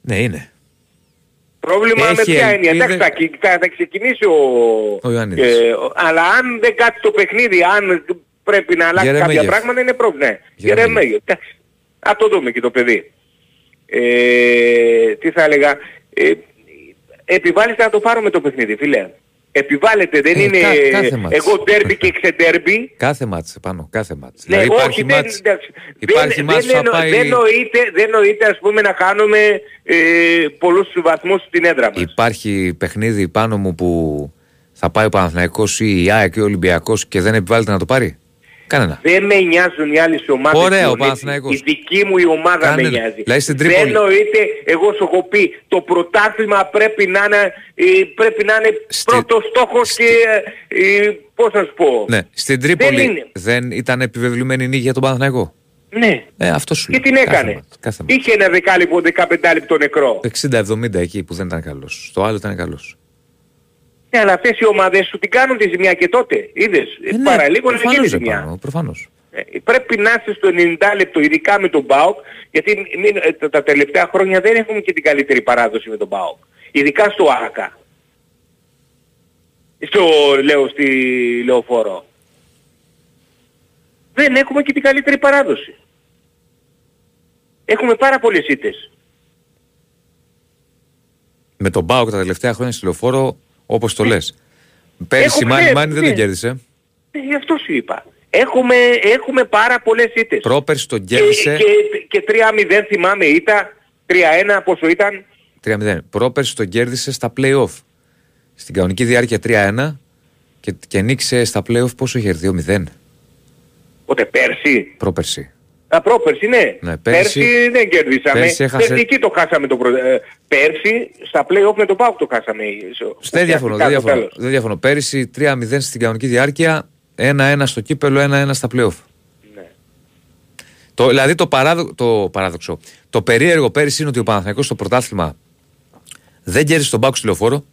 ναι, είναι. Πρόβλημα με Έχει ποια έννοια. ελπίδες. Εντάξει, θα, κυ- θα, θα ξεκινήσει ο... Ο Ιωαννίδης. ε, ο- αλλά αν δεν κάτσει το παιχνίδι, αν πρέπει να αλλάξει κάποια Γερεμέγεφ. πράγματα, είναι πρόβλημα. Ναι. Γερεμέγεφ. Γερεμέγεφ. Εντάξει. Α το δούμε και το παιδί. Ε, τι θα έλεγα. Ε, επιβάλλεται να το πάρουμε το παιχνίδι, φίλε. Επιβάλλεται, δεν Ε, είναι κα- κάθε μάτς. εγώ ντέρμπι και ξεντέρμπι. Κάθε μάτς πάνω, κάθε μάτς. Ναι, δηλαδή όχι, υπάρχει δεν, μάτς, εντάξει. υπάρχει δεν, μάτς που δεν, θα εννο- πάει... δεν, νοείται, δεν νοείται ας πούμε να κάνουμε ε, πολλούς βαθμούς στην έδρα μας. Υπάρχει παιχνίδι πάνω μου που θα πάει ο Παναθηναϊκός ή η ΑΕΚ ή ο Ολυμπιακός και δεν επιβάλλεται να το πάρει; Κανένα. Δεν με νοιάζουν οι άλλες ομάδες. Ωραία, ο Διονύση. Παναθηναϊκός. Η δική μου η ομάδα Κανένα. με νοιάζει. Δηλαδή στην Δεν Τρίπολη. εννοείται, εγώ σου έχω πει, το πρωτάθλημα πρέπει να είναι, ε, πρέπει να είναι Στη- πρώτος στόχος και, ε, ε, πώς να σου πω. Ναι, στην Τρίπολη είναι. δεν ήταν επιβεβλημένη νίκη για τον Παναθηναϊκό; Ναι. Ε, αυτό σου Και λέω. την Κάθε έκανε. μάτς, Κάθε μάτς. Είχε ένα δεκάλεπτο, δεκαπεντά λεπτό νεκρό. 60-70 εκεί που δεν ήταν καλός. Στο άλλο ήταν καλός. Ναι, αλλά αυτές οι ομάδες σου την κάνουν τη ζημιά και τότε. Είδες, Ε, ναι, παραλίγο να προφανώς γίνει δεν ζημιά. πάνω, προφανώς. Ε, πρέπει να είσαι στο 90 λεπτό, ειδικά με τον ΠΑΟΚ, γιατί μην- ε, τα, τα τελευταία χρόνια δεν έχουμε και την καλύτερη παράδοση με τον ΠΑΟΚ. Ειδικά στο ΆΚΑ. Στο, λέω, στη Λεωφόρο. Δεν έχουμε και την καλύτερη παράδοση. Έχουμε πάρα πολλές ήττες. Με τον Μπάουκ τα τελευταία χρόνια στη λεωφόρο, όπως το λες. Πέρυσι Έχω Μάνι ξέρει, Μάνι δεν ναι. τον κέρδισε. Ε, γι' αυτό σου είπα. Έχουμε, έχουμε πάρα πολλές ήττες. Πρόπερσι τον και, κέρδισε και, και 3-0 θυμάμαι ήταν, 3-1 πόσο ήταν. 3-0. Πρόπερσι τον κέρδισε στα play-off. Στην κανονική διάρκεια 3-1 και, και νίκησε στα play-off πόσο είχε 2-0. Οπότε πέρσι; Πρόπερσι. Α, πρόπερσι, ναι. Ναι, πέρσι- πέρσι, δεν κερδίσαμε. πέρσι έχασε- Πέρσι εκεί το χάσαμε το προ... ε, Πέρσι στα play-off με το ΠΑΟΚ το χάσαμε. στο- Δεν διαφωνώ, δεν στο διαφωνώ. τέλος. Δεν διαφωνώ. Πέρυσι 3-0 στην κανονική διάρκεια, 1-1 στο κύπελο, 1-1 στα play-off. Ναι. Το, δηλαδή το, παράδο, το παράδοξο. Το περίεργο πέρυσι είναι ότι ο Παναθηναϊκός στο πρωτάθλημα δεν κέρδισε τον Μπάκου στη λεωφόρο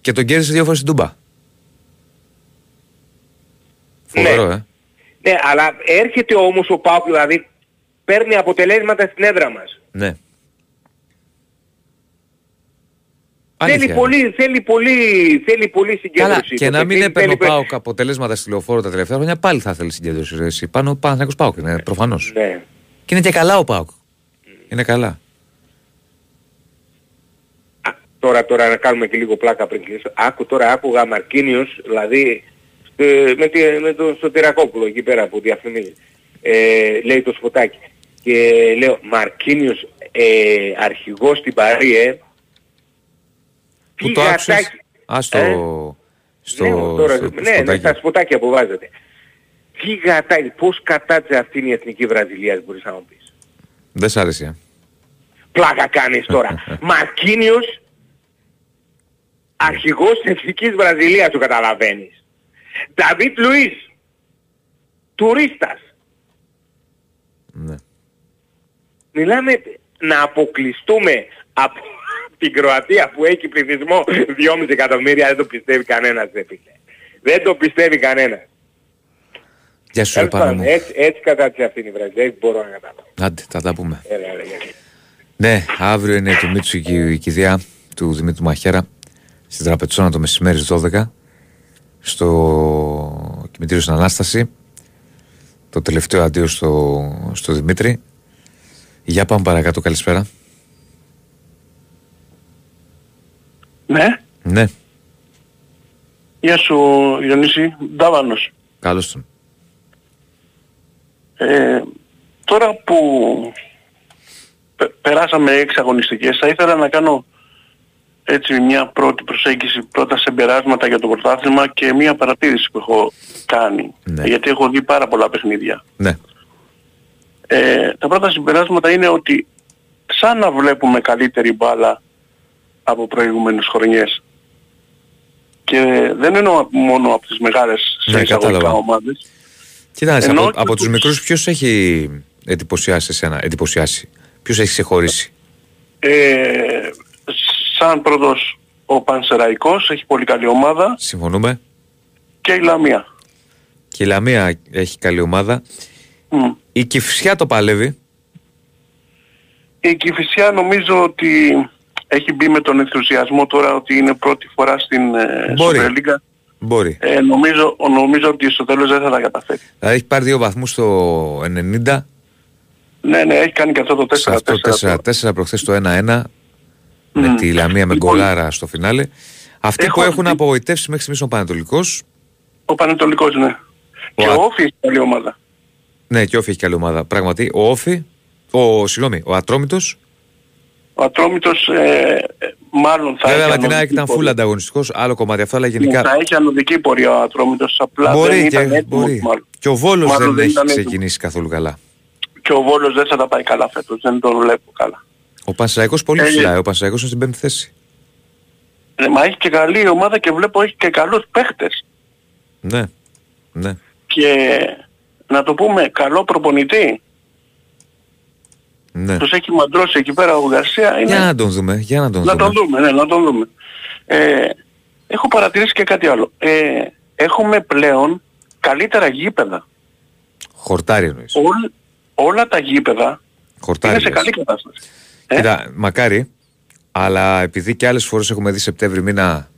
και τον κέρδισε δύο φορές στην Τούμπα. Φοβερό, Ναι. ε. Ναι, αλλά έρχεται όμως ο ΠΑΟΚ, δηλαδή παίρνει αποτελέσματα στην έδρα μας. Ναι. Θέλει Αλήθεια. πολύ, θέλει πολύ, θέλει πολύ συγκέντρωση. Καλά, και το να μην παιχνίδι, έπαιρνε ο θέλει- Πάοκ αποτελέσματα στη λεωφόρο τα τελευταία χρόνια, πάλι θα θέλει συγκέντρωση. ρε, Εσύ. Πάνω ο Παναθηναϊκός Πάοκ είναι προφανώς. Ναι. Και είναι και καλά ο Πάοκ. Είναι καλά. Α, Τώρα, τώρα να κάνουμε και λίγο πλάκα πριν κλείσω. Άκου τώρα, άκουγα Μαρκίνιος, δηλαδή ε, με, τη, με τον Σωτηρακόπουλο εκεί πέρα που διαφημίζει. Ε, λέει το σποτάκι. Και λέω, Μαρκίνιος ε, αρχηγός στην Παρή, ε. Πού Τι το άκουσες; γατάκι. Α, στο... Ε; στο, ναι, τώρα, στο ναι, ναι, σποτάκι. στα σποτάκια που βάζετε. Τι γατάκι, πώς κατάτσε αυτή η Εθνική Βραζιλία, μπορείς να μου πεις. Δεν σ' άρεσε. ε. Πλάκα κάνεις τώρα. [laughs] Μαρκίνιος, αρχηγός της Εθνικής Βραζιλίας, το καταλαβαίνεις. Νταβίτ Λουίς, τουρίστας. Ναι. Μιλάμε να αποκλειστούμε από την Κροατία που έχει πληθυσμό 2,5 εκατομμύρια, δεν το πιστεύει κανένας, δεν φίλε. Δεν το πιστεύει κανένας. Γεια σου, ρε Τέλος πάνω πάντων, μου. Έτσι, έτσι κατάτησε αυτή η Βραζιλία, δεν μπορώ να καταλάβω. Άντε, θα τα πούμε. Έλα, έλα, γιατί. Ναι, αύριο είναι του Μίτσου και η κηδεία του Δημήτρου Μαχαίρα στην Τραπετσόνα το μεσημέρι στις 12 στο κημητήριο στην Ανάσταση. Το τελευταίο αντίο στο, στο Δημήτρη. Για πάμε παρακάτω, καλησπέρα. Ναι, Ναι, γεια σου Ιωνίση, Ντάβανος. καλώς τον. Ε, τώρα που πε- περάσαμε έξι αγωνιστικές, θα ήθελα να κάνω έτσι μια πρώτη προσέγγιση, πρώτα συμπεράσματα για το πρωτάθλημα και μια παρατήρηση που έχω κάνει. Ναι. Γιατί έχω δει πάρα πολλά παιχνίδια. Ναι, Ε, τα πρώτα συμπεράσματα είναι ότι σαν να βλέπουμε καλύτερη μπάλα από προηγούμενες χρονιές. Και δεν εννοώ μόνο από τις μεγάλες σε Ναι, εισαγωγικά κατάλαβα. ομάδες. Κοίταξε, Ενώ από, και από τους τους- μικρούς ποιος έχει εντυπωσιάσει εσένα, εντυπωσιάσει. Ποιος έχει ξεχωρίσει; Ε, σαν πρώτος ο Πανσεραϊκός, έχει πολύ καλή ομάδα Συμφωνούμε. και η Λαμία. Και η Λαμία έχει καλή ομάδα. Μμ. Η Κυφσιά το παλεύει. Η Κηφισιά νομίζω ότι έχει μπει με τον ενθουσιασμό τώρα ότι είναι πρώτη φορά στην ε, Μπορεί. Super League. Μπορεί. Ε, νομίζω, νομίζω ότι στο τέλος δεν θα τα καταφέρει. Δηλαδή έχει πάρει δύο βαθμούς στο 90. Ναι, ναι, έχει κάνει και αυτό το 4-4. Σε αυτό 4-4 προχθές το 1-1 με Μμ. τη Λαμία με Λοιπόν, γκολάρα στο φινάλε. Αυτοί έχω που έχουν δει- απογοητεύσει μέχρι στιγμής ο Πανετολικός, Ο Πανετολικός, ναι. Και Α- ο Όφη έχει καλή ομάδα. ναι και ο Όφη έχει καλή ομάδα, πράγματι. Ο Όφη, ο, συγγνώμη, ο Ατρόμητος, Ο Ο Ατρόμητος ε, ε, μάλλον θα Βέβαια έχει με την ΑΕΚ ανωδική ήταν full πορεία. ανταγωνιστικός, άλλο κομμάτι αυτό, αλλά Ναι, γενικά. Θα έχει ανωδική πορεία ο Ατρόμητος, απλά δεν Μπορεί ήταν και, έτοιμος μπορεί. μάλλον. Και ο Βόλος Μάλλον δεν δεν έχει ήταν έτοιμος. ξεκινήσει καθόλου καλά. Και ο Βόλος δεν θα τα πάει καλά φέτος, δεν τον βλέπω καλά. Ο Πανσεραϊκός πολύ Ε, ψηλά. Ο Πανσεραϊκός είναι στην πέμπτη θέση. Ε, μα έχει και καλή ομάδα και βλέπω έχει και καλούς παίχτες. Ναι. Ναι. Και να το πούμε καλό προπονητή. ναι. Τους έχει μαντρώσει εκεί πέρα ο Γαρσία. Είναι... Για να τον δούμε. Για να τον Να δούμε. τον δούμε, ναι, να τον δούμε. Ε, έχω παρατηρήσει και κάτι άλλο. Ε, έχουμε πλέον καλύτερα γήπεδα. Χορτάρι εννοείς. Όλ, όλα τα γήπεδα Χορτάρι. είναι σε λες. καλή κατάσταση. Ε; Κοίτα, μακάρι, αλλά επειδή και άλλες φορές έχουμε δει Σεπτέμβρη μήνα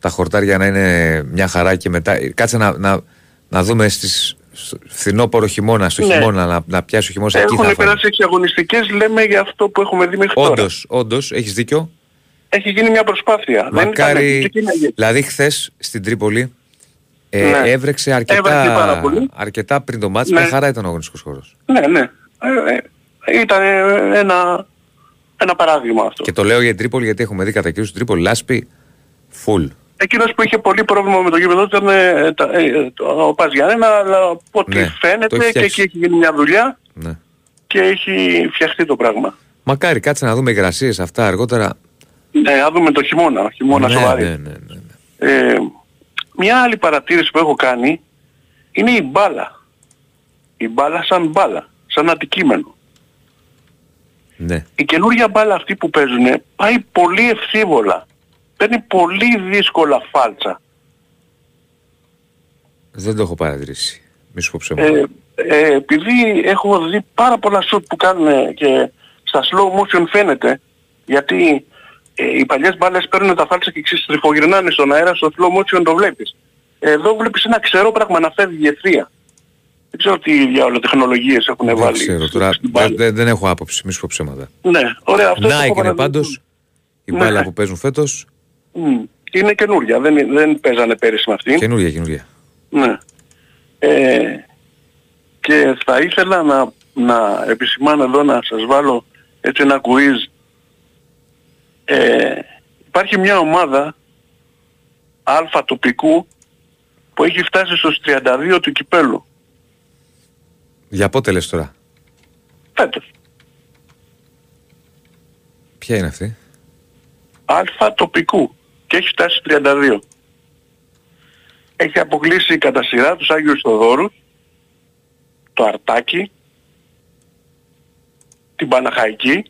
τα χορτάρια να είναι μια χαρά και μετά. Κάτσε να, να, να δούμε στις στο φθινόπωρο χειμώνα, στο Ναι. χειμώνα, να, να πιάσει ο χειμώνας εκεί θα Έχουν φάμε. περάσει έξι αγωνιστικές, λέμε για αυτό που έχουμε δει μέχρι τώρα. Όντως, όντως, έχεις δίκιο. Έχει γίνει μια προσπάθεια. Δεν Μακάρι, ήταν εκεί, εκεί, δηλαδή χθες στην Τρίπολη ε, Ναι. έβρεξε αρκετά, Έβρεξε πάρα πολύ. αρκετά πριν το μάτς, Ναι. μια χαρά ήταν ο αγωνιστικός χώρος. Ναι, ναι. Ε, ε, ήταν ε, ένα, ένα παράδειγμα αυτό. Και το λέω για την Τρίπολη γιατί έχουμε δει κατά κύριο στην Τρίπολη λάσπη full. Εκείνος που είχε πολύ πρόβλημα με το γήπεδο ήταν ε, τα- ε, το- ο Πας Γιάννενα, αλλά από ό,τι Ναι, το φαίνεται έχει και φτιάξει. εκεί έχει γίνει μια δουλειά Ναι. και έχει φτιαχτεί το πράγμα. Μακάρι κάτσε να δούμε υγρασίες αυτά αργότερα. Ναι, να δούμε το χειμώνα, χειμώνα ναι, σοβαρή. ναι, ναι, ναι. Ε, μια άλλη παρατήρηση που έχω κάνει είναι η μπάλα. Η μπάλα σαν μπάλα, σαν αντικείμενο. Ναι. Η καινούργια μπάλα αυτή που παίζουν πάει πολύ ευθύβολα. Παίρνει πολύ δύσκολα φάλτσα. Δεν το έχω παρατηρήσει. Μη σου πω ψέματα. Ε, ε, επειδή έχω δει πάρα πολλά σουτ που κάνουν και στα slow motion φαίνεται, γιατί ε, οι παλιές μπάλες παίρνουν τα φάλτσα και ξεστριφογυρνάνε στον αέρα, στο slow motion το βλέπεις. Εδώ βλέπεις ένα ξερό πράγμα να φεύγει ευθεία. Δεν ξέρω τι διάολο τεχνολογίες έχουν δεν βάλει. ξέρω στην τώρα. μπάλα. Δεν, δεν έχω άποψη. Μη σου πω ψέματα. Ναι, ωραία. Αυτό το έχω Nike είναι παρατηρήσει. πάντως η Ναι. μπάλα που παίζουν φέτος. Μμ. Είναι καινούρια, δεν, δεν παίζανε πέρυσι με αυτήν. Καινούρια, καινούρια. Ναι. Ε, και θα ήθελα να, να επισημάνω εδώ να σας βάλω έτσι ένα quiz. Ε, υπάρχει μια ομάδα αλφα τοπικού που έχει φτάσει στους 32 του κυπέλου Για πότε λες τώρα; φέτος. Ποια είναι αυτή; αλφα τοπικού και έχει φτάσει στους 32. Έχει αποκλείσει κατά σειρά τους Άγιους Θοδόρους, το Αρτάκι, την Παναχαϊκή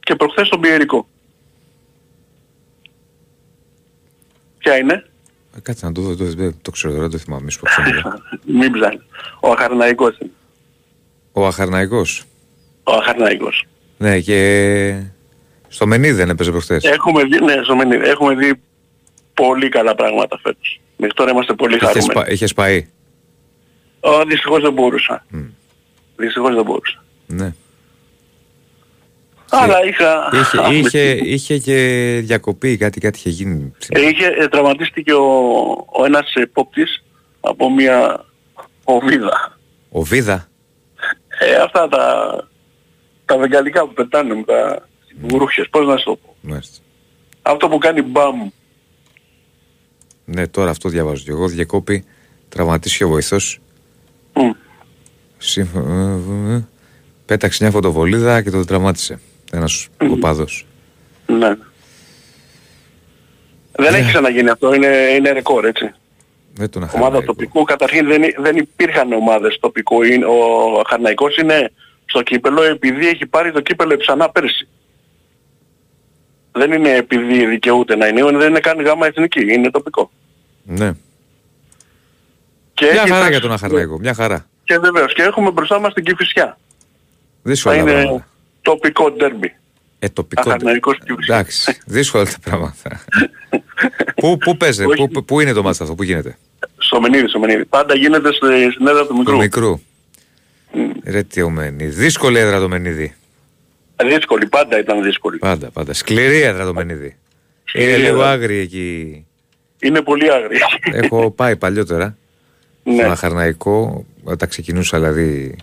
και προχθές τον Πιερικό. Ποια είναι, Ε, Κάτσε να το δω. Το, το, το ξέρω τώρα, δεν το θυμάμαι. Μη σου πω ψέματα. [laughs] μην ψάχνεις. Ο Αχαρναϊκός είναι. Ο Αχαρναϊκός. Ο Αχαρναϊκός. Ναι, και στο Μενίδη δεν έπαιζε προχθές. Έχουμε δει, ναι, Ζωμενή, έχουμε δει πολύ καλά πράγματα φέτος. Μέχρι τώρα είμαστε πολύ Είχε, χαρούμενοι. σπα, είχε σπαεί. Ω, δυστυχώς δεν μπορούσα. Δυστυχώς δεν μπορούσα. Ναι. Αλλά είχα... Είχε, είχε, είχε και διακοπή, κάτι, κάτι είχε γίνει. Ε, είχε, ε, τραυματίστηκε ο, ο ένας επόπτης από μια οβίδα. Ο Βίδα. Ε, αυτά τα, τα βεγγαλικά που πετάνε με τα βουρούχες, πώς να σου το πω. Μάλιστα. Αυτό που κάνει μπαμ. Ναι, τώρα αυτό διαβάζω και εγώ. Διακόπη, τραυματίστηκε ο βοηθός. Μμ. Σύμφωνα. Πέταξε μια φωτοβολίδα και το τραυμάτισε. Ένας οπαδός. Ναι. Δεν έχει ξαναγίνει αυτό, είναι, είναι ρεκόρ έτσι. Δεν τον Ομάδα αχαρναϊκό. τοπικού, καταρχήν δεν, δεν υπήρχαν ομάδες τοπικού. Είναι- Ο Χαρναϊκός είναι στο κύπελο επειδή έχει πάρει το κύπελο ξανά πέρσι. Δεν είναι επειδή δικαιούται να είναι, δεν είναι καν γάμα εθνική, είναι τοπικό. Ναι. Και Μια έχει χαρά φτάσει- για τον Αχαρναϊκό. Μια χαρά. Και βεβαίως, και έχουμε μπροστά μας την Κηφισιά. Θα Δύσκολα τα είναι πράγματα. Τοπικό ντέρμπι. Ε, τοπικό. Αχαρναϊκός Κηφισιά. Εντάξει, δύσκολα τα πράγματα. [laughs] πού, πού παίζε, Όχι. πού, πού- πού είναι το μάτς αυτό, πού γίνεται; Στο Μενίδη, στο Μενίδη. Πάντα γίνεται στη- στην έδρα του μικρού. Του μικρού. Ρε τι ο Μενίδη. Δύσκολη έδρα το Μενίδη. Δύσκολη, πάντα ήταν δύσκολη. Πάντα, πάντα. Σκληρή έδρα το Μενίδη. Σκληρή Είναι λίγο έδρα. άγρια εκεί. Είναι πολύ άγρια. Έχω πάει παλιότερα. Ναι. Στον Αχαρναϊκό, όταν ξεκινούσα δηλαδή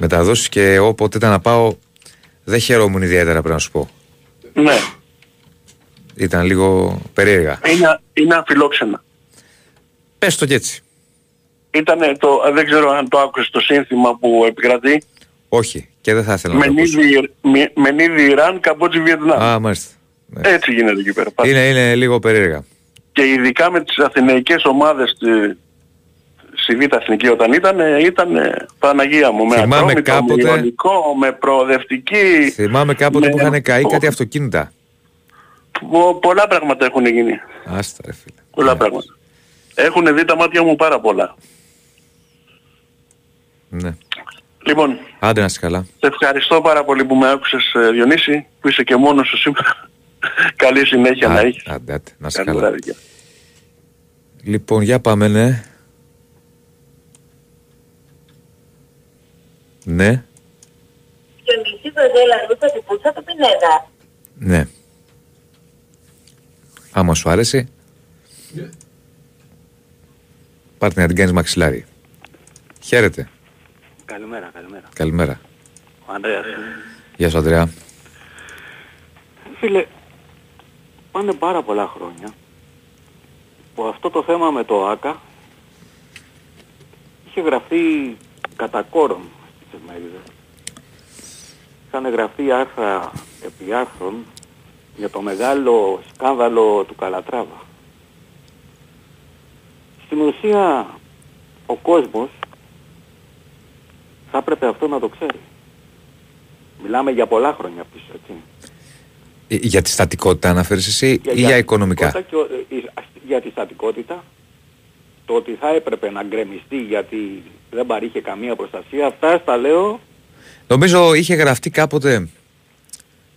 μεταδόσεις και όποτε ήταν να πάω Δεν χαιρόμουν ιδιαίτερα πρέπει να σου πω. Ναι, Ήταν λίγο περίεργα. είναι, είναι αφιλόξενα. Πες το και έτσι. Ήτανε το, δεν ξέρω αν το άκουσες το σύνθημα που επικρατεί. Όχι. Και δεν θα ήθελα να το ακούσω. Μενίδη, Με- Μενίδη Ιράν, Καμπότζη Βιετνάμ. Α, μάλιστα. Έτσι γίνεται εκεί πέρα. πάντα. Είναι, είναι λίγο περίεργα. Και ειδικά με τις αθηναϊκές ομάδες στη, στη Β' Εθνική όταν ήταν, ήταν ε, Παναγία μου. Με Θυμάμαι ατρόμητο, κάποτε- με ιονικό, με προοδευτική. Θυμάμαι κάποτε με- που είχαν καεί κάτι αυτοκίνητα. Πο- πολλά πράγματα έχουν γίνει. Άστα ρε φίλε. Πολλά πράγματα. Έχουν δει τα μάτια μου πάρα πολλά. Ναι. Λοιπόν, Άντε να είσαι καλά. σε ευχαριστώ πάρα πολύ που με άκουσες ε, Διονύση, που είσαι και μόνος σου σήμερα. [laughs] Καλή συνέχεια να Άντε, έχεις. άντε, άντε, να είσαι Καλή καλά. βράδυ. Λοιπόν, για πάμε, ναι. Ναι, Διονύση Βεζέλα Ρούτα την πούτσα του Πινέδα. ναι. Άμα σου άρεσε, πάρτε να την κάνεις μαξιλάρι. Χαίρετε. Καλημέρα, καλημέρα. Καλημέρα. Ο Ανδρέας. Γεια σου, Ανδρέα. Φίλε, πάνε πάρα πολλά χρόνια που αυτό το θέμα με το ΆΚΑ είχε γραφτεί κατά κόρον στις εφημερίδες. Είχαν γραφτεί άρθρα επί άρθρων για το μεγάλο σκάνδαλο του Καλατράβα. Στην ουσία ο κόσμος θα έπρεπε αυτό να το ξέρει. Μιλάμε για πολλά χρόνια πίσω, έτσι. Ε, Για τη στατικότητα αναφέρεις εσύ ή για οικονομικά; στατικότητα και ο- ε, ε, για τη στατικότητα, το ότι θα έπρεπε να γκρεμιστεί γιατί δεν παρήχε καμία προστασία, αυτά στα λέω Νομίζω είχε γραφτεί κάποτε,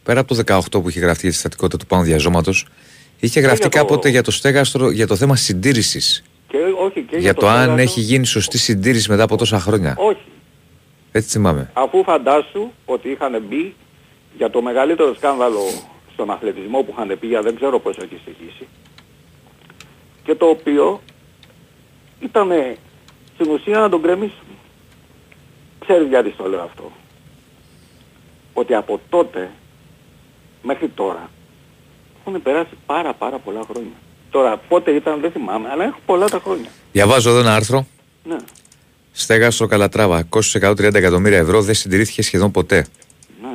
πέρα από το 18 που είχε γραφτεί για τη στατικότητα του πάνω διαζώματος, είχε γραφτεί για το- κάποτε για το στέγαστρο, για το θέμα συντήρησης. και όχι και Για, για, το, αν στέγαστρο. έχει γίνει σωστή συντήρηση μετά από τόσα χρόνια. Όχι. Έτσι θυμάμαι. Αφού φαντάσου ότι είχαν μπει για το μεγαλύτερο σκάνδαλο στον αθλητισμό που είχαν πει για δεν ξέρω πώς έχει στοιχήσει και το οποίο ήταν στην ουσία να τον γκρεμίσουν. Ξέρεις γιατί στο λέω αυτό. Ότι από τότε μέχρι τώρα έχουν περάσει πάρα πάρα πολλά χρόνια. Τώρα πότε ήταν δεν θυμάμαι, αλλά έχω πολλά τα χρόνια. Διαβάζω εδώ ένα άρθρο. Ναι. Στέγαστρο Καλατράβα, κόστος 130 εκατομμύρια ευρώ, δεν συντηρήθηκε σχεδόν ποτέ. Ναι.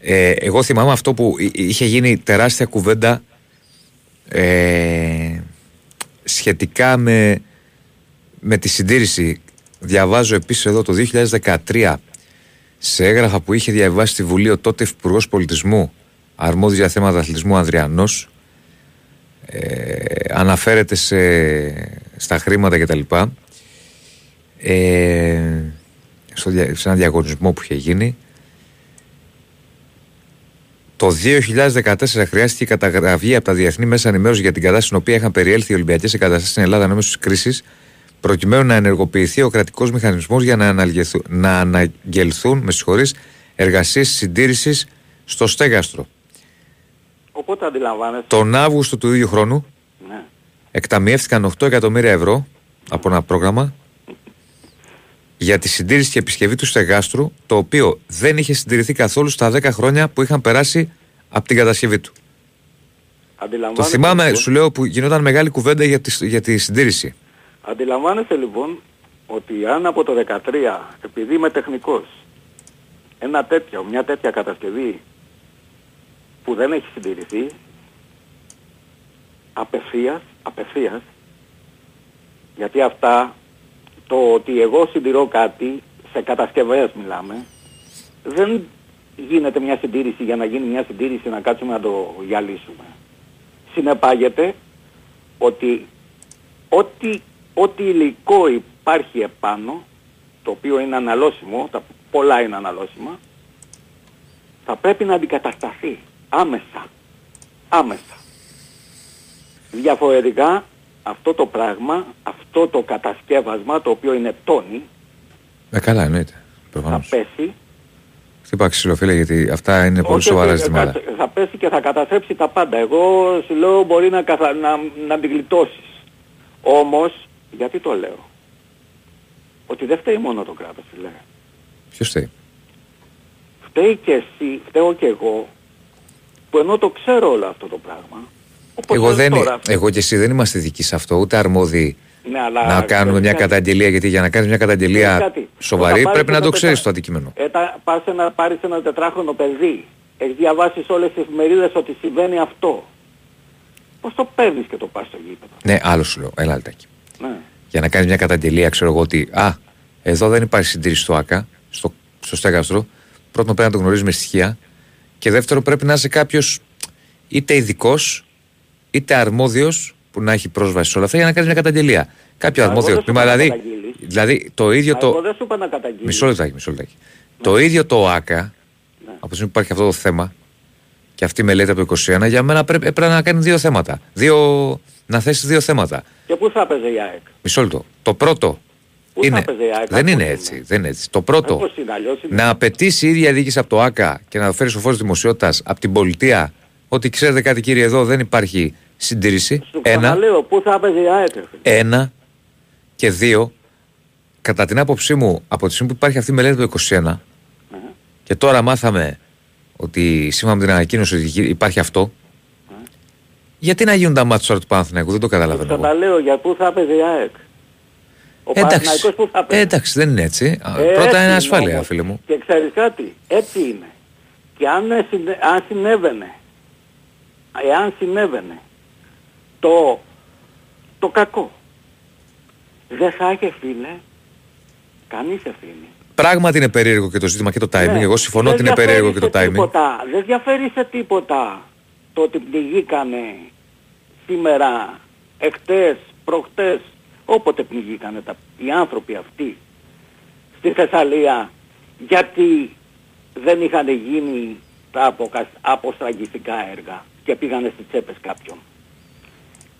Ε, εγώ θυμάμαι αυτό που εί- είχε γίνει τεράστια κουβέντα ε, σχετικά με, με τη συντήρηση. Διαβάζω επίσης εδώ το 2013 σε έγγραφα που είχε διαβάσει στη Βουλή ο τότε Υπουργός Πολιτισμού αρμόδιος για θέματα αθλητισμού Ανδριανός ε, αναφέρεται σε, στα χρήματα κτλ. Ε, στο, δια- σε ένα διαγωνισμό που είχε γίνει το 2014 χρειάστηκε η καταγραφή από τα διεθνή μέσα ενημέρωσης για την κατάσταση στην οποία είχαν περιέλθει οι Ολυμπιακές εγκαταστάσεις στην Ελλάδα εν μέσω της κρίσης, προκειμένου να ενεργοποιηθεί ο κρατικός μηχανισμός για να, αναλγεθου- να αναγγελθούν με συγχωρείς, εργασίες συντήρησης στο στέγαστρο. Οπότε αντιλαμβάνεσαι. Τον Αύγουστο του ίδιου χρόνου Ναι. εκταμιεύτηκαν 8 εκατομμύρια ευρώ από ένα πρόγραμμα για τη συντήρηση και επισκευή του στεγάστρου, το οποίο δεν είχε συντηρηθεί καθόλου στα 10 χρόνια που είχαν περάσει από την κατασκευή του. Το Αντιλαμβάνεσαι, θυμάμαι, λοιπόν- σου λέω, που γινόταν μεγάλη κουβέντα για τη, για τη συντήρηση. Αντιλαμβάνεσαι λοιπόν ότι αν από το 13, επειδή είμαι τεχνικός, ένα τέτοιο, μια τέτοια κατασκευή που δεν έχει συντηρηθεί, απευθείας, απευθείας, γιατί αυτά, το ότι εγώ συντηρώ κάτι, σε κατασκευές μιλάμε, δεν γίνεται μια συντήρηση για να γίνει μια συντήρηση να κάτσουμε να το γυαλίσουμε. Συνεπάγεται ότι ό,τι, ό,τι υλικό υπάρχει επάνω, το οποίο είναι αναλώσιμο, τα πολλά είναι αναλώσιμα, θα πρέπει να αντικατασταθεί άμεσα. Άμεσα. Διαφορετικά αυτό το πράγμα, αυτό το κατασκεύασμα, το οποίο είναι τόνι, Ε, καλά, εννοείται. θα Προφανώς. πέσει, Χτύπα ξύλο, φίλε, γιατί αυτά είναι πολύ όχι, σοβαρά όχι, ζητήματα. θα, θα πέσει και θα καταστρέψει τα πάντα. Εγώ σου λέω μπορεί να, καθα... να, να την γλιτώσεις. Όμως, γιατί το λέω; Ότι δεν φταίει μόνο το κράτος, φίλε. Ποιος θέλει. φταίει και εσύ, φταίω και εγώ, που ενώ το ξέρω όλο αυτό το πράγμα. όπως Εγώ, λες δεν, τώρα, εγώ και εσύ δεν είμαστε δικοί σε αυτό, ούτε αρμόδιοι ναι, αλλά να κάνουμε ξέρεις μια κάτι; καταγγελία. Γιατί για να κάνεις μια Ξέρεις καταγγελία κάτι; σοβαρή Όταν πάρεις πρέπει να ένα το ξέρεις τετρα- το αντικείμενο. Ε, τα- πας να πάρεις ένα τετράχρονο παιδί, έχεις διαβάσεις σε όλες τις εφημερίδες ότι συμβαίνει αυτό. Πώς το παίρνεις και το πας στο γήπεδο; Ναι, άλλο σου λέω. Έλα, Αλτάκη. Ναι. Για να κάνεις μια καταγγελία, ξέρω εγώ ότι Α, εδώ δεν υπάρχει συντήρηση στο ΑΚΑ, στο, στο στέγαστρο. Πρώτον, πρέπει να το γνωρίζει με στοιχεία. Και δεύτερο, πρέπει να είσαι κάποιος είτε ειδικός είτε αρμόδιος που να έχει πρόσβαση σε όλα αυτά για να κάνεις μια καταγγελία. Κάποιο Μα εγώ αρμόδιο δεν σου τμήμα, είπα να δηλαδή, καταγγείλεις. δηλαδή το ίδιο Μα το. Εγώ δεν σου είπα να καταγγείλεις. Μισό λεπτάκι, μισό λεπτάκι. Το ίδιο το ΑΚΑ, από τη στιγμή που υπάρχει αυτό το θέμα και αυτή η μελέτη από το 21, για μένα πρέπει, έπρεπε να κάνει δύο θέματα. Δύο, να θέσει δύο θέματα. Και πού θα έπαιζε η ΑΕΚ; Μισό λεπτό. Το πρώτο Πού θα είναι. έπαιζε η ΑΕΚ; Δεν πώς είναι; έτσι. Δεν είναι έτσι. Το πρώτο. Ε, πώς είναι, αλλιώς είναι. Να απαιτήσει η ίδια διοίκηση από το ΑΚΑ και να φέρει στο φω δημοσιότητας από την πολιτεία ότι ξέρετε κάτι κύριε εδώ δεν υπάρχει συντήρηση. Σου Ένα. ξαναλέω, πού θα έπαιζε η ΑΕΚ. ρε φίλε; Ένα. Και δύο. Κατά την άποψή μου, από τη στιγμή που υπάρχει αυτή η μελέτη το 21 Ναι. και τώρα μάθαμε ότι σύμφωνα με την ανακοίνωση ότι υπάρχει αυτό. Ναι. Γιατί να γίνουν τα μάτια τώρα του Παναθηναϊκού, δεν το καταλαβαίνω. εγώ. Ξαναλέω, για πού θα έπαιζε η ΑΕΚ; Ο Εντάξει. Παναθηναϊκός πού θα Ε, έπαιζε. εντάξει, δεν είναι έτσι. Α, Ε, Πρώτα έτσι είναι είναι ασφάλεια, όμως. φίλε μου. Και ξέρεις κάτι, έτσι είναι. Και αν, ε, συνε- αν συνέβαινε, εάν συνέβαινε το, το κακό, δεν θα είχε φίλε κανείς ευθύνη. Πράγματι είναι περίεργο και το ζήτημα και το timing. Ναι. Εγώ συμφωνώ Δεν ότι είναι περίεργο και διαφέρει το σε timing. Τίποτα, δεν διαφέρει σε τίποτα το ότι πνιγήκανε σήμερα, εχτες, προχτες, όποτε πνιγήκανε τα, οι άνθρωποι αυτοί στη Θεσσαλία γιατί δεν είχαν γίνει τα αποκα- αποστραγγιστικά έργα και πήγανε στις τσέπες κάποιον.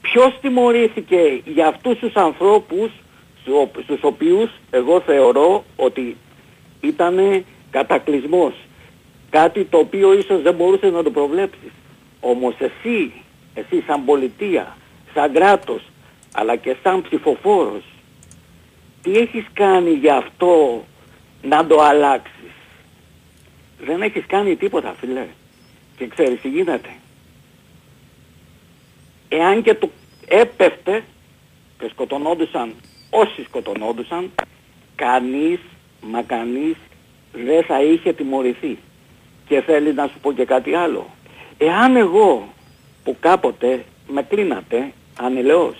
Ποιος τιμωρήθηκε για αυτούς τους ανθρώπους στου- στους οποίους εγώ θεωρώ ότι ήταν κατακλυσμός. Κάτι το οποίο ίσως δεν μπορούσε να το προβλέψεις. Όμως εσύ, εσύ σαν πολιτεία, σαν κράτος, αλλά και σαν ψηφοφόρος, τι έχεις κάνει για αυτό να το αλλάξεις; Δεν έχεις κάνει τίποτα φίλε. Και ξέρεις τι γίνεται. Εάν και το έπεφτε και σκοτωνόντουσαν όσοι σκοτωνόντουσαν, κανείς, μα κανείς δεν θα είχε τιμωρηθεί. Και θέλει να σου πω και κάτι άλλο. Εάν εγώ που κάποτε με κλείνατε ανηλαιώς,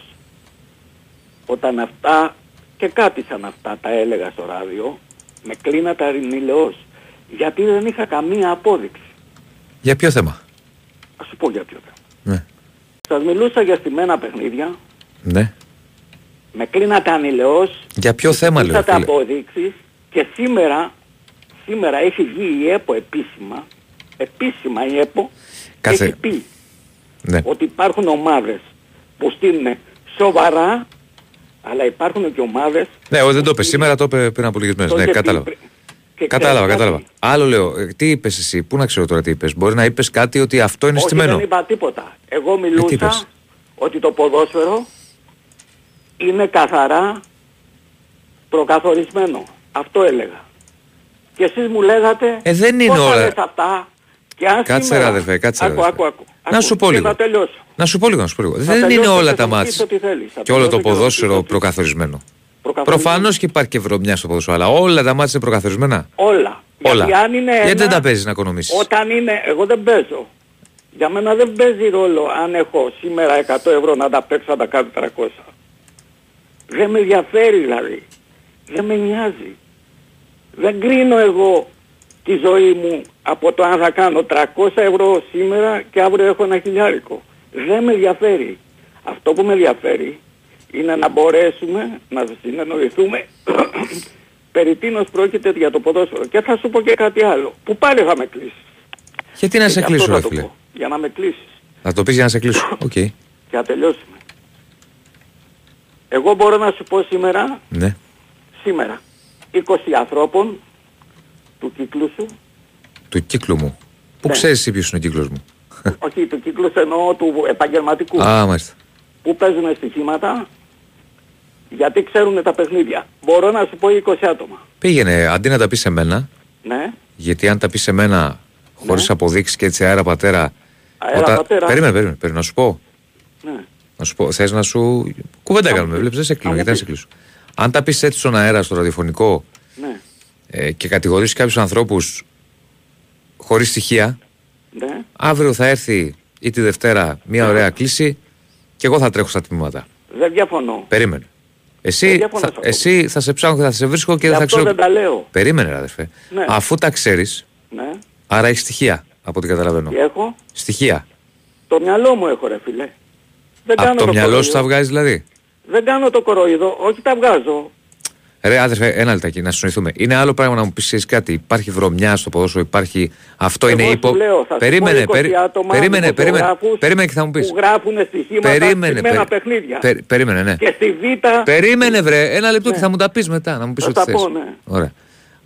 όταν αυτά και κάτι σαν αυτά τα έλεγα στο ράδιο, με κλείνατε ανηλαιώς, γιατί δεν είχα καμία απόδειξη. Για ποιο θέμα; Ας σου πω για ποιο θέμα. Ναι. Σας μιλούσα για στημένα παιχνίδια, Ναι. με κλείνατε ανηλαιώς, Για ποιο θέμα λέω. Είχατε Φίλε; αποδείξεις και σήμερα, σήμερα έχει βγει η ΕΠΟ επίσημα, επίσημα η ΕΠΟ Κάτσε. έχει πει Ναι. ότι υπάρχουν ομάδες που στείλουν σοβαρά, αλλά υπάρχουν και ομάδες Ναι, εγώ δεν το είπες σήμερα, το είπε πριν από λίγες μέρες. Το Ναι, είχε πει κατάλαβα. πριν. και Κατάλαβα, ξέρεις κατάλαβα. κάτι, Άλλο λέω, ε, τι είπες εσύ, πού να ξέρω τώρα τι είπες. Μπορεί να είπες κάτι ότι αυτό είναι Όχι στημένο. δεν είπα τίποτα. Εγώ Ε, τι μιλούσα είπες; ότι το ποδόσφαιρο είναι καθαρά προκαθορισμένο. Αυτό έλεγα. Και εσείς μου λέγατε Ε, δεν είναι πώς θα όλα. λες αυτά και αν Κάτσε σήμερα... ρε αδερφέ, κάτσε ρε Άκου, αδερφέ. άκου, άκου. Να Άκου, σου πω και λίγο. Θα τελειώσω. Να σου πω λίγο, να σου πω λίγο. Θα Δεν είναι τελειώσω όλα και τα θα μου πεις μάτια. ό,τι θέλεις. Θα Και όλο το τελειώσω και θα μου πεις ποδόσφαιρο ό,τι- προκαθορισμένο. Προκαθορισμένο. Προφανώς και υπάρχει και βρωμιά στο ποδόσφαιρο, αλλά όλα τα μάτια είναι προκαθορισμένα. Όλα. Όλα. Γιατί αν είναι Γιατί ένα, δεν τα παίζεις να οικονομήσεις; Όταν είναι, εγώ δεν παίζω. Για μένα δεν παίζει ρόλο αν έχω σήμερα 100 ευρώ να τα παίξω να τα κάνω 300. Δεν με ενδιαφέρει δηλαδή. Δεν με νοιάζει. Δεν κρίνω εγώ τη ζωή μου από το αν θα κάνω 300 ευρώ σήμερα και αύριο έχω ένα χιλιάρικο. Δεν με ενδιαφέρει. Αυτό που με ενδιαφέρει είναι να μπορέσουμε να συνεννοηθούμε [coughs] περί τίνος πρόκειται για το ποδόσφαιρο. Και θα σου πω και κάτι άλλο, που πάλι θα με κλείσεις. Γιατί να Και σε γι' αυτό κλείσω, θα ρε το φίλε. πω, Για να με κλείσεις Να το πεις για να σε κλείσω. [coughs] Οκ. και να τελειώσουμε. Εγώ μπορώ να σου πω σήμερα, Ναι. σήμερα, 20 ανθρώπων του κύκλου σου, Του κύκλου μου. Πού Ναι. ξέρεις εσύ ποιος είναι ο κύκλος μου; όχι του κύκλου σου εννοώ του επαγγελματικού, Α, μάλιστα. που παίζουν στοιχήματα, γιατί ξέρουν τα παιχνίδια. Μπορώ να σου πω 20 άτομα. Πήγαινε, αντί να τα πεις σε μένα, Ναι. Γιατί αν τα πεις σε μένα χωρίς αποδείξεις και έτσι αέρα πατέρα. Αέρα πατέρα. Περίμενε, περίμενε, περίμενε, να σου πω. Ναι. Να σου πω, θες να σου. Κουβέντα κάνουμε, βλέπεις, δεν σε κλείνω, γιατί να σε κλείσω. Αν τα πεις έτσι στον αέρα, στο ραδιοφωνικό Ναι. ε, και κατηγορείς κάποιους ανθρώπους χωρίς στοιχεία, Ναι. αύριο θα έρθει ή τη Δευτέρα μια ωραία κλίση και εγώ θα τρέχω στα τμήματα. Δεν διαφωνώ. Περίμενε. Δεν Εσύ διαφωνώ θα, σε αυτό. εσύ θα σε ψάχνω και θα σε βρίσκω και Γι' θα αυτό ξέρω. δεν τα λέω. Περίμενε, ρε αδερφέ. Ναι. Αφού τα ξέρεις, Ναι. άρα έχεις στοιχεία από ό,τι καταλαβαίνω. Τι έχω; Στοιχεία. Το μυαλό μου έχω ρε φίλε. Δεν Από κάνω το το μυαλό σου κοροϊδό. τα βγάζεις δηλαδή; Δεν κάνω το κοροϊδό. Όχι τα βγάζω. Ρε άδερφε, ένα λεπτάκι να συνοηθούμε. Είναι άλλο πράγμα να μου πεις εσύ κάτι. Υπάρχει βρωμιά στο ποδόσφαιρο, υπάρχει. Αυτό Εγώ είναι σου υπο. λέω, θα σου περίμενε, πω 20 περί- άτομα περίμενε, περίμενε, δημοσιογράφους περίμενε και θα μου πεις. Που γράφουν στοιχήματα Περίμενε, σε μένα περί- παιχνίδια. περί- περίμενε, ναι. Και στη Β' Περίμενε, βρε, ένα λεπτό Ναι. και θα μου τα πεις μετά. Να μου πεις Θα ό,τι τα θες. πω, ναι. Ωραία.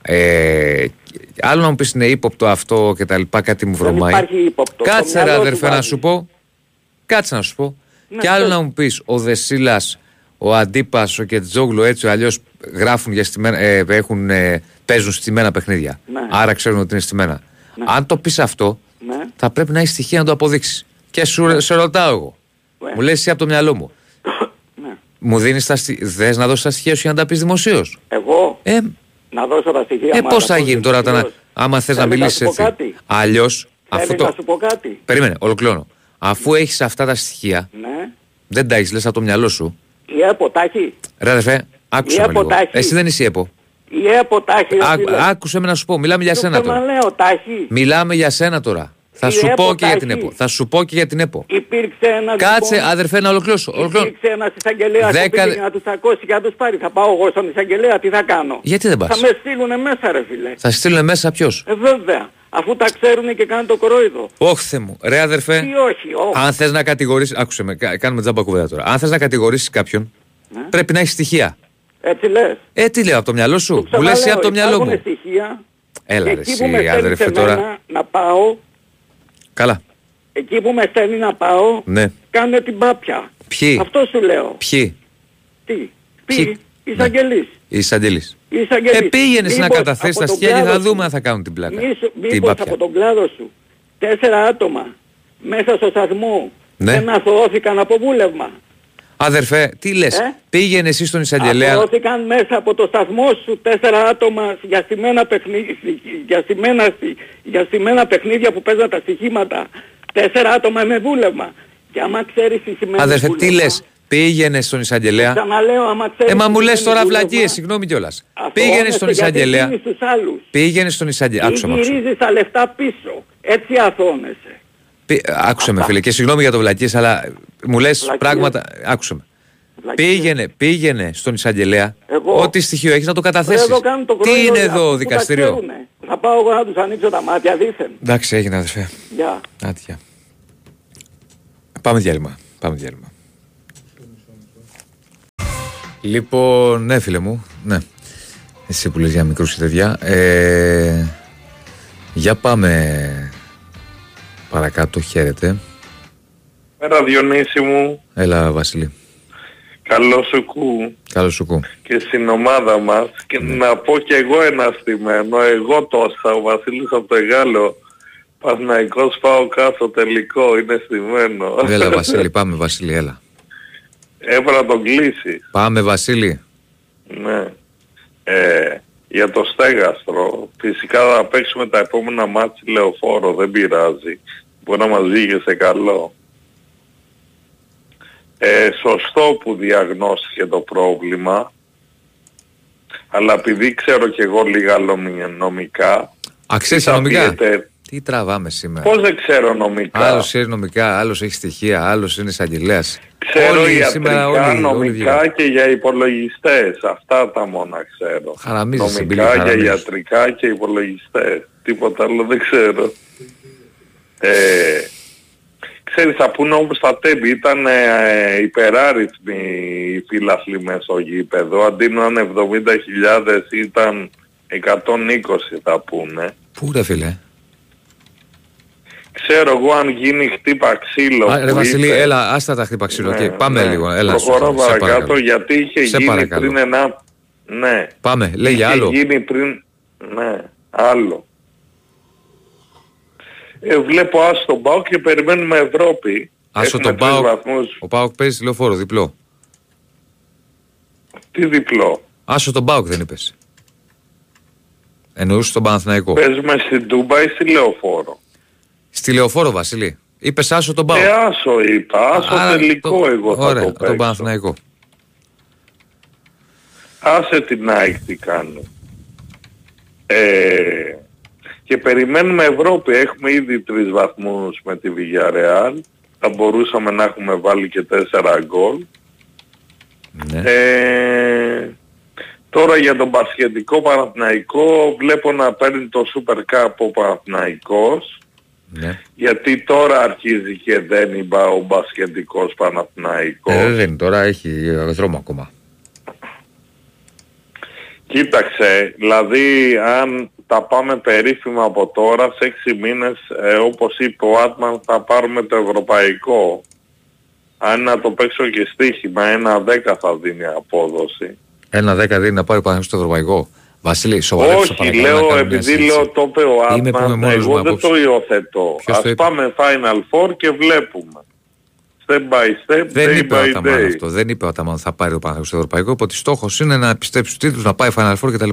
Ε, άλλο να μου πεις είναι ύποπτο αυτό και τα λοιπά, κάτι μου Δεν βρωμάει. υπάρχει ύποπτο. Το Κάτσε ρε μυαλό σου αδερφέ να βάζει. σου πω. Κάτσε να σου πω. Ναι, και άλλο πες. να μου πεις ο Δεσίλας, ο Αντίπας, ο Κετζόγλου έτσι αλλιώς γράφουν για στημένα, ε, έχουν, ε, παίζουν στημένα παιχνίδια. Ναι. Άρα ξέρουν ότι είναι στημένα. Αν το πεις αυτό, Ναι. θα πρέπει να έχει στοιχεία να το αποδείξεις. Και σου, σε ρωτάω εγώ. Ναι. Μου λες εσύ από το μυαλό μου. Ναι. Μου δίνεις τα στοιχεία. Θε να δώσεις τα στοιχεία σου για να τα πεις δημοσίως. Εγώ; Ε, να δώσω τα στοιχεία ε μα, πώς να θα πω γίνει τώρα, δημοσίως. τα, άμα θες να Θέλεις μιλήσεις σου πω έτσι. κάτι; Αλλιώς, αφού Θέλεις το. να σου πω κάτι. Περίμενε, ολοκληρώνω. Αφού έχεις αυτά τα στοιχεία, Ναι. δεν τα έχεις, λες από το μυαλό σου. Η ΕΠΟ τα έχει. Ρε αδερφέ, άκουσε Η με ΕΠΟ λίγο. τα έχει. Εσύ δεν είσαι η ΕΠΟ. Η ΕΠΟ τα έχει. ρε Άκου- φίλε. Άκουσε με να σου πω, μιλάμε για Το σένα τώρα. ξαναλέω, τα έχει. Μιλάμε για σένα τώρα. Θα Η σου ΕΠΟ πω και τα για την έχει. ΕΠΟ. Θα σου πω και για την ΕΠΟ. Υπήρξε ένας Κάτσε, λοιπόν, αδερφέ, να ολοκληρώσω. ολοκληρώσω. Υπήρξε ένας εισαγγελέας Δέκα- που πήγε να τους ακούσει και να τους πάρει. Θα πάω εγώ στον εισαγγελέα, τι θα κάνω; Γιατί δεν πας; Θα με στείλουνε μέσα ρε φίλε. Θα στείλουν μέσα ποιος; Ε, βέβαια. Αφού τα ξέρουν και κάνουν το κορόιδο. Όχι, Θεέ μου. Ρε αδερφέ, Ή όχι, όχι. αν θες να κατηγορήσει. Άκουσε με, κα- κάνουμε τζάμπα κουβέντα τώρα. Αν θες να κατηγορήσεις κάποιον, Ναι. πρέπει να έχεις στοιχεία. Έτσι λες; Ε, τι λέω, από το μυαλό σου; Μου λες Ξαναλέω, εσύ από το μυαλό υπάρχουν μου. στοιχεία Έλα, και ρε, εκεί εσύ, που με στέλνει αδερφέ σε τώρα. μένα να πάω, Καλά. εκεί που με στέλνει να πάω, Ναι. κάνε την πάπια. Ποιοι, Αυτό σου λέω. ποιοι, Τι; Ποιοι; Ποιοι; Εισαγγελείς. οι εισαγγελείς. Οι εισαγγελείς. Ε, πήγαινες να Μήπως καταθέσεις από τα τον στοιχεία και κλάδο θα σου- δούμε αν θα κάνουν την πλάκα. Μήπως, Την μήπως πάπια. από τον κλάδο σου τέσσερα άτομα μέσα στο σταθμό Ναι. δεν αθωώθηκαν από βούλευμα. Αδερφέ, τι λες, Ε; πήγαινε εσύ στον εισαγγελέα. Αθωώθηκαν μέσα από το σταθμό σου τέσσερα άτομα για στημένα παιχνίδια, για στημένα, στι- για στημένα παιχνίδια που παίζαν τα στοιχήματα. Τέσσερα άτομα με βούλευμα. Και άμα ξέρεις τι σημαίνει Αδερφέ, τι βούλευμα, λες, πήγαινε στον εισαγγελέα. Ξαναλέω, άμα ξέρεις Ε, μα τι μου λες σημαίνει τώρα βούλευμα, βλακίες, συγγνώμη κιόλας. αθωώνεσαι Πήγαινε στον γιατί εισαγγελέα. δίνεις στους άλλους. Πήγαινε στον εισαγγελέα. Ή Άκουσε με, άκουσε. με. γυρίζεις τα λεφτά πίσω. Έτσι αθώνεσαι. Πή- Άκουσε με, φίλε, και συγγνώμη για το βλακίε, αλλά μου λες Βλακίες. πράγματα. Άκουσε με. Βλακίες. Πήγαινε, πήγαινε στον εισαγγελέα. Εγώ. Ό,τι στοιχείο έχεις να το Ρε, καταθέσεις. εδώ κάνουν το Τι κρόιδο είναι αυτοί εδώ, που δικαστήριο; τα ξέρουνε. Θα πάω εγώ να τους ανοίξω τα μάτια δήθεν. Εντάξει, έγινε αδερφέ. Γεια. Άτια. Πάμε διάλειμμα. Πάμε διάλειμμα. Λοιπόν, ναι φίλε μου, ναι. Εσύ που λες για μικρούς και τέτοια. Ε, για πάμε παρακάτω, χαίρετε. Πέρα Διονύση μου, Έλα Βασίλη, καλό σου κου καλώς σου κου. και στην ομάδα μας και να πω και εγώ ένα στημένο, εγώ τόσα, ο Βασίλης από το Εγάλο, Παναϊκός πάω κάτω τελικό, είναι στημένο. Έλα [laughs] Βασίλη, πάμε Βασίλη, έλα. Έπρεπε να τον κλείσεις. Πάμε Βασίλη. Ναι. Ε, για το στέγαστρο, φυσικά θα παίξουμε τα επόμενα μάτια λεωφόρο, δεν πειράζει. Μπορεί να μας βγει σε καλό. Ε, σωστό που διαγνώστηκε το πρόβλημα, αλλά επειδή ξέρω και εγώ λίγα λομι- νομικά, Α, ξέρεις θα νομικά; πείτε, Τι τραβάμε σήμερα; πώς δεν ξέρω νομικά. Άλλος ξέρει νομικά, άλλος έχει στοιχεία, άλλος είναι εισαγγελέας. Ξέρω Όλοι ιατρικά, σήμερα, όλοι- όλοι νομικά βγαίνουν. και για υπολογιστές. Αυτά τα μόνα ξέρω. Χαραμίζεις, Μπίλη, νομικά για χαραμίζεις. ιατρικά και υπολογιστές. Τίποτα άλλο δεν ξέρω. Ε, ξέρεις, θα πούνε όμως τα τέμπη ήταν ε, υπεράριθμοι οι φίλαθλοι μέσα στο γήπεδο. Αντί να είναι 70.000 ήταν 120 θα πούνε. Πού ρε φίλε; Ξέρω εγώ αν γίνει χτύπα ξύλο. Α, ρε που Βασίλη, ήρθε- έλα, άστα τα χτύπα ξύλο. Ναι, Οκ, πάμε ναι. λίγο. Έλα, Προχωρώ σου, σε παρακάτω παρακαλώ. γιατί είχε Σε γίνει παρακαλώ. πριν ένα... Ναι. Πάμε, λέγε είχε άλλο. γίνει πριν... Ναι. Άλλο. Ε, βλέπω άσο τον ΠΑΟΚ και περιμένουμε Ευρώπη. Άσο Έχουμε τον τρεις ΠΑΟΚ. βαθμούς. Ο ΠΑΟΚ παίζει λεωφόρο, διπλό. Τι διπλό; Άσο τον ΠΑΟΚ δεν είπες. Εννοούσες τον Παναθηναϊκό. Παίζουμε στην Τούμπα ή στη Λεωφόρο; Στη λεωφόρο, Βασίλη. Είπες άσο τον ΠΑΟΚ. Ε, άσο είπα. Άσο Άρα, τελικό το- εγώ θα Ωραία, το τον παίξω. Παναθηναϊκό. Άσε την ΑΕΚ τι κάνει. Ε, και περιμένουμε Ευρώπη. Έχουμε ήδη τρεις βαθμούς με τη Villarreal. Θα μπορούσαμε να έχουμε βάλει και τέσσερα γκολ. Ναι. Ε, τώρα για τον Πασχετικό Παναθηναϊκό βλέπω να παίρνει το Super Cup ο Παναθηναϊκός. Ναι. Γιατί τώρα αρχίζει και δεν είπα ο Μπασχετικός Παναθηναϊκός. Ε, δεν είναι τώρα, έχει ε, δρόμο ακόμα. Κοίταξε, δηλαδή αν τα πάμε περίφημα από τώρα, σε έξι μήνες, ε, όπως είπε ο Άτμαν, θα πάρουμε το ευρωπαϊκό. Αν να το παίξω και στοίχημα, ένα δέκα θα δίνει απόδοση. Ένα δέκα δίνει να πάρει ο Παναθηναϊκός στο ευρωπαϊκό. Βασίλη, σοβαρέψε Όχι, παρακαλώ, να λέω κάνουμε μια επειδή συζήτηση. λέω το είπε ο Είμαι που είμαι Άτμαν, μόνος μου εγώ δεν απόψε. το υιοθετώ. Ποιος Ας το είπε; πάμε Final Four και βλέπουμε. Step by step, Δεν day είπε ο by Αταμάν day. αυτό. Δεν είπε ο Αταμάν ότι θα πάρει ο Παναθηναϊκός στο ευρωπαϊκό. Ότι στόχος είναι να επιστρέψει στους τίτλους, να πάει Final Four κτλ.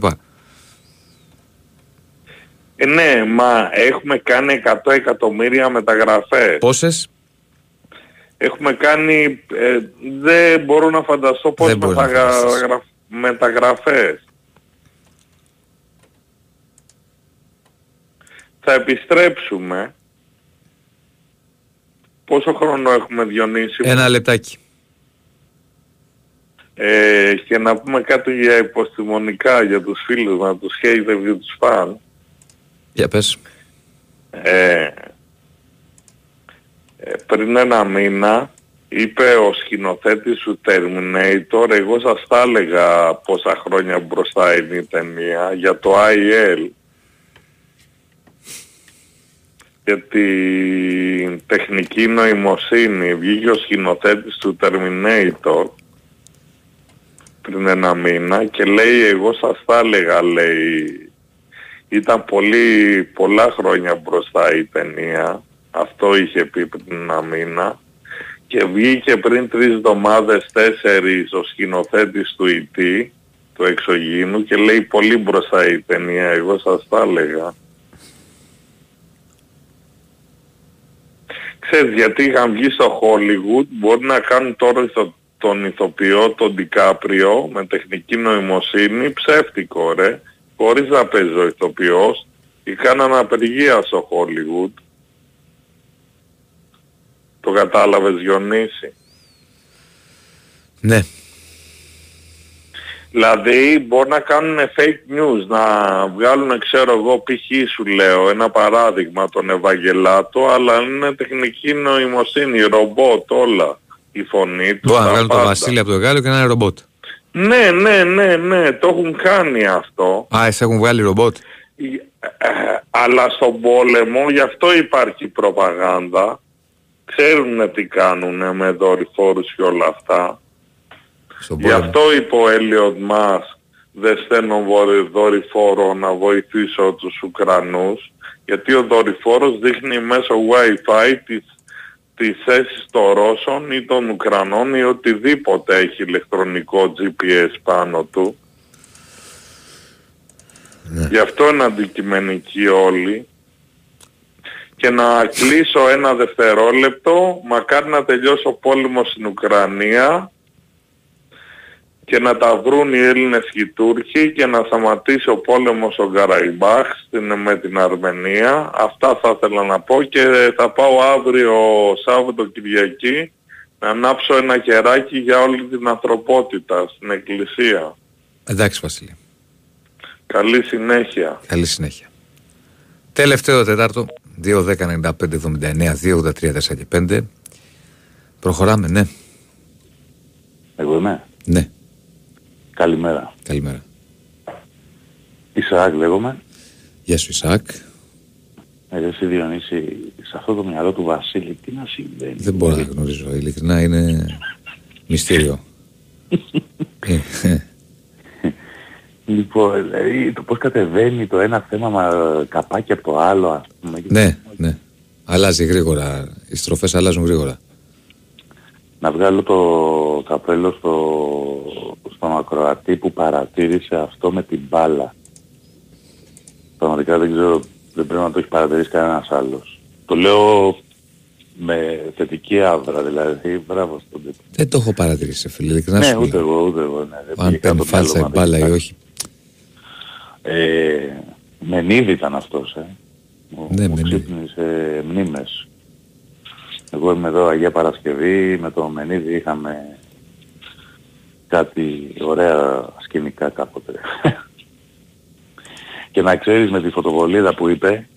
Ε, ναι, μα έχουμε κάνει 100 εκατομμύρια μεταγραφές. Πόσες; Έχουμε κάνει, ε, δεν μπορώ να φανταστώ πώς Δεν μπορείς να μεταγρα... φανταστείς. μεταγραφές. Θα επιστρέψουμε. Πόσο χρόνο έχουμε Διονύση μου; Ένα λεπτάκι. Ε, και να πούμε κάτι για υποστημονικά για τους φίλους μας, τους haters και τους φαν. Για πες. Ε, ε, πριν ένα μήνα είπε ο σκηνοθέτης του Terminator, εγώ σας τα έλεγα πόσα χρόνια μπροστά είναι η ταινία, για το IL. Για την τεχνική νοημοσύνη βγήκε ο σκηνοθέτης του Terminator πριν ένα μήνα και λέει εγώ σας τα έλεγα λέει ήταν πολύ, πολλά χρόνια μπροστά η ταινία. Αυτό είχε πει πριν ένα μήνα. Και βγήκε πριν τρεις εβδομάδες, τέσσερις, ο σκηνοθέτης του ΙΤ, του εξωγήινου και λέει πολύ μπροστά η ταινία. Εγώ σας τα έλεγα. Ξέρεις γιατί είχαν βγει στο Hollywood, μπορεί να κάνουν τώρα ηθο- τον ηθοποιό, τον Ντικάπριο, με τεχνική νοημοσύνη, ψεύτικο ρε, χωρίς να παίζει ο ηθοποιός, και κάναν απεργία στο Hollywood. Το κατάλαβες Διονύση. Ναι. Δηλαδή μπορεί να κάνουν fake news, να βγάλουν ξέρω εγώ π.χ. σου λέω ένα παράδειγμα τον Ευαγγελάτο, αλλά είναι τεχνική νοημοσύνη, ρομπότ όλα. Η φωνή του, Μπορεί να τα βγάλουν το πάντα. Βασίλη από το Γάλλιο και να είναι ρομπότ. Ναι, ναι, ναι, ναι, το έχουν κάνει αυτό. Α, εσύ έχουν βγάλει ρομπότ. Ε, αλλά στον πόλεμο γι' αυτό υπάρχει προπαγάνδα. Ξέρουν τι κάνουν με δορυφόρους και όλα αυτά. Στον Γι' αυτό είπε ο Έλιον μας δεν στέλνω βορ- δορυφόρο να βοηθήσω τους Ουκρανούς γιατί ο δορυφόρος δείχνει μέσω Wi-Fi τις, τις θέσεις των Ρώσων ή των Ουκρανών ή οτιδήποτε έχει ηλεκτρονικό GPS πάνω του. Γι' αυτό είναι αντικειμενικοί όλοι. Και να κλείσω ένα δευτερόλεπτο, μακάρι να τελειώσει ο πόλεμος στην Ουκρανία και να τα βρουν οι Έλληνες και οι Τούρκοι και να σταματήσει ο πόλεμος στο Καραϊμπάχ στην, με την Αρμενία. Αυτά θα ήθελα να πω και θα πάω αύριο Σάββατο Κυριακή να ανάψω ένα κεράκι για όλη την ανθρωπότητα στην Εκκλησία. Εντάξει, Βασίλη. Καλή συνέχεια. Καλή συνέχεια. Τελευταίο Τετάρτο. 2, 10, 95, 79, 2, 83, 4 και 5. Προχωράμε, ναι. Εγώ είμαι. Ναι. Καλημέρα. Καλημέρα. Ισαάκ λέγομαι. Γεια σου, Ισαάκ. Εγώ εσύ Διονύση, σε αυτό το μυαλό του Βασίλη, τι να συμβαίνει; Δεν μπορώ να γνωρίζω. Ειλικρινά είναι μυστήριο. Ε, [laughs] ε. Λοιπόν, δηλαδή το πώς κατεβαίνει το ένα θέμα μα καπάκι από το άλλο, ας πούμε. Ναι, ναι. Αλλάζει γρήγορα. Οι στροφές αλλάζουν γρήγορα. Να βγάλω το καπέλο στο, στον ακροατή που παρατήρησε αυτό με την μπάλα. Πραγματικά δεν ξέρω, δεν πρέπει να το έχει παρατηρήσει κανένας άλλος. Το λέω με θετική άβρα, δηλαδή, μπράβο στον τύπο. Δεν το έχω παρατηρήσει, φίλε. ειλικρινά Ναι, σου ούτε λέω. εγώ, ούτε εγώ. Ναι, δεν Αν πήγε κάτω παίρνει το μυαλό φάλτσα η μου, μπάλα ή δεν όχι. Ε, Μενίδη ήταν αυτός, ε. Μου, Ναι, μου Μενίδη. ξύπνησε μνήμες. Εγώ είμαι εδώ Αγία Παρασκευή, με το Μενίδη είχαμε κάτι ωραία σκηνικά κάποτε. [laughs] Και να ξέρεις με τη φωτοβολίδα που είπε,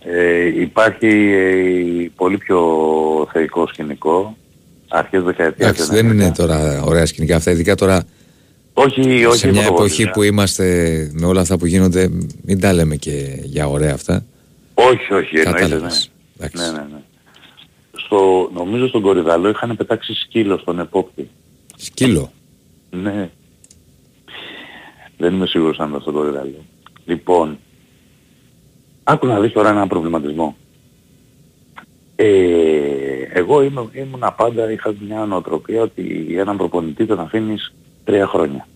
ε, υπάρχει ε, πολύ πιο θεϊκό σκηνικό, αρχές δεκαετίας Εντάξει, δεν είναι τώρα ωραία σκηνικά αυτά. Ειδικά τώρα Όχι, όχι σε μια η εποχή φωτοβολίδα. που είμαστε με όλα αυτά που γίνονται, μην τα λέμε και για ωραία αυτά. Όχι, όχι, εννοείται, ναι. Κατάλαβες. Ναι, ναι, ναι. Στο, νομίζω στον Κορυδαλό είχαν πετάξει σκύλο στον επόπτη. Σκύλο; Ναι. Δεν είμαι σίγουρος αν ήταν στον Κορυδαλό. Λοιπόν, άκου να δεις τώρα έναν προβληματισμό. Ε, εγώ είμαι, ήμουν πάντα, είχα μια νοοτροπία ότι έναν προπονητή τον αφήνεις τρία χρόνια.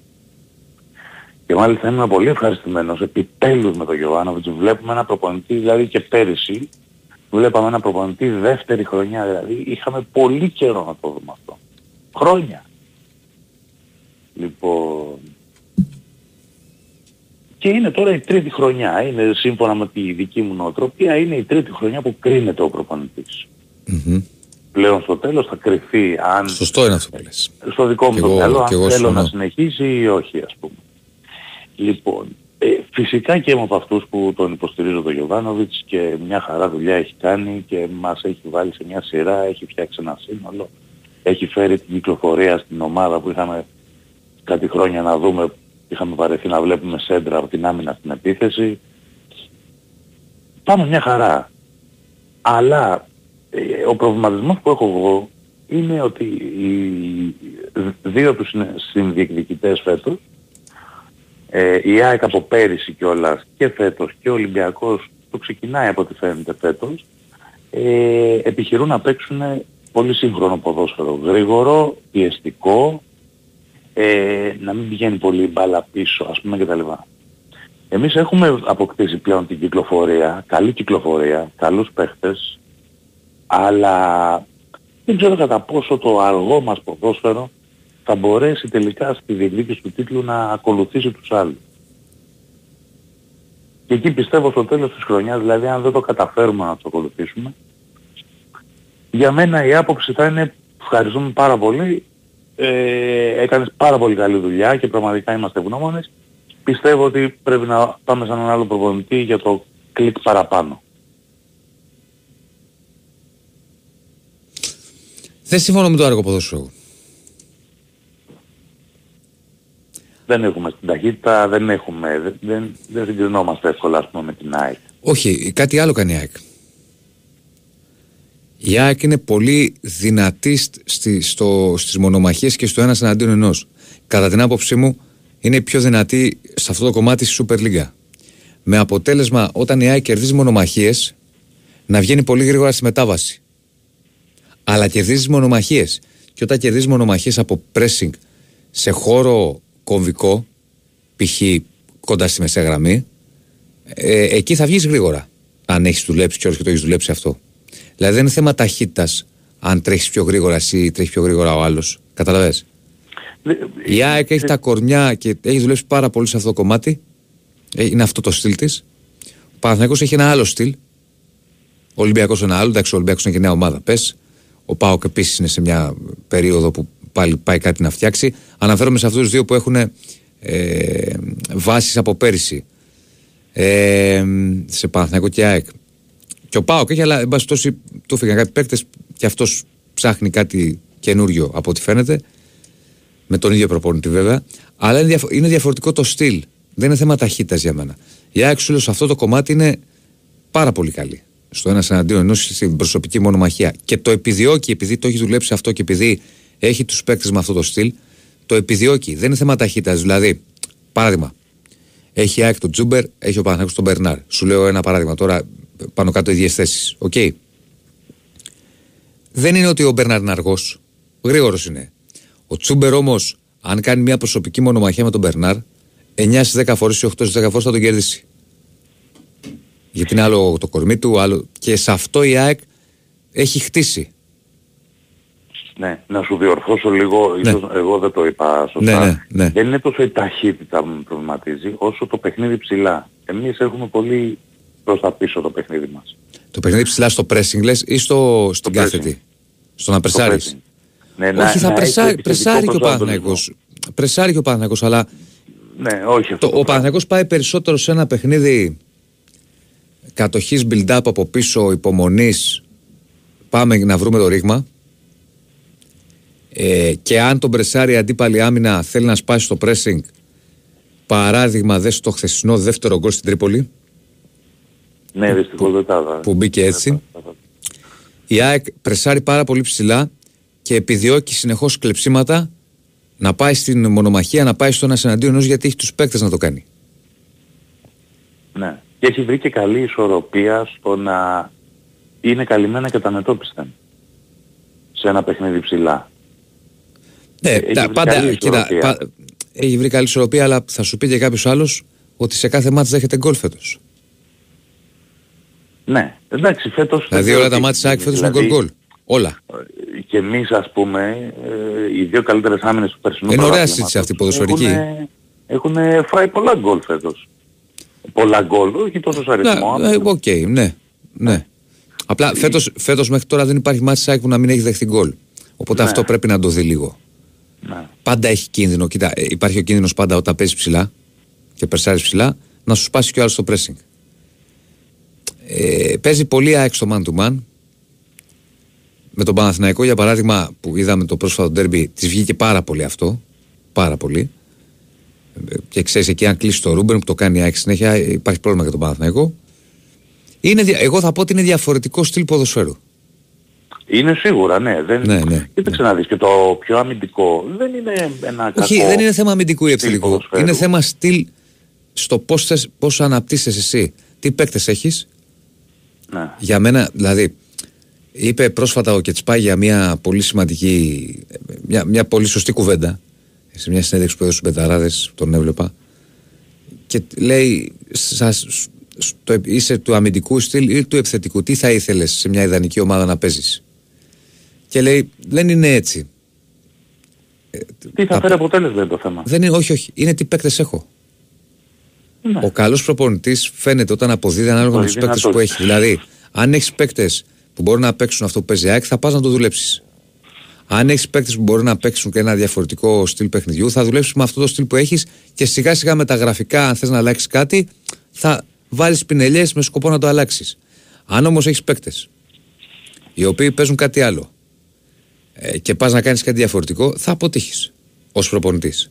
Και μάλιστα ήμουν πολύ ευχαριστημένος επιτέλους με τον Γιωβάνοβιτς. Βλέπουμε ένα προπονητή, δηλαδή και πέρυσι, βλέπαμε ένα προπονητή δεύτερη χρονιά. Δηλαδή είχαμε πολύ καιρό να το δούμε αυτό. Χρόνια. Λοιπόν... Και είναι τώρα η τρίτη χρονιά. Είναι σύμφωνα με τη δική μου νοοτροπία, είναι η τρίτη χρονιά που κρίνεται ο προπονητής. Μμμ. Πλέον στο τέλος θα κρυφεί αν Σωστό είναι αυτό που λες. στο δικό μου Κι το εγώ- μυαλό, αν κι εγώ θέλω συμφωνώ. να συνεχίσει ή όχι, ας πούμε. Λοιπόν, ε, φυσικά και είμαι από αυτούς που τον υποστηρίζω τον Γιωβάνοβιτς και μια χαρά δουλειά έχει κάνει και μας έχει βάλει σε μια σειρά, έχει φτιάξει ένα σύνολο, έχει φέρει την κυκλοφορία στην ομάδα που είχαμε κάτι χρόνια να δούμε, είχαμε βαρεθεί να βλέπουμε σέντρα από την άμυνα στην επίθεση. Πάμε μια χαρά. Αλλά ε, ο προβληματισμός που έχω εγώ είναι ότι οι δύο από τους συνε- συνδιεκδικητές φέτος, ε, η ΑΕΚ από πέρυσι κιόλας και φέτος και ο Ολυμπιακός το ξεκινάει από ό,τι φαίνεται φέτος, ε, επιχειρούν να παίξουν πολύ σύγχρονο ποδόσφαιρο. Γρήγορο, πιεστικό, ε, να μην πηγαίνει πολύ η μπάλα πίσω ας πούμε κτλ. Εμείς έχουμε αποκτήσει πλέον την κυκλοφορία, καλή κυκλοφορία, καλούς παίχτες, αλλά δεν ξέρω κατά πόσο το αργό μας ποδόσφαιρο θα μπορέσει τελικά στη διεκδίκηση του τίτλου να ακολουθήσει τους άλλους. Και εκεί πιστεύω στο τέλος της χρονιάς, δηλαδή αν δεν το καταφέρουμε να το ακολουθήσουμε, για μένα η άποψη θα είναι ευχαριστούμε πάρα πολύ, ε, έκανες πάρα πολύ καλή δουλειά και πραγματικά είμαστε ευγνώμονες. Πιστεύω ότι πρέπει να πάμε σε έναν άλλο προπονητή για το κλικ παραπάνω. Δεν συμφωνώ με το άργο ποδόσφαιρο. Δεν έχουμε στην ταχύτητα, δεν έχουμε, δεν, δεν, δεν συγκρινόμαστε εύκολα ας πούμε με την ΑΕΚ. Όχι, κάτι άλλο κάνει η ΑΕΚ. Η ΑΕΚ είναι πολύ δυνατή σ- στη, στο, στις μονομαχίες και στο ένας εναντίον ενός. Κατά την άποψή μου είναι η πιο δυνατή σε αυτό το κομμάτι στη Super League. Με αποτέλεσμα όταν η ΑΕΚ κερδίζει μονομαχίες να βγαίνει πολύ γρήγορα στη μετάβαση. Αλλά κερδίζεις μονομαχίες. Και όταν κερδίζεις μονομαχίες από pressing σε χώρο κομβικό, π.χ. κοντά στη μεσαία γραμμή, ε, εκεί θα βγεις γρήγορα. Αν έχεις δουλέψει και όχι το έχεις δουλέψει αυτό. Δηλαδή δεν είναι θέμα ταχύτητας αν τρέχεις πιο γρήγορα εσύ ή τρέχει πιο γρήγορα ο άλλος. Καταλαβέ. Η ΑΕΚ έχει τα κορμιά και έχει δουλέψει πάρα πολύ σε αυτό το κομμάτι. Ε, Είναι αυτό το στυλ της. Ο Παναθηναϊκός έχει ένα άλλο στυλ. Ο Ολυμπιακός ένα άλλο. Εντάξει, ο Ολυμπιακός είναι και νέα ομάδα. Πες. Ο Πάοκ επίσης είναι σε μια περίοδο που πάλι πάει κάτι να φτιάξει. Αναφέρομαι σε αυτούς τους δύο που έχουν ε, βάσεις από πέρυσι. Ε, σε Παναθηναϊκό και ΑΕΚ. Και ο Πάοκ έχει, αλλά εν πάση περιπτώσει του έφυγαν κάτι παίκτες και αυτός ψάχνει κάτι καινούριο από ό,τι φαίνεται. Με τον ίδιο προπονητή βέβαια. Αλλά είναι, διαφο- είναι διαφορετικό το στυλ. Δεν είναι θέμα ταχύτητας για μένα. Η ΑΕΚ σου λέω, σε αυτό το κομμάτι είναι πάρα πολύ καλή. Στο ένα εναντίον ενός στην προσωπική μονομαχία. Και το επιδιώκει επειδή το έχει δουλέψει αυτό και επειδή έχει τους παίκτες με αυτό το στυλ, το επιδιώκει. Δεν είναι θέμα ταχύτητας. Δηλαδή, Παράδειγμα. Έχει η ΑΕΚ τον Τζούμπερ, έχει ο Παναθηναϊκός τον Μπερνάρ. Σου λέω ένα παράδειγμα τώρα πάνω κάτω οι ίδιες θέσεις. Οκ. Δεν είναι ότι ο Μπερνάρ είναι αργός. Γρήγορος είναι. Ο Τζούμπερ όμως, αν κάνει μια προσωπική μονομαχία με τον Μπερνάρ, 9 στις 10 φορές ή 8 στις 10 φορές θα τον κερδίσει. Γιατί είναι άλλο το κορμί του, άλλο. Και σε αυτό η ΑΕΚ έχει χτίσει. Ναι, να σου διορθώσω λίγο, ίσως εγώ δεν το είπα σωστά. Ναι, ναι, ναι. Δεν είναι τόσο η ταχύτητα που με προβληματίζει, όσο το παιχνίδι ψηλά. Εμείς έχουμε πολύ προς τα πίσω το παιχνίδι μας. Το παιχνίδι ψηλά στο pressing λες ή στο, στην κάθετη; Στο να πρεσάρεις; Ναι, Όχι, θα να πρεσάρει, έχει πρεσάρει και ο επιθετικό Παναθηναϊκός. Πρεσάρει και ο Παναθηναϊκός, αλλά Ναι, όχι αυτό. το, ο Παναθηναϊκός πάει περισσότερο σε ένα παιχνίδι κατοχής build-up από πίσω, υπομονής, πάμε να βρούμε το ρήγμα. Ε, και αν τον πρεσάρει η αντίπαλη άμυνα θέλει να σπάσει το pressing, παράδειγμα δες το χθεσινό δεύτερο γκολ στην Τρίπολη, Ναι, δυστυχώς δεν τα είδα. που μπήκε έτσι. Η ΑΕΚ πρεσάρει πάρα πολύ ψηλά και επιδιώκει συνεχώς κλεψίματα να πάει στην μονομαχία, να πάει στο ένα εναντίον ενός γιατί έχει τους παίκτες να το κάνει. Ναι. Και έχει βρει και καλή ισορροπία στο να είναι καλυμμένα και τα μετώπιστα σε ένα παιχνίδι ψηλά. Ναι, Έχει τα, βρει πάντα, καλή κοίτα, ισορροπία. πα- έχει βρει καλή ισορροπία, αλλά θα σου πει και κάποιος άλλος ότι σε κάθε μάτς δέχεται γκολ φέτος. Ναι, εντάξει, φέτος... Δηλαδή όλα τα ματς της ΑΕΚ φέτος είναι γκολ γκολ. Όλα. Και εμείς ας πούμε, ε, οι δύο καλύτερες άμυνες του περσινού Είναι ωραία πρωταθλήματος συζήτηση αυτή, ποδοσφαιρική. Έχουν, έχουν φάει πολλά γκολ φέτος. Πολλά γκολ, όχι τόσο σε αριθμό. Ναι, ε, Οκ, ναι. ναι. Απλά φέτος, φέτος μέχρι τώρα δεν υπάρχει ματς της ΑΕΚ που να μην έχει δεχθεί γκολ. Οπότε Ναι. αυτό πρέπει να το δει λίγο. Ναι. Πάντα έχει κίνδυνο. Κοίτα, ε, υπάρχει ο κίνδυνος πάντα όταν παίζεις ψηλά και περσάρεις ψηλά να σου σπάσει κι ο άλλος το pressing. Ε, παίζει πολύ ΑΕΚ στο man to man. Με τον Παναθηναϊκό για παράδειγμα που είδαμε το πρόσφατο ντέρμπι της βγήκε πάρα πολύ αυτό. Πάρα πολύ. Ε, Και ξέρεις εκεί αν κλείσει το Ρούμπεν που το κάνει η ΑΕΚ συνέχεια ε, υπάρχει πρόβλημα για τον Παναθηναϊκό. Είναι, δια- εγώ θα πω ότι είναι διαφορετικό στυλ ποδοσφαίρου. Είναι σίγουρα, ναι. Δεν... Ναι, ναι. Κοίταξε να δεις και το πιο αμυντικό δεν είναι ένα κακό... Όχι, δεν είναι θέμα αμυντικού ή στυλ επιθετικού. ποδοσφαίρου. Είναι θέμα στυλ στο πώς πώς αναπτύσσεσαι εσύ. Τι παίκτες έχεις; Ναι. Για μένα, δηλαδή, είπε πρόσφατα ο Κετσπά για μια πολύ σημαντική, μια, μια πολύ σωστή κουβέντα σε μια συνέντευξη που έδωσε στους Μπεταράδες, τον έβλεπα και λέει σας, στο, είσαι του αμυντικού στυλ ή του επιθετικού τι θα ήθελες σε μια ιδανική ομάδα να παίζεις; Και λέει δεν είναι έτσι Τι θα φέρει αποτέλεσμα είναι το θέμα. δεν είναι, όχι όχι είναι τι παίκτες έχω Ναι. ο καλός προπονητής φαίνεται όταν αποδίδει ανάλογα με Μπορεί του παίκτες δυνατός. που έχει. Δηλαδή, αν έχεις παίκτες που μπορούν να παίξουν αυτό που παίζει η ΑΕΚ, θα πας να το δουλέψεις. Αν έχεις παίκτες που μπορούν να παίξουν και ένα διαφορετικό στυλ παιχνιδιού, θα δουλέψεις με αυτό το στυλ που έχεις και σιγά σιγά με τα γραφικά, αν θες να αλλάξεις κάτι, θα βάλεις πινελιές με σκοπό να το αλλάξεις. Αν όμως έχεις παίκτες οι οποίοι παίζουν κάτι άλλο ε, και πας να κάνεις κάτι διαφορετικό, θα αποτύχεις ως προπονητής.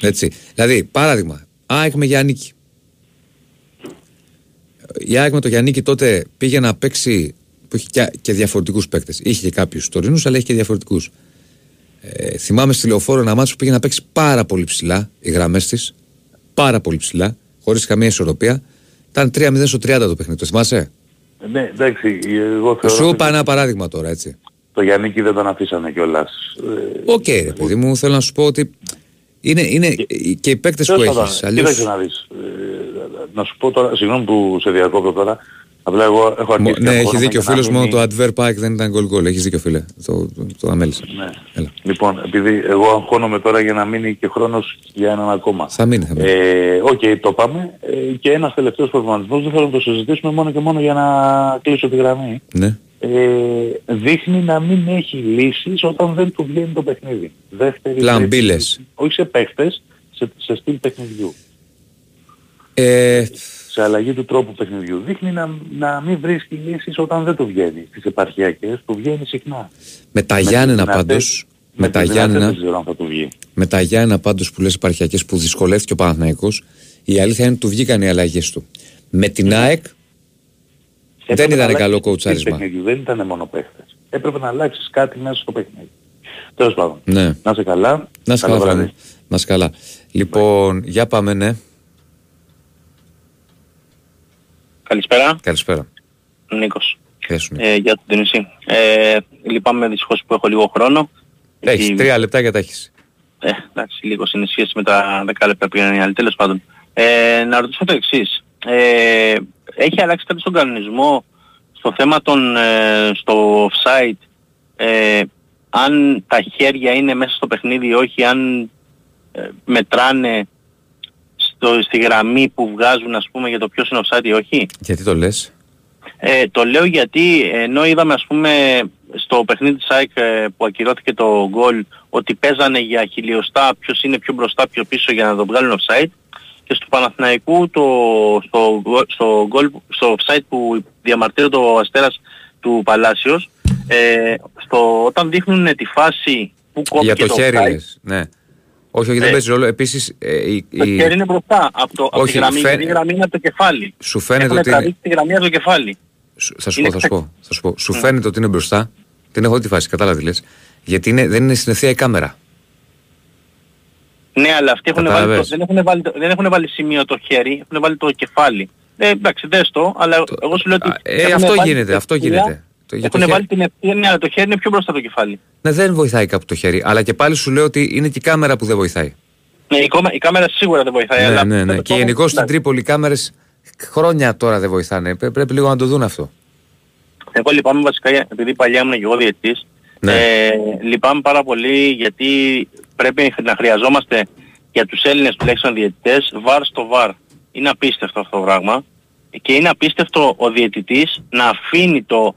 Έτσι. Δηλαδή, παράδειγμα, ΑΕΚ με Γιάννικη. Η ΑΕΚ με το Γιάννικη τότε πήγε να παίξει που είχε και, και διαφορετικούς παίκτες. Είχε και κάποιους τωρινούς, αλλά είχε και διαφορετικούς. Ε, θυμάμαι στη λεωφόρο ένα μάτσο που πήγε να παίξει πάρα πολύ ψηλά οι γραμμές της. Πάρα πολύ ψηλά, χωρίς καμία ισορροπία. Ήταν 3-0 στο 30 το παιχνίδι. Το θυμάσαι; Ναι, εντάξει, εγώ θεωρώ Σου ότι είπα ένα παράδειγμα τώρα, έτσι. Το Γιάννικη δεν τον αφήσανε κιόλας. Ε, Οκ, ρε παιδί μου, θέλω να σου πω ότι είναι, είναι και οι παίκτες που Τέλος πάντων, έχει. Αλλιώ. Κοίταξε να δεις. Ε, να σου πω τώρα, συγγνώμη που σε διακόπτω τώρα, απλά εγώ έχω αρχίσει Ναι, να έχει αγχώνομαι δίκιο ο για να φίλος. Μόνο μείνει- το Αντβέρπ ΑΕΚ δεν ήταν γκολ γκολ. Έχεις δίκιο, φίλε. Το, το, το αμέλησα. Ναι. Έλα. Λοιπόν, επειδή εγώ αγχώνομαι τώρα για να μείνει και χρόνος για έναν ακόμα. Θα μείνει, θα μείνει. Ε, Οκ, το πάμε. Ε, και ένας τελευταίος προβληματισμός, δεν θέλω να το συζητήσουμε μόνο και μόνο για να κλείσω τη γραμμή. Ναι. Ε, δείχνει να μην έχει λύσεις όταν δεν του βγαίνει το παιχνίδι. Δεύτερη Plan B λες. τρίτη. Όχι σε παίχτες, σε, σε στυλ παιχνιδιού. Ε, Σε αλλαγή του τρόπου παιχνιδιού. Δείχνει να, να μην βρίσκει λύσεις όταν δεν του βγαίνει. Στις επαρχιακές του βγαίνει συχνά. με τα Με Γιάννενα τις δυνατές- πάντως, με με τα τις δυνατές Γιάννενα, Δεν ξέρω αν θα του βγει. με τα Γιάννενα πάντως που λες επαρχιακές που δυσκολεύτηκε ο Παναθηναϊκός, η αλήθεια είναι ότι του βγήκαν οι αλλαγές του. Με την ΑΕΚ δεν Έπρεπε να ήταν αλλάξεις καλό το στυλ κοουτσάρισμα. παιχνιδιού. Δεν ήταν μόνο παίχτες. Έπρεπε να αλλάξεις κάτι μέσα στο παιχνίδι. Τέλος πάντων. Ναι. Να είσαι καλά. Να σε Καλό καλά, βράδυ. Φράνο. Να σε καλά. Λοιπόν, για πάμε, ναι. Καλησπέρα. Καλησπέρα. Νίκος. Γεια σου, Νίκο. Ε, για τον Τινησί. Ε, λυπάμαι δυστυχώς που έχω λίγο χρόνο. Έχεις Έχει- τρία λεπτά για τα έχεις. Ε, εντάξει, λίγο είναι σχέση με τα 10 λεπτά που είναι οι άλλοι. Τέλος πάντων. Ε, να ρωτήσω το εξής. Ε, έχει αλλάξει κάτι στον κανονισμό στο θέμα των, ε, στο offside ε, αν τα χέρια είναι μέσα στο παιχνίδι ή όχι, αν ε, μετράνε στο, στη γραμμή που βγάζουν ας πούμε για το ποιος είναι offside ή όχι. Γιατί το λες; Ε, το λέω γιατί ενώ είδαμε ας πούμε στο παιχνίδι της ΑΕΚ ε, που ακυρώθηκε το γκολ ότι παίζανε για χιλιοστά ποιος είναι πιο μπροστά πιο πίσω για να το βγάλουν offside και στο Παναθηναϊκού το, στο, γκολ- στο, γκολ, στο offside που διαμαρτύρεται ο Αστέρας του Παλάσιος ε, στο, όταν δείχνουν τη φάση που κόπηκε Για το χέρι offside, λες. Ναι. Όχι, όχι, δεν Ε, παίζει ρόλο. Επίσης, ε, η- το η- χέρι είναι μπροστά από, το, από τη Όχι, γραμμή, φαι- γιατί η γραμμή είναι από το κεφάλι. σου φαίνεται Έχουν ότι είναι- τραβήξει τη γραμμή από το κεφάλι. Σου- θα σου Είναι πω, θα σου πω. Θα σου, πω. σου Mm. φαίνεται ότι είναι μπροστά. Την έχω δει τη φάση, κατάλαβε τι λες. Γιατί είναι, δεν είναι στην ευθεία η κάμερα. Ναι, αλλά αυτοί έχουν βάλει το, Κατάλαβες. δεν, έχουν βάλει, το- δεν έχουν βάλει σημείο το χέρι, έχουν βάλει το κεφάλι. Ε, εντάξει, δες το, αλλά εγώ σου λέω ότι... Ε, έχουν αυτό βάλει γίνεται, την αυτό ευθεία, γίνεται. Το, για το Έχουν χέρι- βάλει την ευθεία, ναι, αλλά το χέρι είναι πιο μπροστά από το κεφάλι. Ναι, δεν βοηθάει κάπου το χέρι. Αλλά και πάλι σου λέω ότι είναι και η κάμερα που δεν βοηθάει. Ναι, η, κόμα- η κάμερα σίγουρα δεν βοηθάει, ναι, αλλά... ναι, ναι. το- Και το- γενικώς στην εντάξει. Τρίπολη οι κάμερες χρόνια τώρα δεν βοηθάνε. Πρέ- Πρέπει λίγο να το δουν αυτό. Εγώ λυπάμαι βασικά, επειδή παλιά ήμουν και εγώ διετής, Ναι. ε, λυπάμαι πάρα πολύ γιατί πρέπει να χρειαζόμαστε για τους Έλληνες τουλάχιστον διαιτητές βαρ στο βαρ. Είναι απίστευτο αυτό το πράγμα και είναι απίστευτο ο διαιτητής να αφήνει το,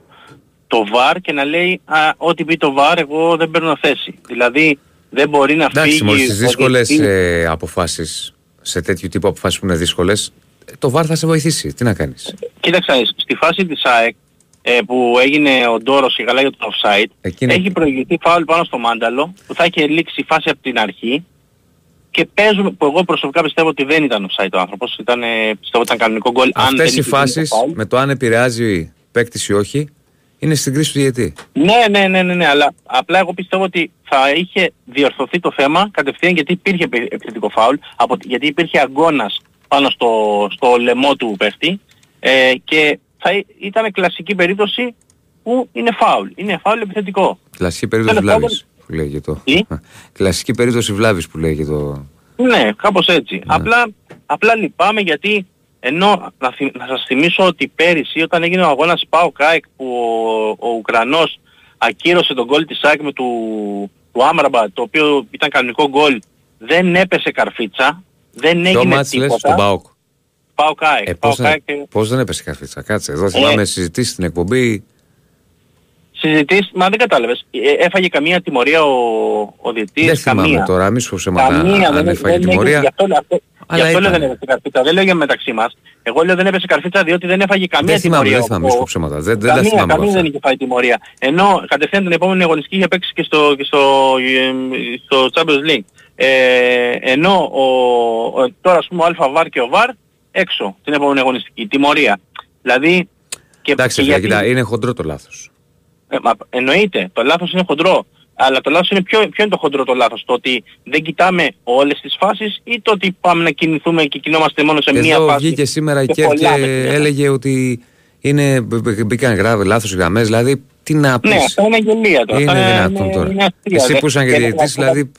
το βαρ και να λέει α, ό,τι πει το βαρ εγώ δεν παίρνω θέση. Δηλαδή δεν μπορεί να Εντάξει, φύγει... μόλις στι ο δύσκολες διαιτητής. αποφάσεις, σε τέτοιου τύπου αποφάσεις που είναι δύσκολες, το βάρ θα σε βοηθήσει. Τι να κάνεις; Κοίταξε, να δεις, στη φάση της ΑΕΚ ε, που έγινε ο Ντόρος και καλά για το offside, Εκείνη- έχει προηγηθεί φάουλ πάνω στο Μάνταλο που θα είχε λήξει η φάση από την αρχή και παίζουμε, που εγώ προσωπικά πιστεύω ότι δεν ήταν offside ο άνθρωπος, ήταν, ε, πιστεύω ότι ήταν κανονικό γκολ. αν δεν Αυτέ οι είχε γίνει φάσεις το φάουλ. με το αν επηρεάζει παίκτης ή όχι είναι στην κρίση του διαιτή. Ναι, ναι, ναι, ναι, ναι, αλλά απλά εγώ πιστεύω ότι θα είχε διορθωθεί το θέμα κατευθείαν γιατί υπήρχε επι- επιθετικό φάουλ, από, γιατί υπήρχε αγκώνας πάνω στο, στο λαιμό του παίχτη ε, και θα εί- ήταν κλασική περίπτωση που είναι φάουλ. Είναι φάουλ επιθετικό. Κλασική περίπτωση Τέλος πάντων- βλάβης που λέγει το. Τι; [laughs] Κλασική περίπτωση βλάβης που λέγει το. Ναι, κάπως έτσι. Απλά, απλά λυπάμαι γιατί ενώ να, θυ- να σας θυμίσω ότι πέρυσι όταν έγινε ο αγώνας ΠΑΟΚ ΑΕΚ που ο, ο Ουκρανός ακύρωσε το γκολ της ΑΕΚ με του, του Άμραμπατ το οποίο ήταν κανονικό γκολ δεν έπεσε καρφίτσα, δεν Το έγινε ματς λες τίποτα. στον ΠΑΟΚ. ΠΑΟΚ ΑΕΚ. Ε, ΠΑΟΚ πώς, δεν, ΑΕΚ, πώς δεν έπεσε καρφίτσα, κάτσε. Εδώ θυμάμαι συζητήσεις στην εκπομπή. συζητήσεις, μα δεν κατάλαβες. Ε, έφαγε καμία τιμωρία ο, ο διετής, Δεν θυμάμαι καμία. τώρα, μη σου πω ψέματα Καμία, αν δεν, έφαγε δεν, τιμωρία. Γι' αυτό, αυτό, Αλλά γι αυτό λέω ήταν. δεν έπεσε καρφίτσα. Δεν λέω για μεταξύ μας. Εγώ λέω δεν έπεσε καρφίτσα διότι δεν έφαγε καμία Δεν θυμάμαι, τιμωρία. δεν θυμάμαι, ο- μη σου πω ψέματα. Δεν, δεν τα καμία, θυμάμαι καμία όλα δεν αυτά. είχε φάει τιμωρία. Ενώ κατευθείαν την επόμενη αγωνιστική είχε παίξει και στο, και στο, ε, στο Champions League. Ε, ενώ ο, ο, τώρα ας πούμε ο Αλφα Βαρ και ο Βαρ έξω την επόμενη αγωνιστική. Τιμωρία. Δηλαδή και, Εντάξει, και φίλε, γιατί- κοίτα, είναι χοντρό το λάθος. ε, μα, εννοείται, το λάθος είναι χοντρό. Αλλά το λάθος είναι ποιο, ποιο είναι το χοντρό το λάθος. Το ότι δεν κοιτάμε όλες τις φάσεις ή το ότι πάμε να κινηθούμε και κινόμαστε μόνο σε μία Εδώ φάση. βγήκε σήμερα η και Κέρ και κολλάμε συνέχεια. έλεγε ότι είναι, μπ- μπ- μπήκαν γράβε λάθος γραμμές, δηλαδή τι να πεις. Ναι, αυτό είναι γελία τώρα. Είναι Αυτά δυνατόν είναι- τώρα. είναι αστεία. Εσύ Δεν- που ήσαν και και διαιτητής, δεν- δηλαδή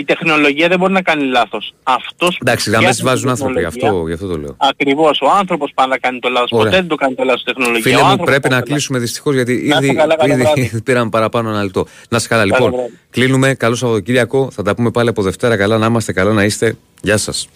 Η, η τεχνολογία δεν μπορεί να κάνει λάθος. Αυτός που εντάξει, γραμμές τις φτιάχνει βάζουν την άνθρωποι, γι' τεχνολογία, αυτό, γι' αυτό το λέω. Ακριβώς. Ο άνθρωπος πάει να κάνει το λάθος. Ωραία. Ποτέ δεν το κάνει το λάθος τεχνολογία. Φίλε Ο μου, άνθρωπος πρέπει κάνει να το λάθος. κλείσουμε δυστυχώς γιατί Να είστε ήδη, καλά, καλό ήδη βράδυ. πήραμε παραπάνω ένα λεπτό. Να είστε καλά, Καλό λοιπόν. βράδυ. Κλείνουμε. Καλό Σαββατοκύριακο. Θα τα πούμε πάλι από Δευτέρα. Καλά να είμαστε, καλά να είστε. Γεια σας.